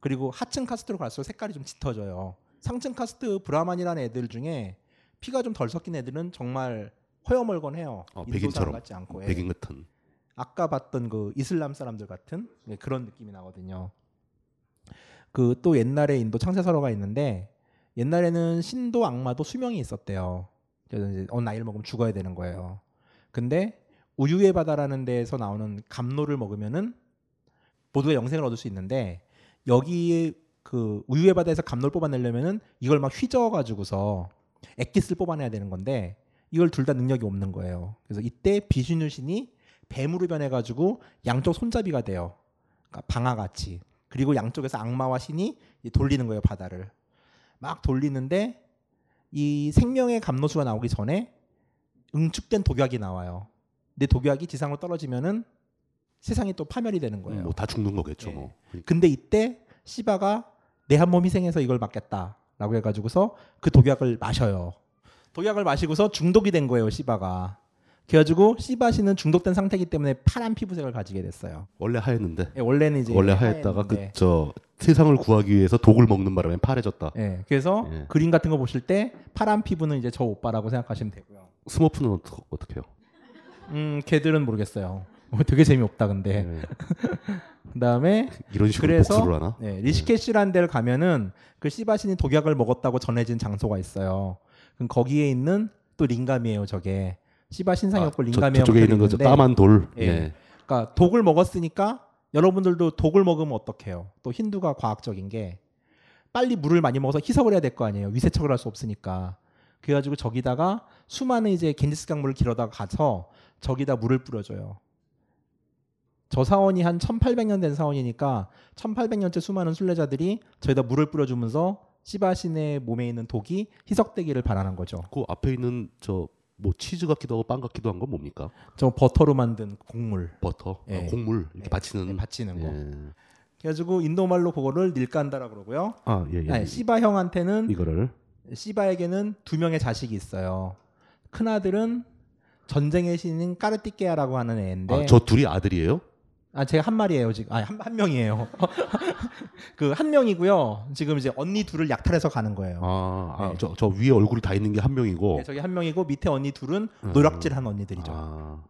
그리고 하층 카스트로 갈수록 색깔이 좀 짙어져요. 상층 카스트 브라만이라는 애들 중에 피가 좀 덜 섞인 애들은 정말 허여멀건 해요. 어, 인도 사람 백인처럼 같지 않고. 예. 백인 같은. 아까 봤던 그 이슬람 사람들 같은 네, 그런 느낌이 나거든요. 그 또 옛날에 인도 창세설화가 있는데 옛날에는 신도 악마도 수명이 있었대요. 그래서 이제 어느 나이를 먹으면 죽어야 되는 거예요. 근데 우유의 바다라는 데에서 나오는 감로를 먹으면은 모두가 영생을 얻을 수 있는데 여기 그 우유의 바다에서 감로를 뽑아내려면은 이걸 막 휘저어 가지고서 액기스를 뽑아내야 되는 건데 이걸 둘 다 능력이 없는 거예요. 그래서 이때 비슈누 신이 뱀으로 변해 가지고 양쪽 손잡이가 돼요. 그러니까 방아같이. 그리고 양쪽에서 악마와 신이 돌리는 거예요, 바다를. 막 돌리는데 이 생명의 감로수가 나오기 전에 응축된 독약이 나와요. 근데 독약이 지상으로 떨어지면은 세상이 또 파멸이 되는 거예요. 뭐 다 죽는 예. 거겠죠. 뭐. 근데 이때 시바가 내 한 몸 희생해서 이걸 막겠다라고 해가지고서 그 독약을 마셔요. 독약을 마시고서 중독이 된 거예요, 시바가. 그래가지고 시바 씨는 중독된 상태이기 때문에 파란 피부색을 가지게 됐어요. 원래 하였는데. 예, 원래는 이제 원래 하였다가 그. 저 세상을 구하기 위해서 독을 먹는 바람에 파래졌다. 예, 그래서 예. 그림 같은 거 보실 때 파란 피부는 이제 저 오빠라고 생각하시면 되고요. 스머프는 어떻게, 어떻게요? 음, 걔들은 모르겠어요. 어, 되게 재미없다 근데. <laughs> 그다음에 네. 이런 식으로 그래서 복수를 하나? 네, 리시케시라는 데를 가면은 그 시바신이 독약을 먹었다고 전해진 장소가 있어요. 그럼 거기에 있는 또 링감이에요, 저게. 시바 신상이었고 아, 저- 링감이 저쪽에 있는 거죠. 까만 돌. 예. 예. 그러니까 독을 먹었으니까 여러분들도 독을 먹으면 어떡해요? 또 힌두가 과학적인 게 빨리 물을 많이 먹어서 희석을 해야 될 거 아니에요. 위세척을 할 수 없으니까. 그래가지고 저기다가 수많은 이제 겐지스 강물을 길어다가 가서 저기다 물을 뿌려줘요. 저 사원이 한 1800년 된 사원이니까 1800년째 수많은 순례자들이 저희다 물을 뿌려주면서 시바 신의 몸에 있는 독이 희석되기를 바라는 거죠. 그 앞에 있는 저 뭐 치즈 같기도 하고 빵 같기도 한 건 뭡니까? 저 버터로 만든 곡물. 버터, 예. 아, 곡물 이렇게 받치는 네, 받치는 거. 예. 그래가지고 인도 말로 그거를 닐간다라 그러고요. 아, 예, 예. 아니, 시바 형한테는 이거를 시바에게는 두 명의 자식이 있어요. 큰 아들은 전쟁의 신인 까르티케아라고 하는 애인데 아, 저 둘이 아들이에요? 아 제가 한 마리예요 지금. 아 한 한 명이에요. <laughs> 그 한 명이고요. 지금 이제 언니 둘을 약탈해서 가는 거예요. 아, 아, 저, 저 위에 얼굴이 다 있는 게 한 명이고. 네, 저기 한 명이고 밑에 언니 둘은 음. 노략질한 언니들이죠. 아,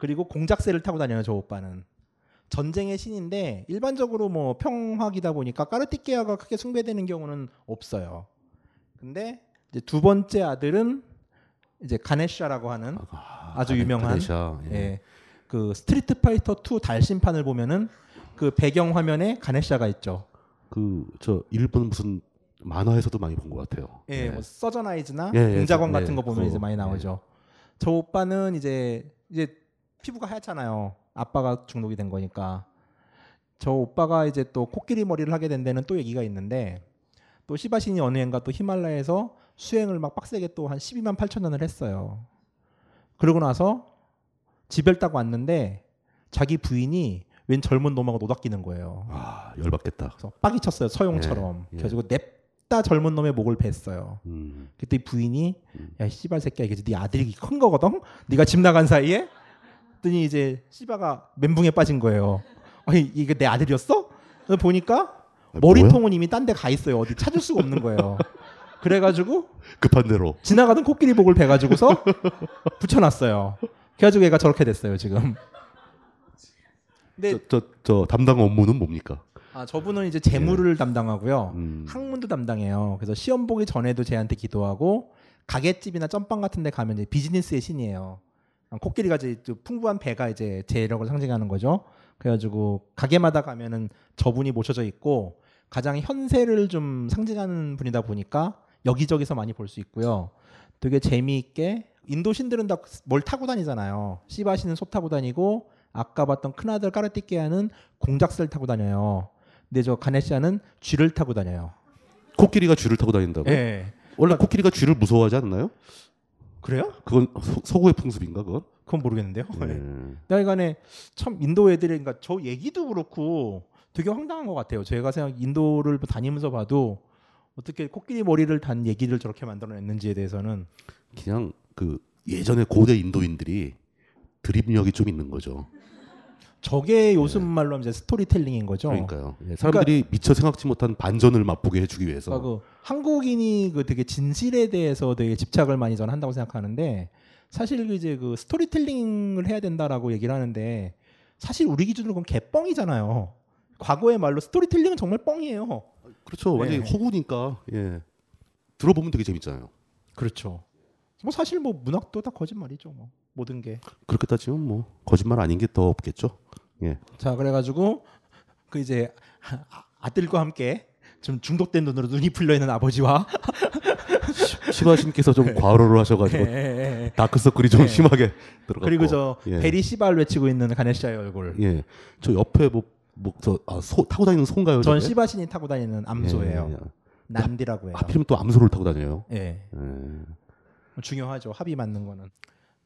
그리고 공작새를 타고 다녀요 저 오빠는. 전쟁의 신인데 일반적으로 뭐 평화기다 보니까 까르티케아가 크게 숭배되는 경우는 없어요. 근데 이제 두 번째 아들은 이제 가네샤라고 하는 아주 가네- 유명한 가네샤, 예. 예. 그 Street Fighter 2 달심판을 보면은 그 배경 화면에 가네샤가 있죠. 그 저 일본 무슨 만화에서도 많이 본 것 같아요. 예, 뭐 서전아이즈나 예, 예, 공작원 저- 같은 예, 거 보면 그거, 이제 많이 나오죠. 저 오빠는 이제 이제 피부가 하얗잖아요. 아빠가 중독이 된 거니까. 저 오빠가 이제 또 코끼리 머리를 하게 된 데는 또 얘기가 있는데 또 시바신이 어느 해인가 또 히말라야에서 수행을 막 빡세게 또 한 12만 8천 년을 했어요. 그러고 나서 집을 따고 왔는데 자기 부인이 웬 젊은 놈하고 노닥기는 거예요. 아, 열받겠다. 그래서 빡이 쳤어요 서용처럼. 예, 예. 그래가지고 냅다 젊은 놈의 목을 bes어요. 음. 그때 이 부인이 야 씨발 새끼야 이게 네 아들이 큰 거거든. 네가 집 나간 사이에. 그랬더니 이제 씨바가 멘붕에 빠진 거예요. 아니 이게 내 아들이었어? 보니까 머리통은 이미 딴 데 가 있어요. 어디 찾을 수가 없는 거예요. 그래가지고 <laughs> 급한 대로 지나가던 코끼리 목을 베가지고서 붙여놨어요. 그래가지고 얘가 저렇게 됐어요 지금. 근데 저, 저, 저 담당 업무는 뭡니까? 아, 저분은 이제 재물을 예. 담당하고요. 음. 학문도 담당해요. 그래서 시험 보기 전에도 쟤한테 기도하고 가게집이나 점빵 같은 데 가면 이제 비즈니스의 신이에요. 아, 코끼리가 이제 또 풍부한 배가 이제 재력을 상징하는 거죠. 그래가지고 가게마다 가면은 저분이 모셔져 있고 가장 현세를 좀 상징하는 분이다 보니까 여기저기서 많이 볼 수 있고요. 되게 재미있게 인도 신들은 다 뭘 타고 다니잖아요. 시바시는 소 타고 다니고 아까 봤던 큰아들 까르티케아는 공작새를 타고 다녀요. 근데 저 가네시아는 쥐를 타고 다녀요. 코끼리가 쥐를 타고 다닌다고? 예. 원래 코끼리가 쥐를 무서워하지 않나요? 그래요? 그건 서, 서구의 풍습인가 그건? 그건 모르겠는데요. 네. 하여간에 참 인도 애들이 그러니까 저 얘기도 그렇고 되게 황당한 것 같아요. 제가 생각 인도를 다니면서 봐도 어떻게 코끼리 머리를 단 얘기를 저렇게 만들어냈는지에 대해서는 그냥 그 예전에 고대 인도인들이 드립력이 좀 있는 거죠. 저게 요즘 말로 하면 이제 스토리텔링인 거죠. 그러니까요. 예, 사람들이 미처 생각지 못한 반전을 맛보게 해주기 위해서. 그러니까 그 한국인이 그 되게 진실에 대해서 되게 집착을 많이 저는 한다고 생각하는데 사실 그 이제 그 스토리텔링을 해야 된다라고 얘기를 하는데 사실 우리 기준으로 그건 개뻥이잖아요. 과거의 말로 스토리텔링은 정말 뻥이에요. 그렇죠. 완전히 네. 허구니까 예. 들어보면 되게 재밌잖아요. 그렇죠. 뭐 사실 뭐 문학도 다 거짓말이죠. 뭐 모든 게. 그렇게 따지면 뭐 거짓말 아닌 게 더 없겠죠. 예. 자 그래가지고 그 이제 아- 아들과 함께 좀 중독된 눈으로 눈이 풀려 있는 아버지와 시바신께서 좀 과로를 하셔가지고 예, 예, 예. 다크서클이 좀 예. 심하게 들어갔고. 그리고 저 예. 베리 시발 외치고 있는 가네시아의 얼굴. 예. 저 옆에 뭐 뭐저 아, 소, 타고 다니는 소인가요? 전 저게? 시바신이 타고 다니는 암소예요. 예, 예. 난디라고 해요. 하필이면 또 암소를 타고 다녀요. 예. 예. 중요하죠. 합이 맞는 거는.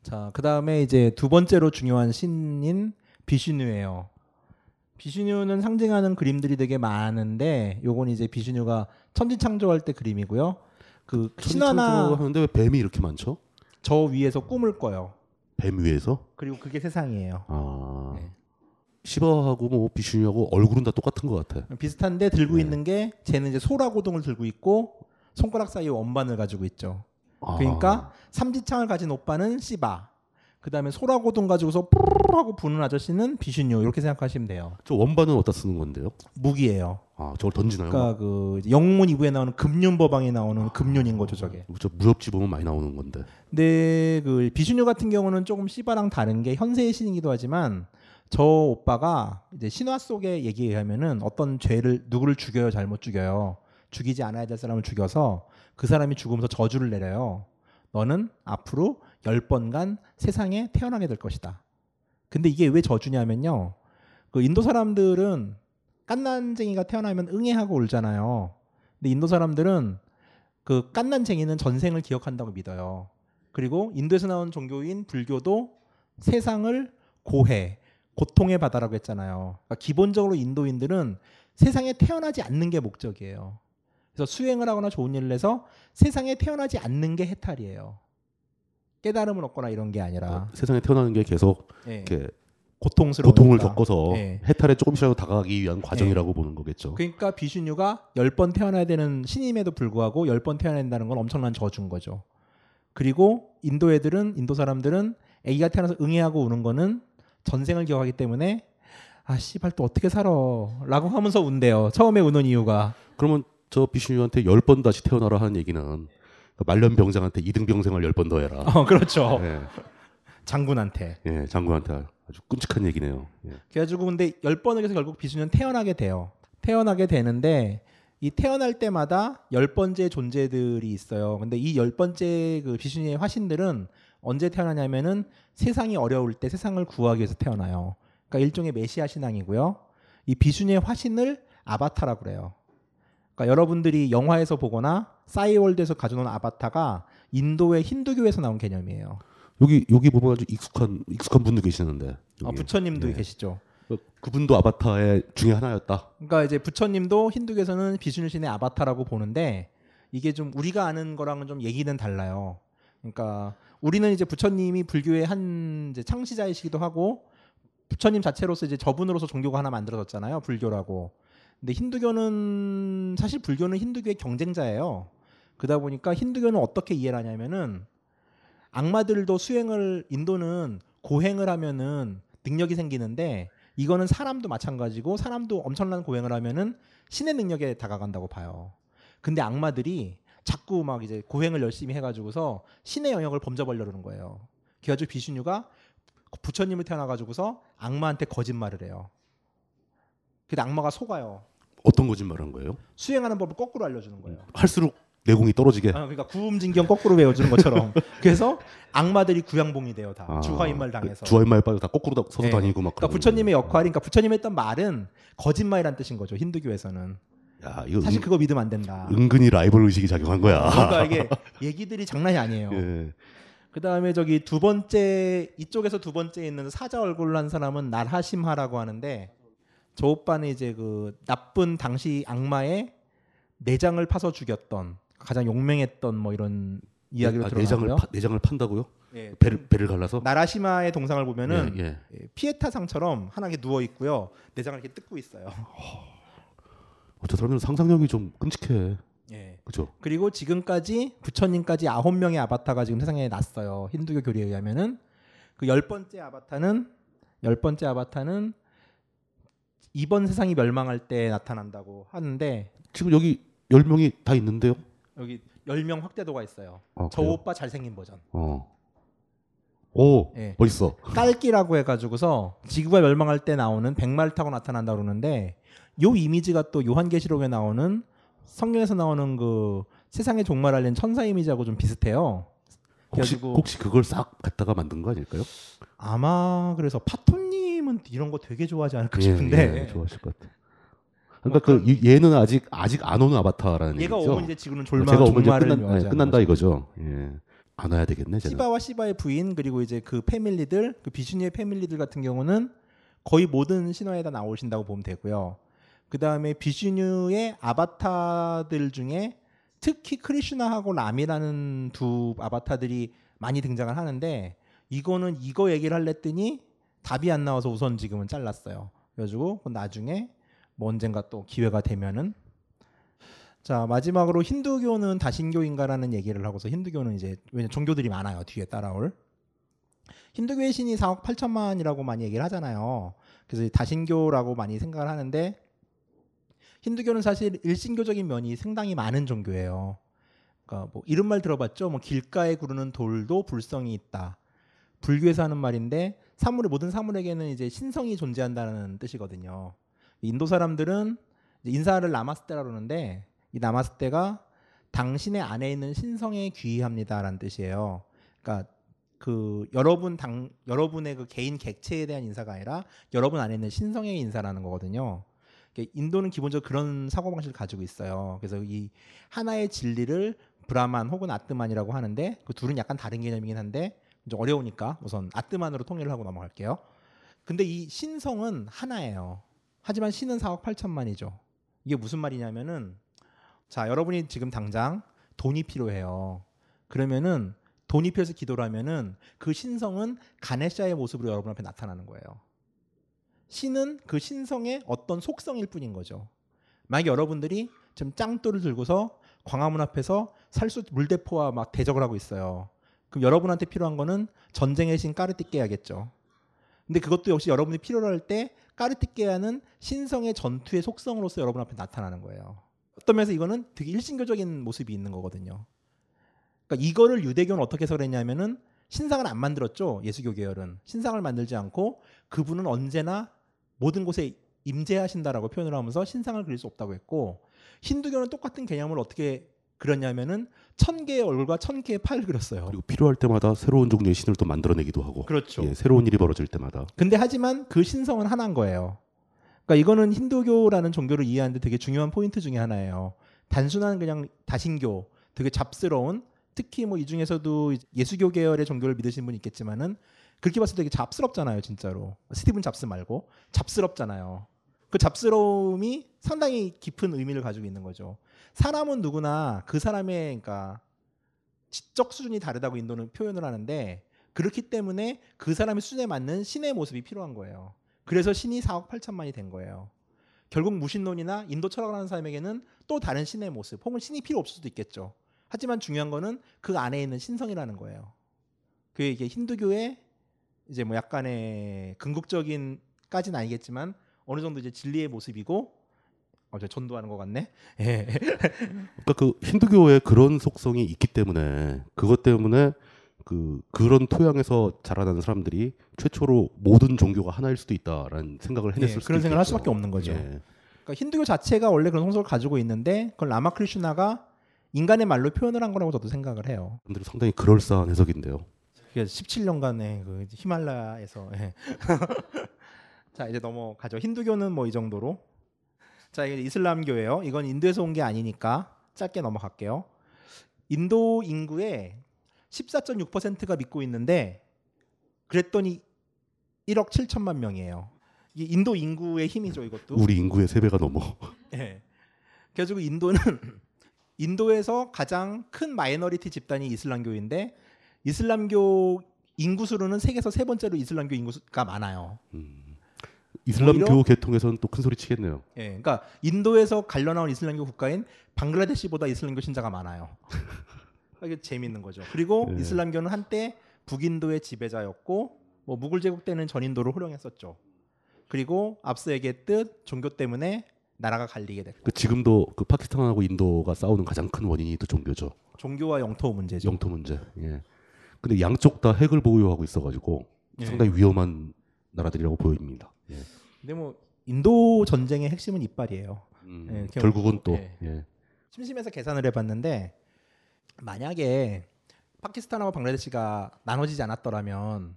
자, 그 다음에 이제 두 번째로 중요한 신인 비슈뉴예요. 비슈뉴는 상징하는 그림들이 되게 많은데 요건 이제 비슈뉴가 천지 창조할 때 그림이고요. 그 신화나 하는데 왜 뱀이 이렇게 많죠? 저 위에서 꿈을 꿔요. 뱀 위에서? 그리고 그게 세상이에요. 아. 네. 시바하고 뭐 비슈니하고 얼굴은 다 똑같은 것 같아. 비슷한데 들고 네. 있는 게 쟤는 이제 소라고동을 들고 있고 손가락 사이에 원반을 가지고 있죠. 아. 그러니까 삼지창을 가진 오빠는 시바. 그다음에 소라고동 가지고서 푸르르 하고 부는 아저씨는 비슈뉴 이렇게 생각하시면 돼요. 저 원반은 어디다 쓰는 건데요? 무기예요. 아, 저걸 던지나요? 그러니까 그 영문 2부에 나오는 금륜법왕에 나오는 금륜인 거죠, 저게. 저 무협지 보면 많이 나오는 건데. 근데 그 비슈뉴 같은 경우는 조금 시바랑 다른 게 현세의 신이기도 하지만 저 오빠가 이제 신화 속의 얘기에 의하면은 어떤 죄를 누구를 죽여요, 잘못 죽여요. 죽이지 않아야 될 사람을 죽여서 그 사람이 죽으면서 저주를 내려요. 너는 앞으로 열 번간 세상에 태어나게 될 것이다. 근데 이게 왜 저주냐면요. 그 인도 사람들은 깐난쟁이가 태어나면 응애하고 울잖아요. 근데 인도 사람들은 그 깐난쟁이는 전생을 기억한다고 믿어요. 그리고 인도에서 나온 종교인 불교도 세상을 고해, 고통의 바다라고 했잖아요. 그러니까 기본적으로 인도인들은 세상에 태어나지 않는 게 목적이에요. 그래서 수행을 하거나 좋은 일을 해서 세상에 태어나지 않는 게 해탈이에요. 깨달음을 얻거나 이런 게 아니라 세상에 태어나는 게 계속 예. 이렇게 고통스러우니까. 고통을 겪어서 예. 해탈에 조금씩이라도 다가가기 위한 과정이라고 보는 거겠죠. 그러니까 비슈뉴가 열 번 태어나야 되는 신임에도 불구하고 열 번 태어나야 된다는 건 엄청난 저주인 거죠. 그리고 인도 애들은 인도 사람들은 아기가 태어나서 응애하고 우는 거는 전생을 기억하기 때문에 아 씨발 또 어떻게 살아라고 하면서 운대요. 처음에 우는 이유가 그러면 저 비슈뉴한테 열 번 다시 태어나라 하는 얘기는 그 말년 병장한테 이등 병생활 열번 더 해라. 어, 그렇죠. 예. 장군한테. 예, 장군한테 아주 끔찍한 얘기네요. 예. 그래가지고 근데 열 번을 해서 결국 비수는 태어나게 돼요. 태어나게 되는데 이 태어날 때마다 열 번째 존재들이 있어요. 근데 이 열 번째 그 비수니의 화신들은 언제 태어나냐면은 세상이 어려울 때 세상을 구하기 위해서 태어나요. 그러니까 일종의 메시아 신앙이고요. 이 비수니의 화신을 아바타라고 그래요. 그러니까 여러분들이 영화에서 보거나 싸이월드에서 가져온 아바타가 인도의 힌두교에서 나온 개념이에요. 여기 여기 보면 아주 익숙한 익숙한 분도 계시는데. 아, 여기. 부처님도 예. 계시죠. 어, 그분도 아바타의 중에 하나였다. 그러니까 이제 부처님도 힌두교에서는 비슈누신의 아바타라고 보는데 이게 좀 우리가 아는 거랑은 좀 얘기는 달라요. 그러니까 우리는 이제 부처님이 불교의 한 창시자이시기도 하고 부처님 자체로서 이제 저분으로서 종교가 하나 만들어졌잖아요. 불교라고. 근데 힌두교는 사실 불교는 힌두교의 경쟁자예요. 그러다 보니까 힌두교는 어떻게 이해를 하냐면은 악마들도 수행을 인도는 고행을 하면은 능력이 생기는데 이거는 사람도 마찬가지고 사람도 엄청난 고행을 하면은 신의 능력에 다가간다고 봐요. 근데 악마들이 자꾸 막 이제 고행을 열심히 해가지고서 신의 영역을 범접하려는 거예요. 그래가지고 비슈뉴가 부처님을 태어나가지고서 악마한테 거짓말을 해요. 근데 악마가 속아요. 어떤 거짓말한 거예요? 수행하는 법을 거꾸로 알려주는 거예요. 할수록 내공이 떨어지게. 아, 그러니까 구음진경 거꾸로 외워주는 것처럼. <laughs> 그래서 악마들이 구양봉이 돼요 다. 아, 주화인말 당해서. 주화인말 빠져 다 거꾸로 다 서서 네. 다니고 막. 그러니까 부처님의 역할이, 그러니까 부처님이 했던 말은 거짓말이란 뜻인 거죠. 힌두교에서는. 야, 사실 은- 그거 믿으면 안 된다. 은근히 라이벌 의식이 작용한 거야. 그러니까 이게 <laughs> 얘기들이 장난이 아니에요. 예. 그 다음에 저기 두 번째 이쪽에서 두 번째 있는 사자 얼굴로 한 사람은 날하심하라고 하는데 저 오빠는 이제 그 나쁜 당시 악마의 내장을 파서 죽였던 가장 용맹했던 뭐 이런 이야기로 아, 들어가고요. 내장을 파, 내장을 판다고요? 예. 배를 배를 갈라서? 나라시마의 동상을 보면은 예, 예. 예, 피에타상처럼 하나 이렇게 누워 있고요. 내장을 이렇게 뜯고 있어요. 어, 저 사람들은 상상력이 좀 끔찍해. 예. 그죠? 그리고 지금까지 부처님까지 아홉 명의 아바타가 지금 세상에 났어요. 힌두교 교리에 의하면은 그 열 번째 아바타는 열 번째 아바타는 이번 세상이 멸망할 때 나타난다고 하는데 지금 여기 열 명이 다 있는데요. 여기 열 명 확대도가 있어요. 아, 저 그래요? 오빠 잘생긴 버전. 어. 오, 예. 멋있어. 깔기라고 해가지고서 지구가 멸망할 때 나오는 백마를 타고 나타난다 그러는데 요 이미지가 또 요한계시록에 나오는 성경에서 나오는 그 세상의 종말 알린 천사 이미지하고 좀 비슷해요. 혹시 혹시 그걸 싹 갖다가 만든 거 아닐까요? 아마 그래서 파 토님은 이런 거 되게 좋아하지 않을까 예, 싶은데 예, 좋아하실 것 같아. 그러니까 그 이- 얘는 아직 아직 안 오는 아바타라는 얘가 얘기죠. 오면 이제 지구는 어, 졸마- 제가 오면 이제 끝난, 예, 않은 끝난다 거죠. 이거죠. 예. 안 와야 되겠네. 쟤는. 시바와 시바의 부인 그리고 이제 그 패밀리들 그 비슈니의 패밀리들 같은 경우는 거의 모든 신화에 다 나오신다고 보면 되고요. 그 다음에 비슈뉴의 아바타들 중에 특히 크리슈나하고 람이라는 두 아바타들이 많이 등장을 하는데 이거는 이거 얘기를 할랬더니 답이 안 나와서 우선 지금은 잘랐어요. 그래가지고 나중에 뭐 언젠가 또 기회가 되면은 자 마지막으로 힌두교는 다신교인가라는 얘기를 하고서 힌두교는 이제 왜냐 종교들이 많아요 뒤에 따라올 힌두교의 신이 4억 8천만이라고 많이 얘기를 하잖아요. 그래서 이 다신교라고 많이 생각을 하는데 힌두교는 사실 일신교적인 면이 상당히 많은 종교예요. 그러니까 뭐 이런 말 들어봤죠? 뭐 길가에 구르는 돌도 불성이 있다. 불교에서 하는 말인데 사물의 모든 사물에게는 이제 신성이 존재한다는 뜻이거든요. 인도 사람들은 인사를 나마스테라 그러는데 이 나마스테가 당신의 안에 있는 신성에 귀의합니다라는 뜻이에요. 그러니까 그 여러분 당 여러분의 그 개인 객체에 대한 인사가 아니라 여러분 안에 있는 신성의 인사라는 거거든요. 이게 인도는 기본적으로 그런 사고 방식을 가지고 있어요. 그래서 이 하나의 진리를 브라만 혹은 아뜨만이라고 하는데 그 둘은 약간 다른 개념이긴 한데 좀 어려우니까 우선 아뜨만으로 통일을 하고 넘어갈게요. 근데 이 신성은 하나예요. 하지만 신은 4억 8천만이죠. 이게 무슨 말이냐면은 자 여러분이 지금 당장 돈이 필요해요. 그러면은 돈이 필요해서 기도를 하면은 그 신성은 가네샤의 모습으로 여러분 앞에 나타나는 거예요. 신은 그 신성의 어떤 속성일 뿐인 거죠. 만약에 여러분들이 지금 짱돌을 들고서 광화문 앞에서 살수 물대포와 막 대적을 하고 있어요. 그럼 여러분한테 필요한 거는 전쟁의 신 까르띠케야겠죠. 근데 그것도 역시 여러분이 필요로 할 때 까르띠케야는 신성의 전투의 속성으로서 여러분 앞에 나타나는 거예요. 어떤 면에서 이거는 되게 일신교적인 모습이 있는 거거든요. 그러니까 이거를 유대교는 어떻게 해석을 했냐면은 신상을 안 만들었죠. 예수교 계열은 신상을 만들지 않고 그분은 언제나 모든 곳에 임재하신다라고 표현을 하면서 신상을 그릴 수 없다고 했고 힌두교는 똑같은 개념을 어떻게 그렸냐면은 천 개의 얼굴과 천 개의 팔을 그렸어요. 그리고 필요할 때마다 새로운 종류의 신을 또 만들어내기도 하고. 그렇죠. 예, 새로운 일이 벌어질 때마다. 근데 하지만 그 신성은 하나인 거예요. 그러니까 이거는 힌두교라는 종교를 이해하는데 되게 중요한 포인트 중에 하나예요. 단순한 그냥 다신교, 되게 잡스러운 특히 뭐 이 중에서도 예수교 계열의 종교를 믿으시는 분 있겠지만은 그렇게 봤을 때 되게 잡스럽잖아요, 진짜로. 스티븐 잡스 말고 잡스럽잖아요. 그 잡스러움이 상당히 깊은 의미를 가지고 있는 거죠. 사람은 누구나 그 사람의 그러니까 지적 수준이 다르다고 인도는 표현을 하는데 그렇기 때문에 그 사람의 수준에 맞는 신의 모습이 필요한 거예요. 그래서 신이 4억 8천만이 된 거예요. 결국 무신론이나 인도 철학을 하는 사람에게는 또 다른 신의 모습 혹은 신이 필요 없을 수도 있겠죠. 하지만 중요한 거는 그 안에 있는 신성이라는 거예요. 그게 이게 힌두교의 이제 뭐 약간의 궁극적인까지는 아니겠지만 어느 정도 이제 진리의 모습이고 어제 전도하는 것 같네. 예. <laughs> 그러니까 그 힌두교에 그런 속성이 있기 때문에 그것 때문에 그 그런 토양에서 자라나는 사람들이 최초로 모든 종교가 하나일 수도 있다라는 생각을 해냈을 예, 수도 그런 생각을 할 있겠죠. 수밖에 없는 거죠. 예. 그러니까 힌두교 자체가 원래 그런 성성을 가지고 있는데 그걸 라마크리슈나가 인간의 말로 표현을 한 거라고 저도 생각을 해요. 분들이 상당히 그럴싸한 해석인데요. 그게 17년간의 그 히말라야에서 예. <laughs> 자 이제 넘어가죠. 힌두교는 뭐 이 정도로 자 이게 이슬람교예요. 이건 인도에서 온 게 아니니까 짧게 넘어갈게요. 인도 인구의 14.6%가 믿고 있는데 그랬더니 1억 7천만 명이에요. 이 인도 인구의 힘이죠 이것도. 우리 인구의 세 배가 넘어. <laughs> 예. 그래가지고 인도는 <laughs> 인도에서 가장 큰 minority 집단이 이슬람교인데 이슬람교 인구 수로는 세계에서 세 번째로 이슬람교 인구가 많아요. 이슬람교 계통에서는 또 큰 소리 치겠네요. 예, 그러니까 인도에서 갈려 나온 이슬람교 국가인 방글라데시보다 이슬람교 신자가 많아요. <laughs> 이게 재미있는 거죠. 그리고 예. 이슬람교는 한때 북인도의 지배자였고 뭐 무굴 제국 때는 전인도를 호령했었죠. 그리고 앞서 얘기했듯 종교 때문에 나라가 갈리게 됐고 그 지금도 그 파키스탄하고 인도가 싸우는 가장 큰 원인이 또 종교죠. 종교와 영토 문제죠. 영토 문제. 예. 근데 양쪽 다 핵을 보유하고 있어가지고 예. 상당히 위험한 나라들이라고 보입니다. 예. 근데 뭐 인도 전쟁의 핵심은 이빨이에요. 예, 이렇게 결국은 또 예. 예. 심심해서 계산을 해봤는데 만약에 파키스탄하고 방글라데시가 나눠지지 않았더라면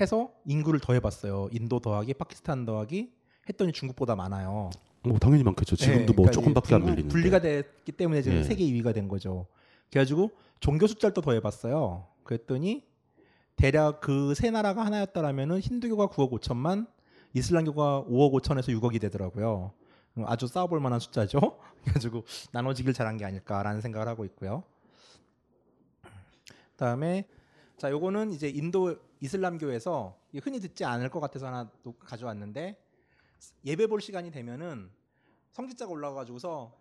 해서 인구를 더해봤어요. 인도 더하기 파키스탄 더하기 했더니 중국보다 많아요. 뭐 당연히 많겠죠. 지금도 뭐 그러니까 조금밖에 안 밀리는데. 분리가 됐기 때문에 지금 예. 세계 2위가 된 거죠. 그래가지고 종교 숫자를 또 더해봤어요. 그랬더니 대략 그 세 나라가 하나였다라면은 힌두교가 9억 5천만, 이슬람교가 5억 5천에서 6억이 되더라고요. 음, 아주 싸워볼 만한 숫자죠. <laughs> 그래가지고 나눠지길 잘한 게 아닐까라는 생각을 하고 있고요. 그다음에 자 요거는 이제 인도 이슬람교에서 흔히 듣지 않을 것 같아서 하나 또 가져왔는데 예배 볼 시간이 되면은 성직자가 올라가가지고서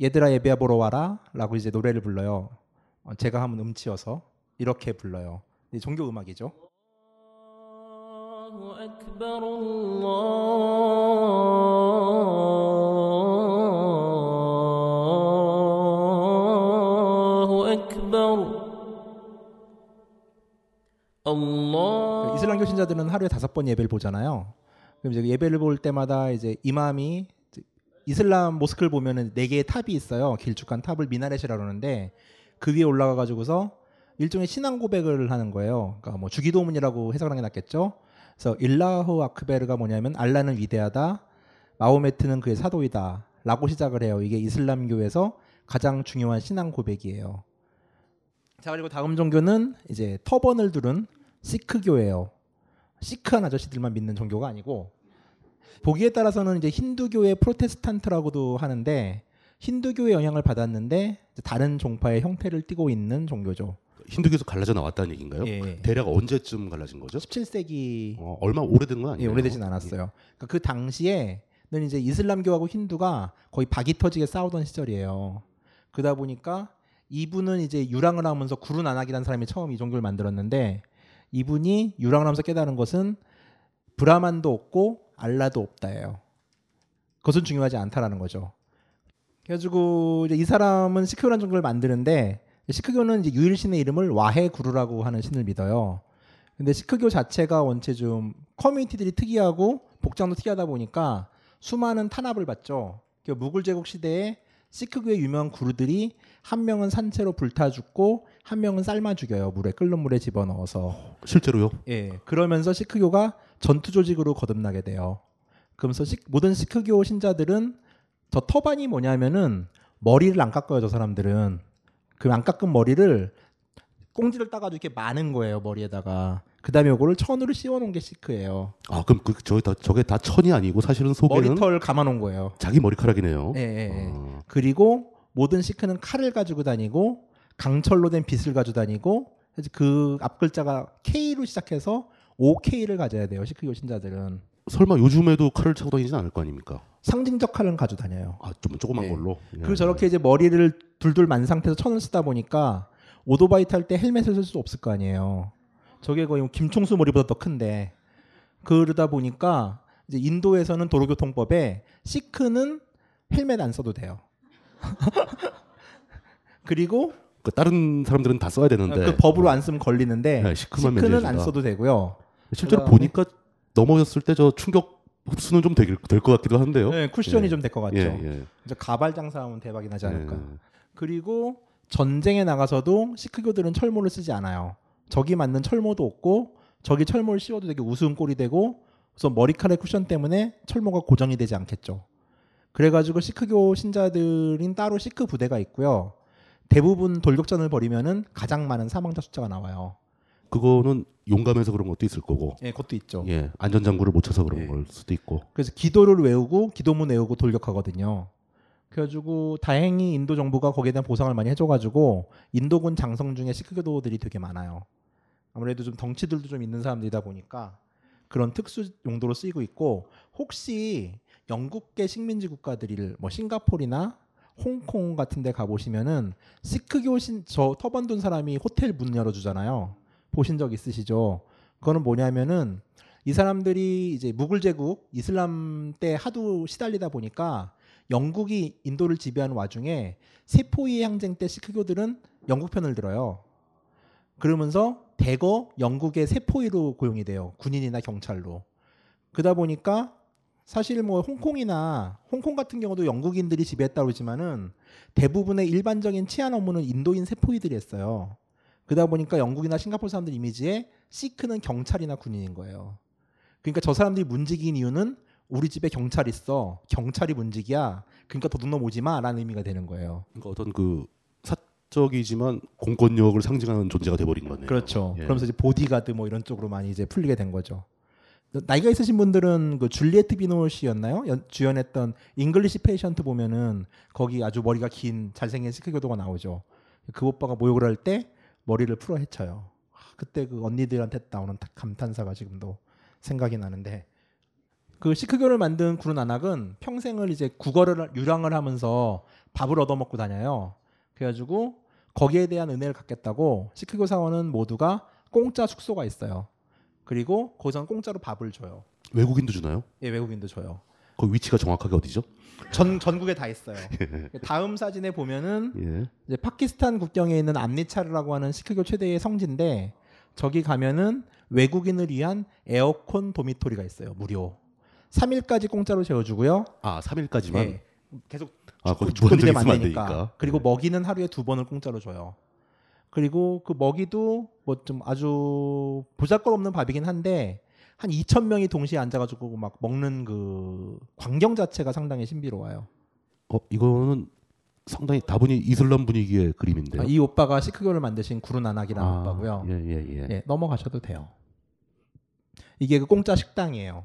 얘들아 예배 보러 와라라고 이제 노래를 불러요. 어, 제가 하면 음치여서 이렇게 불러요. 이 종교 음악이죠. أكبر الله أكبر الله 그 이슬람교 신자들은 하루에 다섯 번 예배를 보잖아요. 그럼 이제 예배를 볼 때마다 이제 이맘이 이제 이슬람 모스크를 보면은 네 개의 탑이 있어요. 길쭉한 탑을 미나렛이라 그러는데 그 위에 올라가 가지고서 일종의 신앙 고백을 하는 거예요. 그러니까 뭐 주기도문이라고 해석하는 게 낫겠죠. 그래서 일라후 아크베르가 뭐냐면 알라는 위대하다, 마호메트는 그의 사도이다. 라고 시작을 해요. 이게 이슬람교에서 가장 중요한 신앙 고백이에요. 자 그리고 다음 종교는 이제 터번을 두른 시크교예요. 시크한 아저씨들만 믿는 종교가 아니고 보기에 따라서는 이제 힌두교의 프로테스탄트라고도 하는데 힌두교의 영향을 받았는데 다른 종파의 형태를 띠고 있는 종교죠. 힌두교에서 갈라져 나왔다는 얘기인가요? 예. 대략 언제쯤 갈라진 거죠? 17세기 어, 얼마 오래된 건 아니에요. 예, 오래되진 않았어요. 그러니까 그 당시에는 이제 이슬람교하고 힌두가 거의 박이 터지게 싸우던 시절이에요. 그러다 보니까 이분은 이제 유랑을 하면서 구루 나낙이라는 사람이 처음 이 종교를 만들었는데 이분이 유랑을 하면서 깨달은 것은 브라만도 없고 알라도 없다예요. 그것은 중요하지 않다라는 거죠. 그래가지고 이제 이 사람은 시크교라는 종교를 만드는데 시크교는 이제 유일신의 이름을 와해 구루라고 하는 신을 믿어요. 근데 시크교 자체가 원체 좀 커뮤니티들이 특이하고 복장도 특이하다 보니까 수많은 탄압을 받죠. 그 무굴 제국 시대에 시크교의 유명한 구루들이 한 명은 산채로 불타 죽고 한 명은 삶아 죽여요. 물에 끓는 물에 집어 넣어서. 실제로요? 예. 그러면서 시크교가 전투 조직으로 거듭나게 돼요. 그러면서 시- 모든 시크교 신자들은 저 터반이 뭐냐면은 머리를 안 깎아요. 저 사람들은 그 안 깎은 머리를 꽁지를 따가지고 이렇게 마는 거예요 머리에다가. 그다음에 요거를 천으로 씌워놓은 게 시크예요. 아 그럼 그 저게 다 저게 다 천이 아니고 사실은 속에는 머리털 감아놓은 거예요. 자기 머리카락이네요. 예, 예, 예. 그리고 모든 시크는 칼을 가지고 다니고 강철로 된 빗을 가지고 다니고 그래서 그 앞글자가 K로 시작해서 OK를 가져야 돼요. 시크교 신자들은 설마 요즘에도 칼을 차고 다니진 않을 거 아닙니까? 상징적 칼은 가지고 다녀요. 아, 좀 조그만 예. 걸로. 예. 그리고 저렇게 이제 머리를 둘둘 만 상태에서 천을 쓰다 보니까 오토바이 탈 때 헬멧을 쓸 수 없을 거 아니에요. 저게 거의 뭐 김총수 머리보다 더 큰데 그러다 보니까 이제 인도에서는 도로교통법에 시크는 헬멧 안 써도 돼요. <laughs> 그리고 그 다른 사람들은 다 써야 되는데 그 법으로 안 쓰면 걸리는데 네, 시크만 시크는 안. 써도 되고요. 실제로 보니까 넘어졌을 때 저 충격 흡수는 좀 될 것 같기도 한데요. 네, 쿠션이 예. 좀될 것 같죠. 예, 예. 이제 가발 장사하면 대박이 나지 않을까. 예. 그리고 전쟁에 나가서도 시크교들은 철모를 쓰지 않아요. 적이 맞는 철모도 없고 적이 철모를 씌워도 되게 우스운 꼴이 되고 우선 머리카락 쿠션 때문에 철모가 고정이 되지 않겠죠. 그래가지고 시크교 신자들인 따로 시크 부대가 있고요. 대부분 돌격전을 벌이면은 가장 많은 사망자 숫자가 나와요. 그거는 용감해서 그런 것도 있을 거고. 예, 그것도 있죠. 예, 안전장구를 못 쳐서 그런 걸 수도 있고. 그래서 기도를 외우고 기도문 외우고 돌격하거든요. 그래가지고 다행히 인도 정부가 거기에 대한 보상을 많이 해줘가지고 인도군 장성 중에 시크교도들이 되게 많아요. 아무래도 좀 덩치들도 좀 있는 사람들이다 보니까 그런 특수 용도로 쓰이고 있고 혹시 영국계 식민지 국가들을 뭐 싱가포르나 홍콩 같은 데 가보시면은 시크교 신, 저 터번 둔 사람이 호텔 문 열어주잖아요. 보신 적 있으시죠? 그거는 뭐냐면은 이 사람들이 이제 무굴 제국 이슬람 때 하도 시달리다 보니까 영국이 인도를 지배하는 와중에 세포위 항쟁 때 시크교들은 영국 편을 들어요. 그러면서 대거 영국의 세포위로 고용이 돼요. 군인이나 경찰로. 그러다 보니까 사실 뭐 홍콩이나 홍콩 같은 경우도 영국인들이 지배했다고 그러지만은 대부분의 일반적인 치안 업무는 인도인 세포위들이 했어요. 그러다 보니까 영국이나 싱가포르 사람들 이미지에 시크는 경찰이나 군인인 거예요. 그러니까 저 사람들이 문지기인 이유는 우리 집에 경찰 있어. 경찰이 문지기야. 그러니까 도둑 놈 오지 마라는 의미가 되는 거예요. 그러니까 어떤 그 사적이지만 공권력을 상징하는 존재가 돼버린 거네요. 그렇죠. 예. 그러면서 이제 보디가드 뭐 이런 쪽으로 많이 이제 풀리게 된 거죠. 나이가 있으신 분들은 그 줄리에트 비노쉬였나요? 연- 주연했던 English Patient 보면은 거기 아주 머리가 긴 잘생긴 시크교도가 나오죠. 그 오빠가 목욕을 할 때 머리를 풀어 헤쳐요. 아, 그때 그 언니들한테 나오는 타- 감탄사가 지금도 생각이 나는데 그 시크교를 만든 구른 안악은 평생을 이제 국어를 유랑을 하면서 밥을 얻어먹고 다녀요. 그래가지고 거기에 대한 은혜를 갖겠다고 시크교 사원은 모두가 공짜 숙소가 있어요. 그리고 거기서는 공짜로 밥을 줘요. 외국인도 주나요? 예, 외국인도 줘요. 그 위치가 정확하게 어디죠? 전 전국에 다 있어요. <laughs> 다음 사진에 보면은 예. 이제 파키스탄 국경에 있는 암리차르라고 하는 시크교 최대의 성지인데 저기 가면은 외국인을 위한 에어컨 도미토리가 있어요. 무료. 3일까지 공짜로 재워주고요. 아, 3일까지만. 예, 계속 아, 거기 있으면 안 되니까. 되니까. 그리고 먹이는 하루에 두 번을 공짜로 줘요. 그리고 그 먹이도 뭐 좀 아주 보잘것없는 밥이긴 한데 한 2천 명이 동시에 앉아가지고 막 먹는 그 광경 자체가 상당히 신비로워요. 어 이거는 상당히 다분히 이슬람 분위기의 그림인데요. 아, 이 오빠가 시크교를 만드신 구루나낙이라는 아, 오빠고요. 예, 예, 예. 예, 넘어가셔도 돼요. 이게 그 공짜 식당이에요.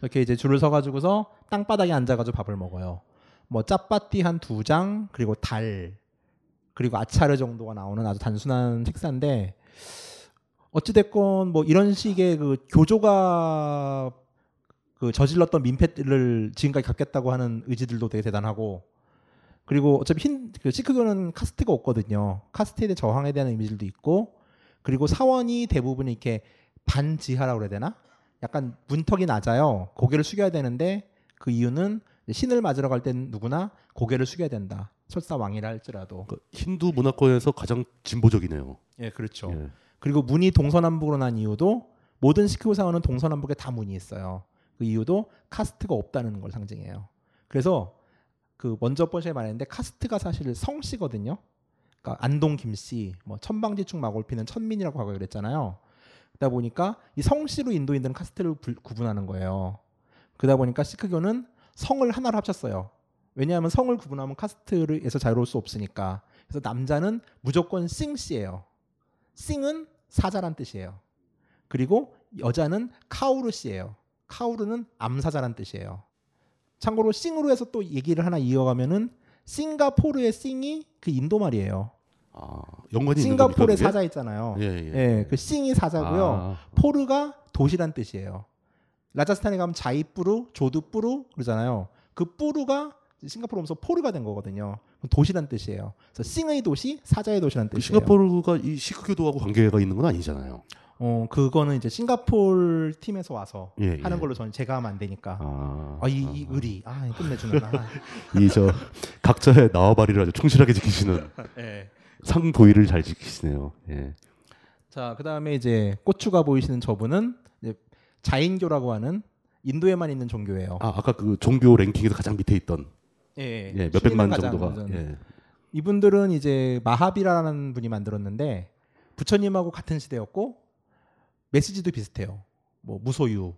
이렇게 이제 줄을 서가지고서 땅바닥에 앉아가지고 밥을 먹어요. 뭐 짜파티 한 두 장, 그리고 달, 그리고 아차르 정도가 나오는 아주 단순한 식사인데 어찌됐건 뭐 이런 식의 그 교조가 그 저질렀던 민폐를 지금까지 갚겠다고 하는 의지들도 되게 대단하고 그리고 어차피 흰, 그 시크교는 카스트가 없거든요. 카스트에 대한 저항에 대한 의미들도 있고 그리고 사원이 대부분 이렇게 반지하라고 그래야 되나? 약간 문턱이 낮아요. 고개를 숙여야 되는데 그 이유는 신을 맞으러 갈 땐 누구나 고개를 숙여야 된다. 설사 왕이라 할지라도. 힌두 문화권에서 가장 진보적이네요. 예, 그렇죠. 예. 그리고 문이 동서남북으로 난 이유도 모든 시크교 사원은 동서남북에 다 문이 있어요. 그 이유도 카스트가 없다는 걸 상징해요. 그래서 그 먼저 번시에 말했는데 카스트가 사실 성씨거든요. 그러니까 안동 김씨, 뭐 천방지축 마골피는 천민이라고 하고 그랬잖아요. 그러다 보니까 이 성씨로 인도인들은 카스트를 불- 구분하는 거예요. 그러다 보니까 시크교는 성을 하나로 합쳤어요. 왜냐하면 성을 구분하면 카스트에서 자유로울 수 없으니까. 그래서 남자는 무조건 싱씨예요. 싱은 사자란 뜻이에요. 그리고 여자는 카우르 씨예요. 카우르는 암사자란 뜻이에요. 참고로 싱으로 해서 또 얘기를 하나 이어가면은 싱가포르의 싱이 그 인도 말이에요. 연관이 있는 싱가포르의? 사자 있잖아요. 예, 예. 그 싱이 사자고요. 아. 포르가 도시란 뜻이에요. 라자스탄에 가면 자이뿌르, 조드뿌르 그러잖아요. 그 뿌르가 싱가포르 오면서 포르가 된 거거든요. 도시란 뜻이에요. 그래서 싱의 도시, 사자의 도시란 그 뜻이에요. 싱가포르가 이 시크교도하고 관계가 있는 건 아니잖아요. 어 그거는 이제 싱가포르 팀에서 와서 예, 하는 예. 걸로 저는 제가 하면 안 되니까. 아, 아, 이, 이 의리, 아 끝내주는 나. <laughs> 이저 각자의 나와 바리를 아주 충실하게 지키시는 <laughs> 예. 상도의를 잘 지키시네요. 예. 자, 그 다음에 이제 고추가 보이시는 저분은 이제 자인교라고 하는 인도에만 있는 종교예요. 아 아까 그 종교 랭킹에서 가장 밑에 있던 예, 예, 몇백만 순위는 가장 정도가. 예. 이분들은 이제 마하비라라는 분이 만들었는데 부처님하고 같은 시대였고 메시지도 비슷해요. 뭐 무소유,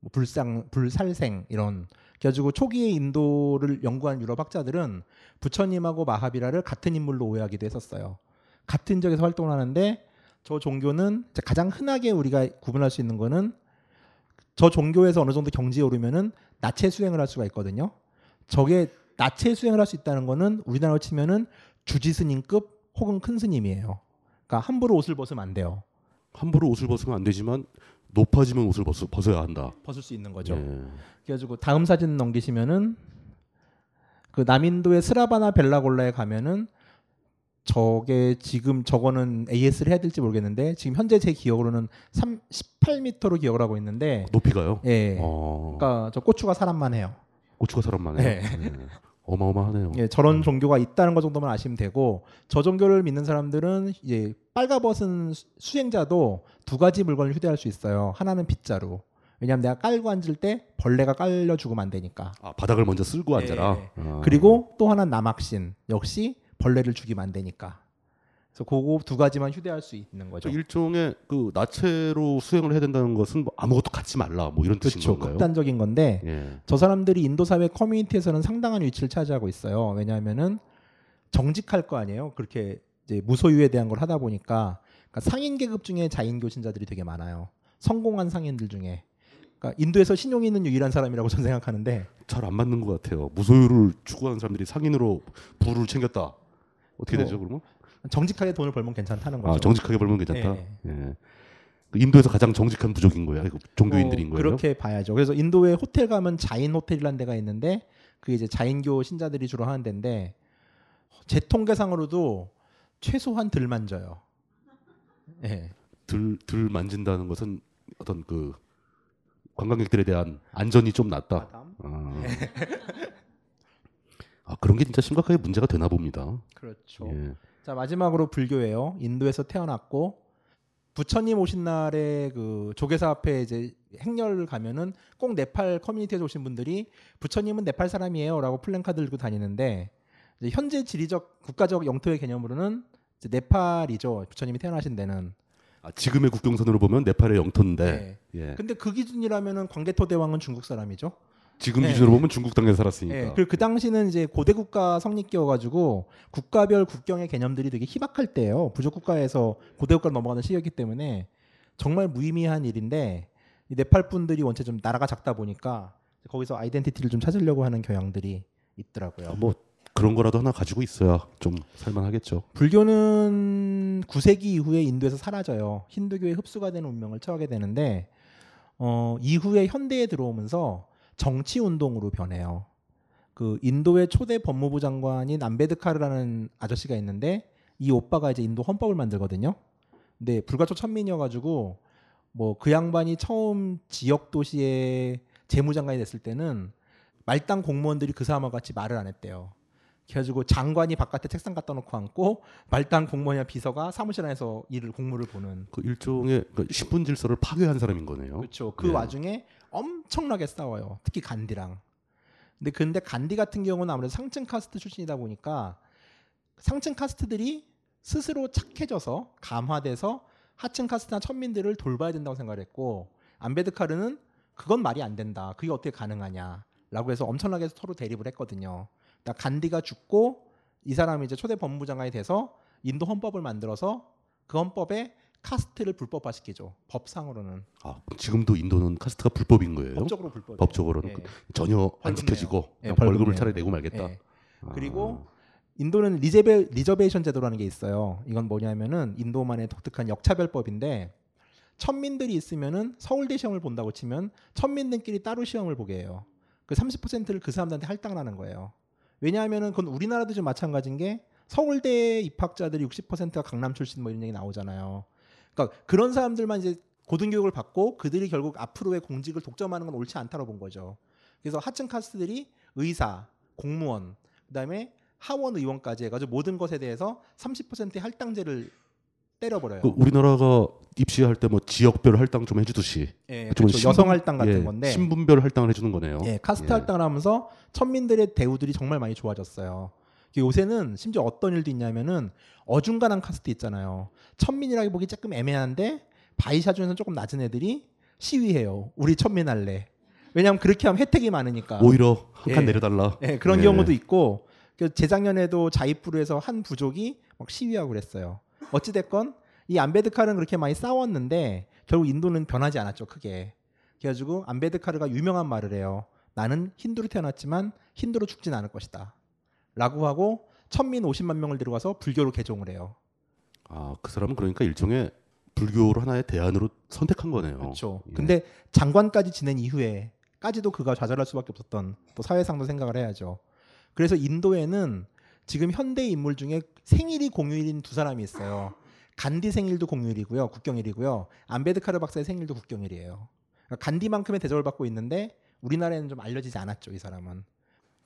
뭐 불상, 불살생 이런. 그래가지고 초기에 인도를 연구한 유럽 학자들은 부처님하고 마하비라를 같은 인물로 오해하기도 했었어요. 같은 지역에서 활동을 하는데 저 종교는 가장 흔하게 우리가 구분할 수 있는 거는 저 종교에서 어느 정도 경지에 오르면은 나체 수행을 할 수가 있거든요. 저게 나체 수행을 할 수 있다는 거는 우리나라로 치면은 주지 스님급 혹은 큰 스님이에요. 그러니까 함부로 옷을 벗으면 안 돼요. 함부로 옷을 벗으면 안 되지만 높아지면 옷을 벗, 벗어야 한다. 벗을 수 있는 거죠. 예. 그래가지고 다음 사진 넘기시면은 그 남인도의 스라바나 벨라골라에 가면은 저게 지금 저거는 AS를 해야 될지 모르겠는데 지금 현재 제 기억으로는 3, 18m로 기억을 하고 있는데 높이가요? 예. 어. 그러니까 저 고추가 사람만 해요. 고추가 사람만 해요. 예. 예. 어마어마하네요. 예, 저런 종교가 있다는 것 정도만 아시면 되고 저 종교를 믿는 사람들은 이제 빨가벗은 수- 수행자도 두 가지 물건을 휴대할 수 있어요. 하나는 빗자루. 왜냐하면 내가 깔고 앉을 때 벌레가 깔려 죽으면 안 되니까. 아, 바닥을 먼저 쓸고 앉아라. 예. 아. 그리고 또 하나 는 남학신. 역시 벌레를 죽이면 안 되니까. 그래서 그거 두 가지만 휴대할 수 있는 거죠. 그러니까 일종의 그 나체로 수행을 해야 된다는 것은 뭐 아무것도 갖지 말라 뭐 이런 뜻인 그렇죠. 건가요? 극단적인 건데 예. 저 사람들이 인도 사회 커뮤니티에서는 상당한 위치를 차지하고 있어요. 왜냐하면은 정직할 거 아니에요. 그렇게 이제 무소유에 대한 걸 하다 보니까 그러니까 상인 계급 중에 자인교 신자들이 되게 많아요. 성공한 상인들 중에. 그러니까 인도에서 신용이 있는 유일한 사람이라고 <laughs> 저는 생각하는데 잘 안 맞는 것 같아요. 무소유를 추구하는 사람들이 상인으로 부를 챙겼다. 어떻게 뭐, 되죠, 그러면? 정직하게 돈을 벌면 괜찮다는 거죠. 아, 정직하게 벌면 괜찮다. 예. 예. 그 인도에서 가장 정직한 부족인 거예요. 그 종교인들인 어, 거예요. 그렇게 봐야죠. 그래서 인도에 호텔 가면 자인 호텔이라는 데가 있는데 그게 이제 자인교 신자들이 주로 하는 데인데 제 통계상으로도 최소한 들 만져요. 예. 들, 들 만진다는 것은 어떤 그 관광객들에 대한 안전이 좀 낮다. 아. 아, 그런 게 진짜 심각하게 문제가 되나 봅니다. 그렇죠. 예. 자 마지막으로 불교예요. 인도에서 태어났고 부처님 오신 날에 그 조계사 앞에 이제 행렬을 가면은 꼭 네팔 커뮤니티에서 오신 분들이 부처님은 네팔 사람이에요라고 플랜카드 들고 다니는데 이제 현재 지리적 국가적 영토의 개념으로는 이제 네팔이죠. 부처님이 태어나신 데는. 아, 지금의 국경선으로 보면 네팔의 영토인데 예. 근데 그 기준이라면은 광개토 대왕은 중국 사람이죠. 지금 네. 기준으로 보면 중국 땅에 살았으니까. 예, 그리고 그 당시는 이제 고대 국가 성립기여가지고 국가별 국경의 개념들이 되게 희박할 때예요. 부족 국가에서 고대 국가로 넘어가는 시기였기 때문에 정말 무의미한 일인데 이 네팔 분들이 원체 좀 나라가 작다 보니까 거기서 아이덴티티를 좀 찾으려고 하는 경향들이 있더라고요. 뭐 그런 거라도 하나 가지고 있어야 좀 살만하겠죠. 불교는 9세기 이후에 인도에서 사라져요. 힌두교에 흡수가 되는 운명을 처하게 되는데 어, 이후에 현대에 들어오면서 정치 운동으로 변해요. 그 인도의 초대 법무부 장관인 안베드카르라는 아저씨가 있는데 이 오빠가 이제 인도 헌법을 만들거든요. 근데 불가초 천민이어가지고 뭐 그 양반이 처음 지역 도시의 재무장관이 됐을 때는 말단 공무원들이 그 사람과 같이 말을 안 했대요. 그래가지고 장관이 바깥에 책상 갖다 놓고 앉고 말단 공무원이나 비서가 사무실 안에서 일을 공무를 보는 그 일종의 그 신분 질서를 파괴한 사람인 거네요. 그렇죠. 그 예. 와중에 엄청나게 싸워요. 특히 간디랑. 근데 근데 간디 같은 경우는 아무래도 상층 카스트 출신이다 보니까 상층 카스트들이 스스로 착해져서 감화돼서 하층 카스트나 천민들을 돌봐야 된다고 생각을 했고 안베드카르는 그건 말이 안 된다. 그게 어떻게 가능하냐라고 해서 엄청나게 서로 대립을 했거든요. 그러니까 간디가 죽고 이 사람이 이제 초대 법무부 장관이 돼서 인도 헌법을 만들어서 그 헌법에 카스트를 불법화시키죠. 법상으로는. 아, 지금도 인도는 카스트가 불법인 거예요? 법적으로 불법이에요. 법적으로는 예. 그- 전혀 안 지켜지고. 예, 벌금 벌금을. 차라리 내고 말겠다. 예. 아. 그리고 인도는 reserve, reservation 제도라는 게 있어요. 이건 뭐냐면은 인도만의 독특한 역차별법인데 천민들이 있으면은 서울대 시험을 본다고 치면 천민들끼리 따로 시험을 보게 해요. 그 30%를 그 사람들한테 할당을 하는 거예요. 왜냐하면은 그건 우리나라도 좀 마찬가지인 게 서울대 입학자들이 60%가 강남 출신 뭐 이런 얘기 나오잖아요. 그러니까 그런 사람들만 이제 고등교육을 받고 그들이 결국 앞으로의 공직을 독점하는 건 옳지 않다고 본 거죠. 그래서 하층 카스트들이 의사, 공무원, 그다음에 하원 의원까지 해가지고 모든 것에 대해서 30%의 할당제를 때려버려요. 그 우리나라가 입시할 때 뭐 지역별 할당 좀 해주듯이 예, 좀 그렇죠. 여성 할당 같은 건데. 신분별 할당을 해주는 거네요. 예, 카스트 예. 할당을 하면서 천민들의 대우들이 정말 많이 좋아졌어요. 요새는 심지어 어떤 일도 있냐면은 어중간한 카스트 있잖아요. 천민이라기 보기 조금 애매한데 바이샤 중에서 조금 낮은 애들이 시위해요. 우리 천민 할래. 왜냐하면 그렇게 하면 혜택이 많으니까. 오히려 한칸 내려달라. 예, 그런 예. 경우도 있고 그 재작년에도 자이프루에서 한 부족이 막 시위하고 그랬어요. 어찌 됐건 이 안베드카르는 그렇게 많이 싸웠는데 결국 인도는 변하지 않았죠 크게. 그래가지고 안베드카르가 유명한 말을 해요. 나는 힌두로 태어났지만 힌두로 죽진 않을 것이다. 라고 하고 천민 50만 명을 데려가서 불교로 개종을 해요. 아, 그 사람은 그러니까 일종의 불교를 하나의 대안으로 선택한 거네요. 그렇죠. 예. 근데 장관까지 지낸 이후에 까지도 그가 좌절할 수밖에 없었던 또 사회상도 생각을 해야죠. 그래서 인도에는 지금 현대 인물 중에 생일이 공휴일인 두 사람이 있어요. 간디 생일도 공휴일이고요, 국경일이고요. 안베드카르 박사의 생일도 국경일이에요. 그러니까 간디만큼의 대접을 받고 있는데 우리나라에는 좀 알려지지 않았죠, 이 사람은.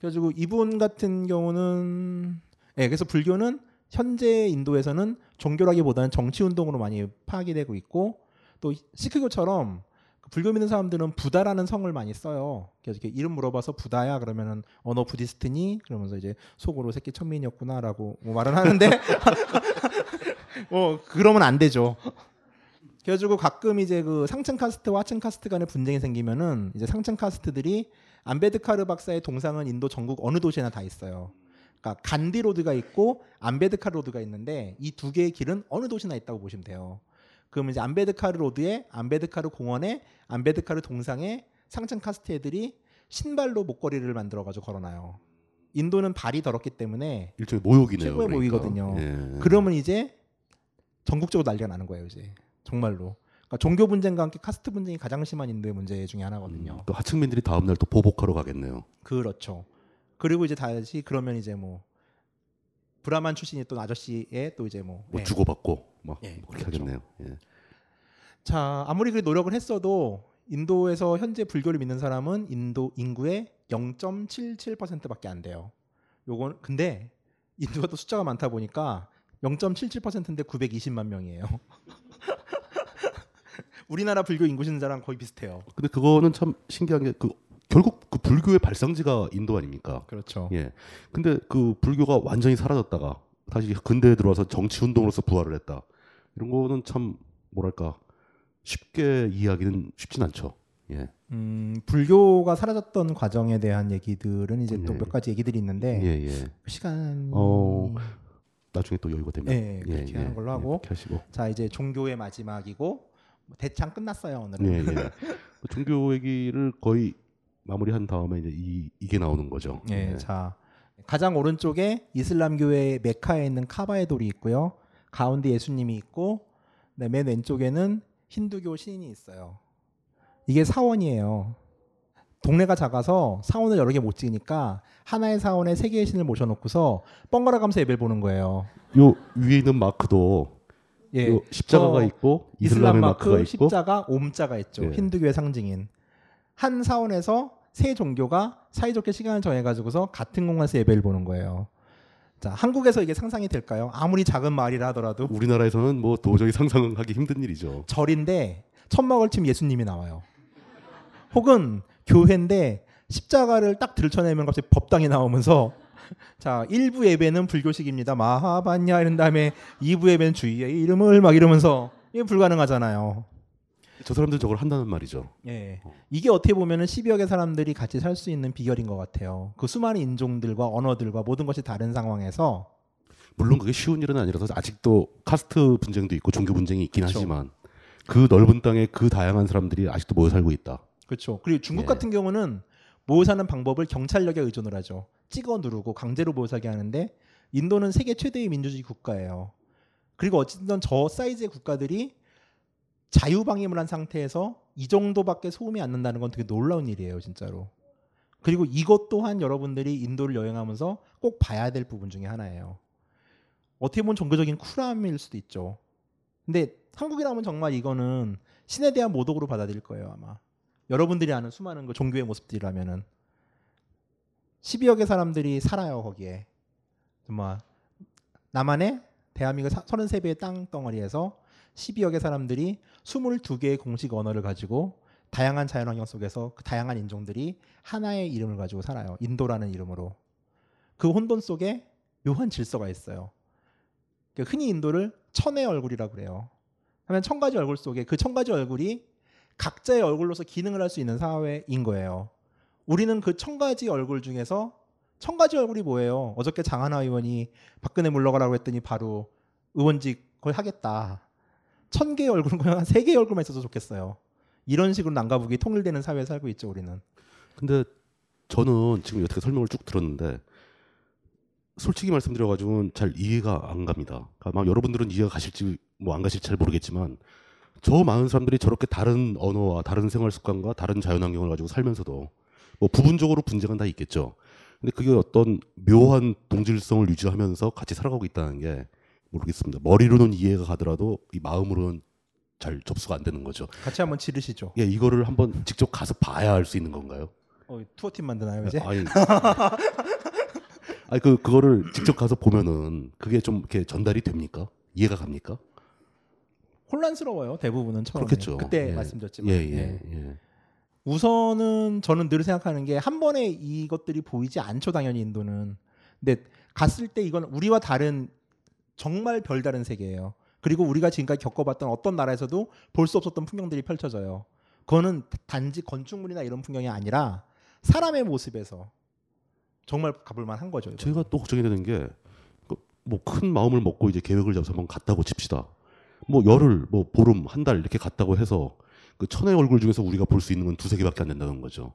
그래가지고 이분 같은 경우는, 예, 그래서 불교는 현재 인도에서는 종교라기보다는 정치 운동으로 많이 파악이 되고 있고 또 시크교처럼 그 불교 믿는 사람들은 부다라는 성을 많이 써요. 그래서 이렇게 이름 물어봐서 부다야 그러면은 어너 부디스트니 그러면서 이제 속으로 새끼 천민이었구나라고 뭐 말을 하는데 어 <laughs> 그러면 안 되죠. 그래가지고 가끔 이제 그 상층 카스트와 하층 카스트 간의 분쟁이 생기면은 이제 상층 카스트들이 안베드카르 박사의 동상은 인도 전국 어느 도시에나 다 있어요. 그러니까 간디 Road가 있고 안베드카르 Road가 있는데 이 두 개의 길은 어느 도시나 있다고 보시면 돼요. 그러면 이제 안베드카르 Road에 안베드카르 공원에 안베드카르 동상에 상층 카스트 애들이 신발로 목걸이를 만들어 가지고 걸어놔요. 인도는 발이 더럽기 때문에 일종의 모욕이네요. 최고의 그러니까. 모이거든요. 예. 그러면 이제 전국적으로 난리가 나는 거예요, 이제. 정말로. 그러니까 종교 분쟁과 함께 카스트 분쟁이 가장 심한 인도의 문제 중에 하나거든요. 또 하층민들이 다음 날 또 보복하러 가겠네요. 그렇죠. 그리고 이제 다시 그러면 이제 뭐 브라만 출신이 또 아저씨의 또 이제 뭐, 뭐 예. 주고받고 막 예, 그렇게 그렇죠. 하겠네요. 예. 자 아무리 그 노력을 했어도 인도에서 현재 불교를 믿는 사람은 인도 인구의 0.77%밖에 안 돼요. 요건 근데 인도가 또 숫자가 많다 보니까 0.77%인데 920만 명이에요. <laughs> 우리나라 불교 인구 신자랑 거의 비슷해요. 근데 그거는 참 신기한 게 그 결국 그 불교의 발상지가 인도 아닙니까? 그렇죠. 예. 근데 그 불교가 완전히 사라졌다가 다시 근대에 들어와서 정치 운동으로서 부활을 했다. 이런 거는 참 뭐랄까 쉽게 이해하기는 쉽진 않죠. 예. 음, 불교가 사라졌던 과정에 대한 얘기들은 이제 또몇 가지 얘기들이 있는데 예, 예. 시간이 어, 나중에 또 여유가 되면 네, 그렇게 하는 걸로 하고 그렇게 하시고. 자 이제 종교의 마지막이고 뭐 대창 끝났어요 오늘은. 예, 예. 종교 얘기를 거의 마무리한 다음에 이제 이 이게 나오는 거죠. 예, 자 가장 오른쪽에 이슬람교의 메카에 있는 카바의 돌이 있고요. 가운데 예수님이 있고 네, 맨 왼쪽에는 힌두교 신인이 있어요. 이게 사원이에요. 동네가 작아서 사원을 여러 개 못 지으니까 하나의 사원에 세 개의 신을 모셔놓고서 번갈아 가면서 예배를 보는 거예요. 요 위에 있는 마크도 예, 요 십자가가 저 있고 이슬람 이슬람의 마크, 마크가 있고 십자가, 옴자가 있죠. 예. 힌두교의 상징인 한 사원에서 세 종교가 사이좋게 시간을 정해가지고서 같은 공간에서 예배를 보는 거예요. 자, 한국에서 이게 상상이 될까요? 아무리 작은 마을이라 하더라도 우리나라에서는 뭐 도저히 상상하기 힘든 일이죠. 절인데 천막을 치면 예수님이 나와요. 혹은 교회인데 십자가를 딱 들쳐내면 갑자기 법당이 나오면서 자 1부 예배는 불교식입니다. 마하반야 이런 다음에 2부 예배는 주의의 이름을 막 이러면서 이게 불가능하잖아요. 저 사람들 저걸 한다는 말이죠. 예. 이게 어떻게 보면은 12억의 사람들이 같이 살 수 있는 비결인 것 같아요. 그 수많은 인종들과 언어들과 모든 것이 다른 상황에서 물론 그게 쉬운 일은 아니라서 아직도 카스트 분쟁도 있고 종교 분쟁이 있긴 그쵸. 하지만 그 넓은 땅에 그 다양한 사람들이 아직도 모여 살고 있다. 그렇죠. 그리고 중국 예. 같은 경우는 모여 사는 방법을 경찰력에 의존을 하죠. 찍어 누르고 강제로 모여 살게 하는데 인도는 세계 최대의 민주주의 국가예요. 그리고 어쨌든 저 사이즈의 국가들이 자유방임을 한 상태에서 이 정도밖에 소음이 안 난다는 건 되게 놀라운 일이에요, 진짜로. 그리고 이것 또한 여러분들이 인도를 여행하면서 꼭 봐야 될 부분 중에 하나예요. 어떻게 보면 종교적인 쿨함일 수도 있죠. 근데 한국이라면 정말 이거는 신에 대한 모독으로 받아들일 거예요, 아마. 여러분들이 아는 수많은 그 종교의 모습들이라면은 12억의 사람들이 살아요 거기에. 정말 남한의 대한민국 33배의 땅 덩어리에서 12억의 사람들이 22개의 공식 언어를 가지고 다양한 자연환경 속에서 그 다양한 인종들이 하나의 이름을 가지고 살아요. 인도라는 이름으로. 그 혼돈 속에 묘한 질서가 있어요. 그 흔히 인도를 천의 얼굴이라고 그래요. 하면 천 가지 얼굴 속에 그 천 가지 얼굴이 각자의 얼굴로서 기능을 할 수 있는 사회인 거예요. 우리는 그 천 가지 얼굴 중에서 천 가지 얼굴이 뭐예요? 어저께 장하나 의원이 박근혜 물러가라고 했더니 바로 의원직 그걸 하겠다. 천 개의 얼굴은 그냥 한 세 개의 얼굴만 있어도 좋겠어요. 이런 식으로 난가북이 통일되는 사회에 살고 있죠, 우리는. 근데 저는 지금 여태까지 설명을 쭉 들었는데 솔직히 말씀드려가지고는 잘 이해가 안 갑니다. 그러니까 막 여러분들은 이해가 가실지 뭐 안 가실지 잘 모르겠지만 저 많은 사람들이 저렇게 다른 언어와 다른 생활 습관과 다른 자연 환경을 가지고 살면서도 뭐 부분적으로 분쟁은 다 있겠죠. 근데 그게 어떤 묘한 동질성을 유지하면서 같이 살아가고 있다는 게 모르겠습니다. 머리로는 이해가 가더라도 이 마음으로는 잘 접수가 안 되는 거죠. 같이 한번 지르시죠. 예, 이거를 한번 직접 가서 봐야 알 수 있는 건가요? 어, 투어팀 만드나요, 이제? 아니, 아니 그 그거를 직접 가서 보면은 그게 좀 이렇게 전달이 됩니까? 이해가 갑니까? 혼란스러워요, 대부분은 처음에. 그렇겠죠. 그때 예. 말씀드렸지만. 예, 예, 예. 우선은 저는 늘 생각하는 게 한 번에 이것들이 보이지 않죠 당연히 인도는 근데 갔을 때 이건 우리와 다른 정말 별다른 세계예요 그리고 우리가 지금까지 겪어봤던 어떤 나라에서도 볼 수 없었던 풍경들이 펼쳐져요 그거는 단지 건축물이나 이런 풍경이 아니라 사람의 모습에서 정말 가볼 만 한 거죠 이거는. 제가 또 걱정이 되는 게 뭐 큰 마음을 먹고 이제 계획을 잡아서 한번 갔다고 칩시다. 뭐 열흘, 뭐 보름, 한 달 이렇게 갔다고 해서 그 천의 얼굴 중에서 우리가 볼 수 있는 건 두세 개밖에 안 된다는 거죠.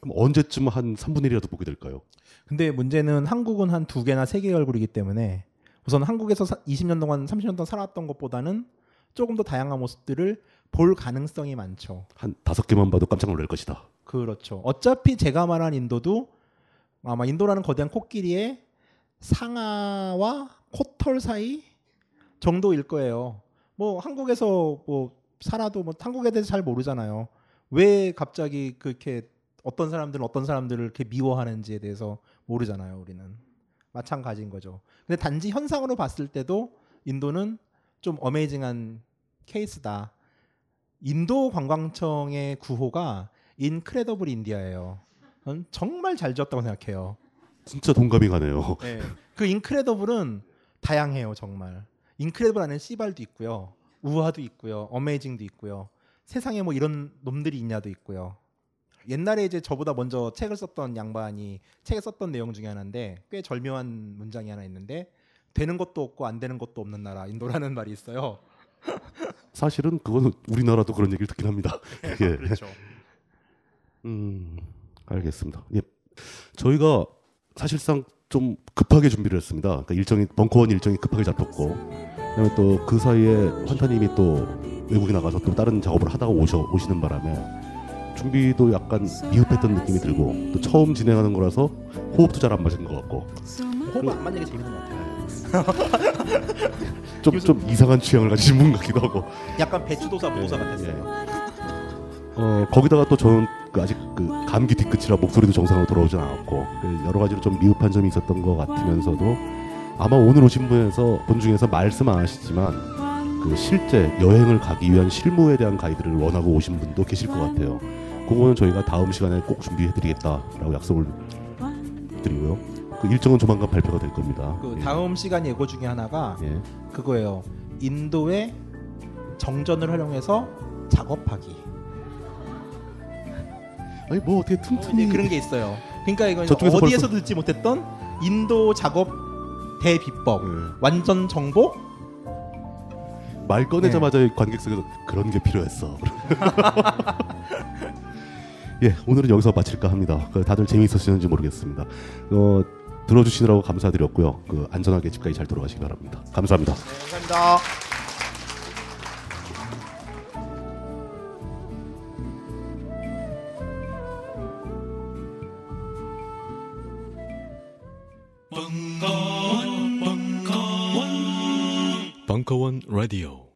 그럼 언제쯤 한 3분의 1이라도 보게 될까요? 근데 문제는 한국은 한 두 개나 세 개의 얼굴이기 때문에 우선 한국에서 사- 20년 동안 30년 동안 살았던 것보다는 조금 더 다양한 모습들을 볼 가능성이 많죠. 한 다섯 개만 봐도 깜짝 놀랄 것이다. 그렇죠. 어차피 제가 말한 인도도 아마 인도라는 거대한 코끼리의 상아와 코털 사이 정도일 거예요. 뭐 한국에서 뭐 살아도 뭐 한국에 대해서 잘 모르잖아요. 왜 갑자기 그렇게 어떤 사람들은 어떤 사람들을 이렇게 미워하는지에 대해서 모르잖아요. 우리는 마찬가지인 거죠. 근데 단지 현상으로 봤을 때도 인도는 좀 amazing한 케이스다. 인도 관광청의 구호가 Incredible India예요. 정말 잘 지었다고 생각해요. 진짜 동감이 가네요. 네. 그 incredible은 다양해요 정말. incredible 안에 씨발도 있고요, 우화도 있고요, 어메이징도 있고요. 세상에 뭐 이런 놈들이 있냐도 있고요. 옛날에 이제 저보다 먼저 책을 썼던 양반이 책에 썼던 내용 중에 하나인데 꽤 절묘한 문장이 하나 있는데 되는 것도 없고 안 되는 것도 없는 나라 인도라는 말이 있어요. <laughs> 사실은 그거는 우리나라도 그런 얘기를 듣긴 합니다. 예. 그렇죠. <laughs> 음, 알겠습니다. 예. 저희가 사실상 좀 급하게 준비를 했습니다. 그러니까 일정이 벙커원 일정이 급하게 잡혔고, 그다음에 또 그 사이에 환타님이 또 외국에 나가서 또 다른 작업을 하다가 오셔 오시는 바람에 준비도 약간 미흡했던 느낌이 들고 또 처음 진행하는 거라서 호흡도 잘 안 맞은 것 같고 호흡 안 맞는 게 재밌는 것 같아요. <laughs> 좀 좀 이상한 취향을 가지신 분 같기도 하고 약간 배추도사 무도사 예, 같았어요. 어 거기다가 또 저는 그 아직 그 감기 뒤끝이라 목소리도 정상으로 돌아오진 않았고 그 여러 가지로 좀 미흡한 점이 있었던 것 같으면서도 아마 오늘 오신 분에서 분 중에서 말씀 안 하시지만 그 실제 여행을 가기 위한 실무에 대한 가이드를 원하고 오신 분도 계실 것 같아요. 그거는 저희가 다음 시간에 꼭 준비해드리겠다라고 약속을 드리고요. 그 일정은 조만간 발표가 될 겁니다. 그 예. 다음 시간 예고 중에 하나가 예. 그거예요. 인도의 정전을 활용해서 작업하기. 아니 뭐 어떻게 틈틈이 그런 게 있어요. 그러니까 이건 저쪽에서 어디에서 벌써- 듣지 못했던 인도 작업 대비법, 완전 정보. 말 꺼내자마자 네. 관객 속에서 그런 게 필요했어. <laughs> 예, 오늘은 여기서 마칠까 합니다. 그 다들 재미있으셨는지 모르겠습니다. 어, 들어주시느라고 감사드렸고요. 그 안전하게 집까지 잘 돌아가시기 바랍니다. 감사합니다. 감사합니다. 벙커원 라디오.